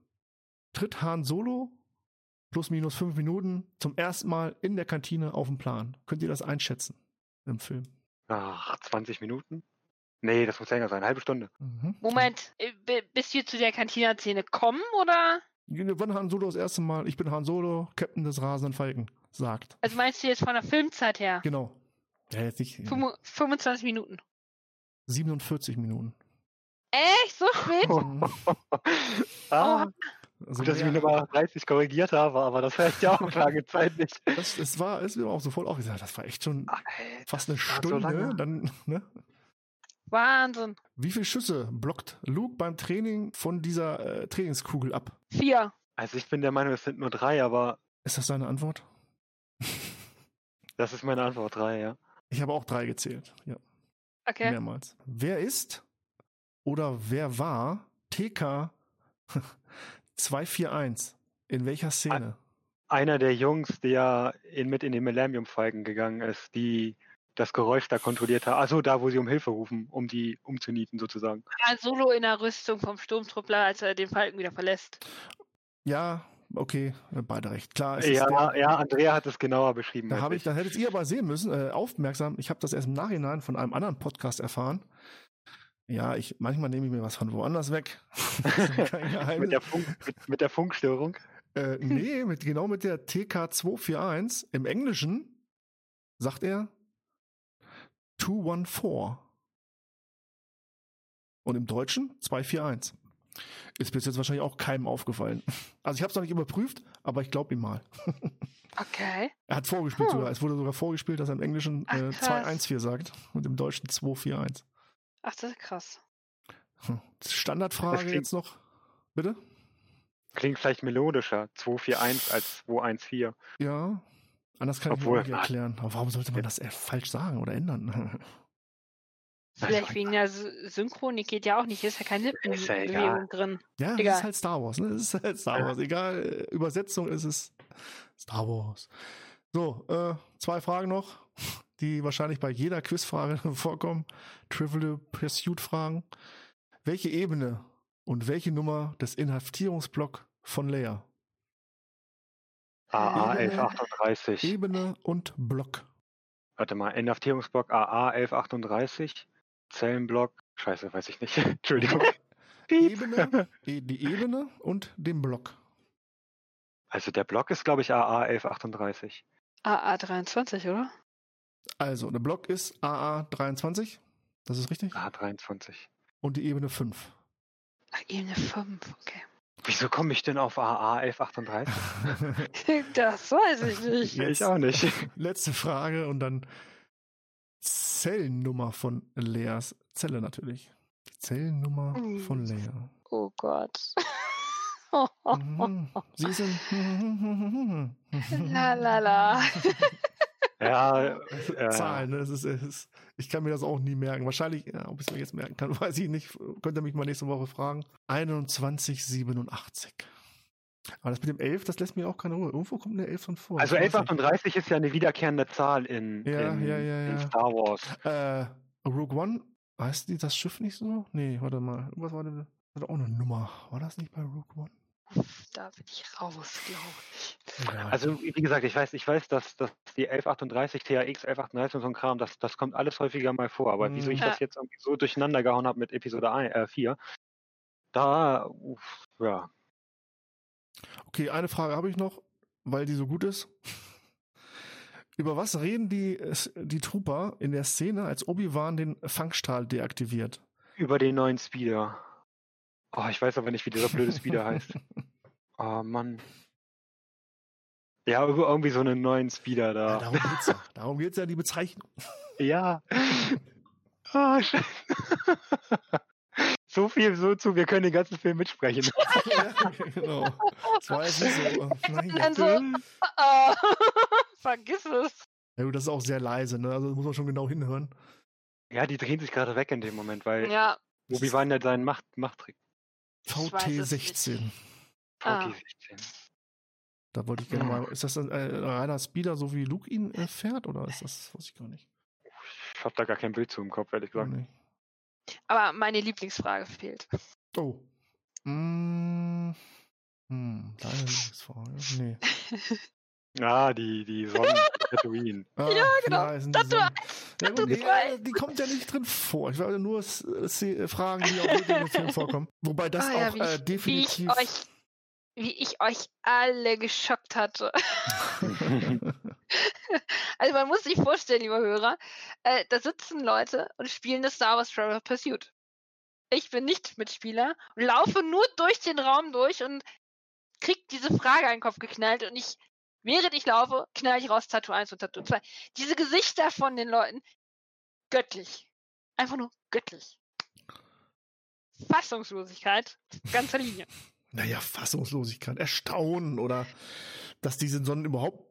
tritt Han Solo plus minus fünf Minuten zum ersten Mal in der Kantine auf den Plan? Könnt ihr das einschätzen im Film? Ach, 20 Minuten? Nee, das muss länger sein, eine halbe Stunde. Mhm. Moment, äh, bis wir zu der Kantina-Szene kommen, oder? Wann Han Solo das erste Mal, ich bin Han Solo, Captain des rasenden Falken, sagt. Also meinst du jetzt von der Filmzeit her? Genau. Ja, jetzt nicht. 25 Minuten. 47 Minuten. Echt? So spät? ah. Also Gut, dass ich mich nochmal 30 korrigiert habe, aber das war echt ja auch lange Zeit nicht. Das, das war, ist mir auch sofort auch gesagt, das war echt schon Ach, ey, fast eine Stunde. So dann, ne? Wahnsinn. Wie viele Schüsse blockt Luke beim Training von dieser äh, Trainingskugel ab? Vier. Also ich bin der Meinung, es sind nur drei, aber. Ist das deine Antwort? das ist meine Antwort, drei, ja. Ich habe auch drei gezählt, ja. Okay. Mehrmals. Wer ist oder wer war TK 241? In welcher Szene? Einer der Jungs, der in, mit in den Millennium Falken gegangen ist, die das Geräusch da kontrolliert haben. Also da, wo sie um Hilfe rufen, um die umzunieten sozusagen. Ja, Solo in der Rüstung vom Sturmtruppler, als er den Falken wieder verlässt. Ja, okay, beide recht. Klar. ja, der, ja, Andrea hat es genauer beschrieben. Da habe ich, da hättet ihr aber sehen müssen, äh, aufmerksam. Ich habe das erst im Nachhinein von einem anderen Podcast erfahren. Ja, ich manchmal nehme ich mir was von woanders weg. mit, der Funk, mit, mit, der Funkstörung? Äh, nee, mit, genau mit der TK241. Im Englischen sagt er 214. Und im Deutschen 241. Ist bis jetzt wahrscheinlich auch keinem aufgefallen. Also ich habe es noch nicht überprüft, aber ich glaube ihm mal. Okay. Er hat vorgespielt hm. sogar. Es wurde sogar vorgespielt, dass er im Englischen äh, 214 sagt und im Deutschen 241. Ach, das ist krass. Hm. Standardfrage klingt, jetzt noch. Bitte? Klingt vielleicht melodischer, 241 als 214. Ja, anders kann Obwohl, ich mir nicht erklären. Aber warum sollte man das falsch sagen oder ändern? Vielleicht wegen der Synchronik geht ja auch nicht, ist ja keine Lippenbewegung ja drin. Ja, Egal. das ist halt Star Wars, ne? Das ist halt Star Wars. Egal, Übersetzung ist es Star Wars. So, äh, zwei Fragen noch, die wahrscheinlich bei jeder Quizfrage vorkommen. Trivial Pursuit Fragen. Welche Ebene und welche Nummer des Inhaftierungsblock von Leia? AA 1138. Ebene und Block. Warte mal, Inhaftierungsblock AA 1138. Zellenblock, scheiße, weiß ich nicht. Entschuldigung. Ebene, die Ebene und den Block. Also der Block ist, glaube ich, AA 1138. AA 23, oder? Also, der Block ist AA 23. Das ist richtig? AA 23. Und die Ebene 5. Ach, Ebene 5, okay. Wieso komme ich denn auf AA 1138? das weiß ich nicht. Jetzt, ich auch nicht. Letzte Frage und dann Zellennummer von Leas Zelle natürlich. Die Zellennummer hm. von Lea. Oh Gott. Mhm. Sie sind. la la la. Ja, äh, Zahlen, ne? es ist, es ist, ich kann mir das auch nie merken. Wahrscheinlich, ja, ob ich es mir jetzt merken kann, weiß ich nicht. Könnt ihr mich mal nächste Woche fragen. 2187. Aber das mit dem 11, das lässt mir auch keine Ruhe. Irgendwo kommt eine 11 von vor. Also 1138 ist ja eine wiederkehrende Zahl in, ja, in, ja, ja, in Star Wars. Äh, Rogue One, heißt die das Schiff nicht so? Nee, warte mal. Was war denn? Das hat auch eine Nummer. War das nicht bei Rogue One? Da bin ich raus, glaube ich. Ja. Also wie gesagt, ich weiß, ich weiß, dass, dass die 1138, THX 1138 und so ein Kram, das, das kommt alles häufiger mal vor. Aber mhm. wieso ich ja. das jetzt irgendwie so durcheinander gehauen habe mit Episode 1, äh, 4, da, uff, ja, Okay, eine Frage habe ich noch, weil die so gut ist. Über was reden die, die Trooper in der Szene, als Obi-Wan den Fangstrahl deaktiviert? Über den neuen Speeder. Oh, ich weiß aber nicht, wie dieser blöde Speeder heißt. Oh Mann. Ja, irgendwie so einen neuen Speeder da. Ja, darum geht's ja. Darum geht's ja, die Bezeichnung. Ja. Oh, Scheiße. So viel so zu, wir können den ganzen Film mitsprechen. ja, genau. Das war jetzt nicht so. Nein, so uh, vergiss es. Ja gut, das ist auch sehr leise, ne? Also muss man schon genau hinhören. Ja, die drehen sich gerade weg in dem Moment, weil ja. Obi Wan ja seinen Macht, Machttrick. VT16. VT16. Da wollte ich gerne mal. Ist das ein äh, reiner Speeder, so wie Luke ihn äh, fährt, oder ist das, weiß ich gar nicht. Ich habe da gar kein Bild zu im Kopf, ehrlich gesagt. Nee. Aber meine Lieblingsfrage fehlt. Oh. Mmh. Hm, deine Lieblingsfrage? Nee. Ah, die, die Sonnen Tatooine. Ah, ja, genau. Tatooine. Ja, gut, ja, die kommt ja nicht drin vor. Ich wollte nur Fragen, die auch in Film vorkommen. Wobei das ah, auch ja, äh, definitiv. Wie ich, euch, wie ich euch alle geschockt hatte. also man muss sich vorstellen, lieber Hörer, äh, da sitzen Leute und spielen das Star Wars Travel Pursuit. Ich bin nicht Mitspieler und laufe nur durch den Raum durch und krieg diese Frage an den Kopf geknallt und ich Während ich laufe, knall ich raus Tattoo 1 und Tattoo 2. Diese Gesichter von den Leuten, göttlich. Einfach nur göttlich. Fassungslosigkeit, ganzer Linie. Naja, Fassungslosigkeit, Erstaunen oder dass diese Sonnen überhaupt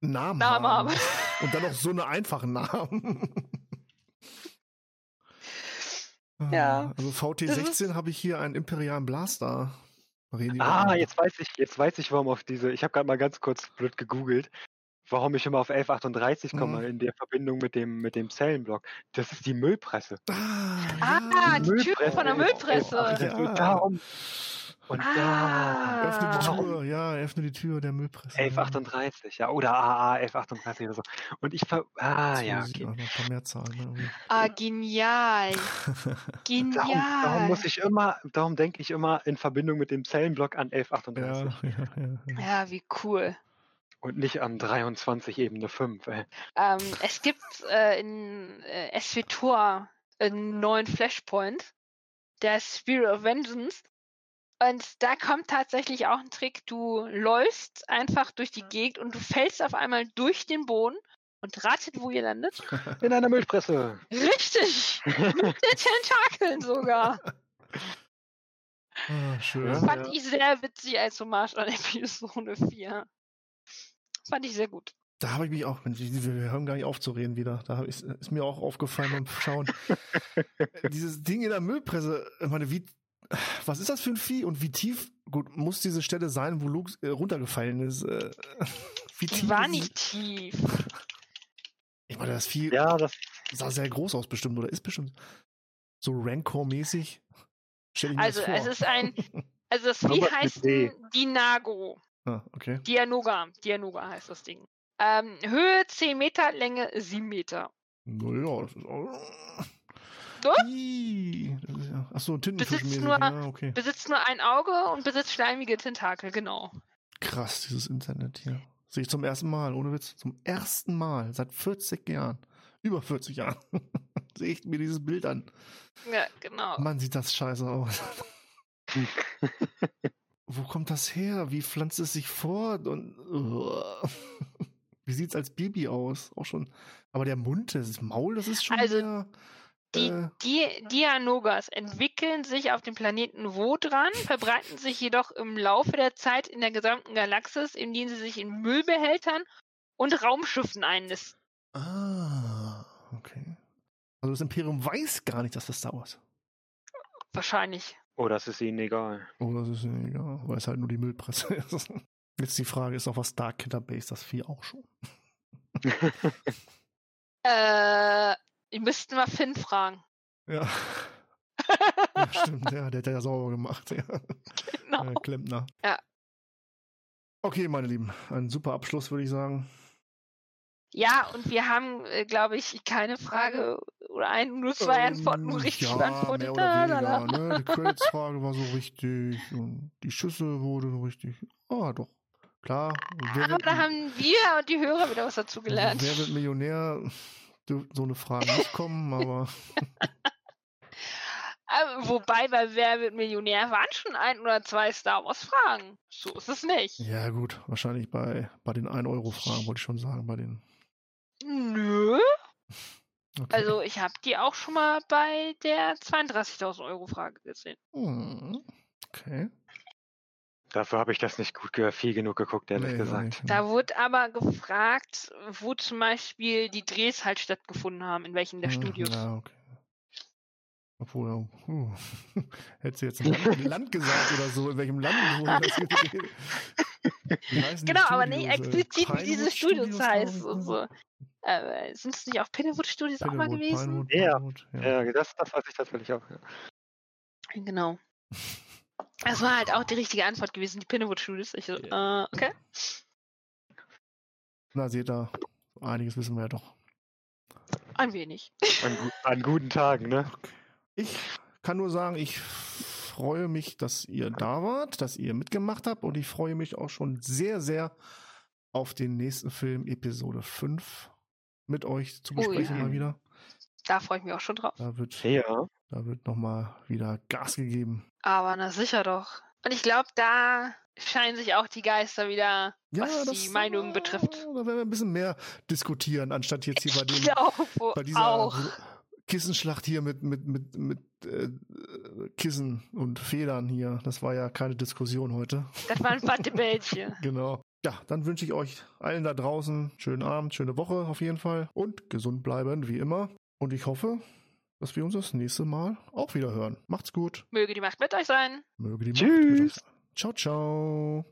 Namen, Namen haben. haben. Und dann noch so eine einfachen Namen. ja. Also VT16 habe ich hier einen imperialen Blaster. Ah, jetzt weiß ich, jetzt weiß ich, warum auf diese. Ich habe gerade mal ganz kurz blöd gegoogelt, warum ich immer auf 1138 komme mhm. in der Verbindung mit dem mit dem Zellenblock. Das ist die Müllpresse. Ah, ah die, die Tür von der Müllpresse. Ja. Darum. Und ah. öffne die Tür, ja, öffne die Tür der Müllpresse. 1138, ja, oder AA 1138 oder so. Und ich ver. Ah, ja. Okay. Noch ein paar mehr Zahlen, ne? Ah, genial. genial. Darum, darum, muss ich immer, darum denke ich immer in Verbindung mit dem Zellenblock an 1138. Ja, ja, ja, ja. ja wie cool. Und nicht an 23 Ebene 5. Ey. Ähm, es gibt äh, in äh, SWTOR einen neuen Flashpoint, der Spirit of Vengeance. Und da kommt tatsächlich auch ein Trick. Du läufst einfach durch die Gegend und du fällst auf einmal durch den Boden und ratet, wo ihr landet. In einer Müllpresse. Richtig! Mit den Tentakeln sogar. Ah, schön. Das fand ja. ich sehr witzig als Hommage an Episode 4. Das fand ich sehr gut. Da habe ich mich auch, wir hören gar nicht auf zu reden wieder. Da ist, ist mir auch aufgefallen beim Schauen. Dieses Ding in der Müllpresse, ich meine, wie was ist das für ein Vieh und wie tief, gut, muss diese Stelle sein, wo Luke äh, runtergefallen ist? Äh, wie tief war nicht tief. Ich meine, das Vieh ja, das sah sehr groß aus bestimmt oder ist bestimmt so Rancor-mäßig. Also es ist ein, also das Vieh heißt Dinago. Ah, okay. Dianoga, Dianoga heißt das Ding. Ähm, Höhe 10 Meter, Länge 7 Meter. Naja, das ist auch Ne? Achso, besitzt nur, ja, okay. besitzt nur ein Auge und besitzt schleimige Tentakel, genau. Krass, dieses Internet hier. Sehe ich zum ersten Mal, ohne Witz. Zum ersten Mal, seit 40 Jahren. Über 40 Jahren. Sehe ich mir dieses Bild an. Ja, genau. Mann, sieht das scheiße aus. Wo kommt das her? Wie pflanzt es sich fort? Und uh. wie sieht es als Baby aus? Auch schon. Aber der Mund, das Maul, das ist schon. Also, sehr, die, äh. Dianogas entwickeln sich auf dem Planeten Wodran, verbreiten sich jedoch im Laufe der Zeit in der gesamten Galaxis, indem sie sich in Müllbehältern und Raumschiffen einnisten. Ah, okay. Also das Imperium weiß gar nicht, dass das Wars. Wahrscheinlich. Oh, das ist ihnen egal. Oh, das ist ihnen egal, weil es halt nur die Müllpresse ist. Jetzt die Frage ist auch, was Dark Killer Base das Vieh auch schon? äh, Ihr müsst mal Finn fragen. Ja. ja stimmt, ja, der hat ja sauber gemacht. Ja. Genau. Der Klempner. Ja. Okay, meine Lieben, ein super Abschluss, würde ich sagen. Ja, und wir haben, äh, glaube ich, keine Frage oder ein, nur zwei ähm, Antworten richtig ja, beantwortet. Mehr oder weniger, ne? Die Credits-Frage war so richtig und die Schüsse wurden richtig. Ah, doch. Klar. Aber da haben wir und die Hörer wieder was dazu gelernt. Wer wird Millionär? So eine Frage nicht kommen, aber. Wobei bei Wer wird Millionär waren schon ein oder zwei Star Wars Fragen. So ist es nicht. Ja, gut. Wahrscheinlich bei, bei den 1-Euro-Fragen, wollte ich schon sagen, bei den. Nö. Okay. Also, ich habe die auch schon mal bei der 32.000 Euro Frage gesehen. Hm. Okay. Dafür habe ich das nicht gut viel genug geguckt, ehrlich nee, gesagt. Da wurde aber gefragt, wo zum Beispiel die Drehs halt stattgefunden haben, in welchen der hm, Studios. Ja, okay. Obwohl, uh, hättest du jetzt ein Land, Land, gesagt oder so, in welchem Land wo das Genau, aber nicht explizit, wie diese Studios, Studios heißt und so. Äh, sind es nicht auch Pinnewood Studios auch mal gewesen? Pinewood, ja. Pinewood, ja, ja, das, das weiß ich tatsächlich auch. Ja. Genau. Das war halt auch die richtige Antwort gewesen, die Pinnewood Studios. Ich so, äh, okay. Na, seht ihr, einiges wissen wir ja doch. Ein wenig. An, an guten Tagen, ne? Ich kann nur sagen, ich freue mich, dass ihr da wart, dass ihr mitgemacht habt und ich freue mich auch schon sehr, sehr auf den nächsten Film, Episode 5, mit euch zu besprechen oh, ja. mal wieder. Da freue ich mich auch schon drauf. Da wird, ja. da wird nochmal wieder Gas gegeben. Aber na sicher doch. Und ich glaube, da scheinen sich auch die Geister wieder, ja, was das, die Meinungen betrifft. Da werden wir ein bisschen mehr diskutieren, anstatt jetzt hier bei, dem, bei dieser auch. Kissenschlacht hier mit, mit, mit, mit äh, Kissen und Federn hier. Das war ja keine Diskussion heute. Das war ein Wattebällchen. genau. Ja, dann wünsche ich euch allen da draußen schönen Abend, schöne Woche auf jeden Fall und gesund bleiben, wie immer. Und ich hoffe, dass wir uns das nächste Mal auch wieder hören. Macht's gut. Möge die Macht mit euch sein. Möge die Tschüss. Macht mit euch sein. Ciao, ciao.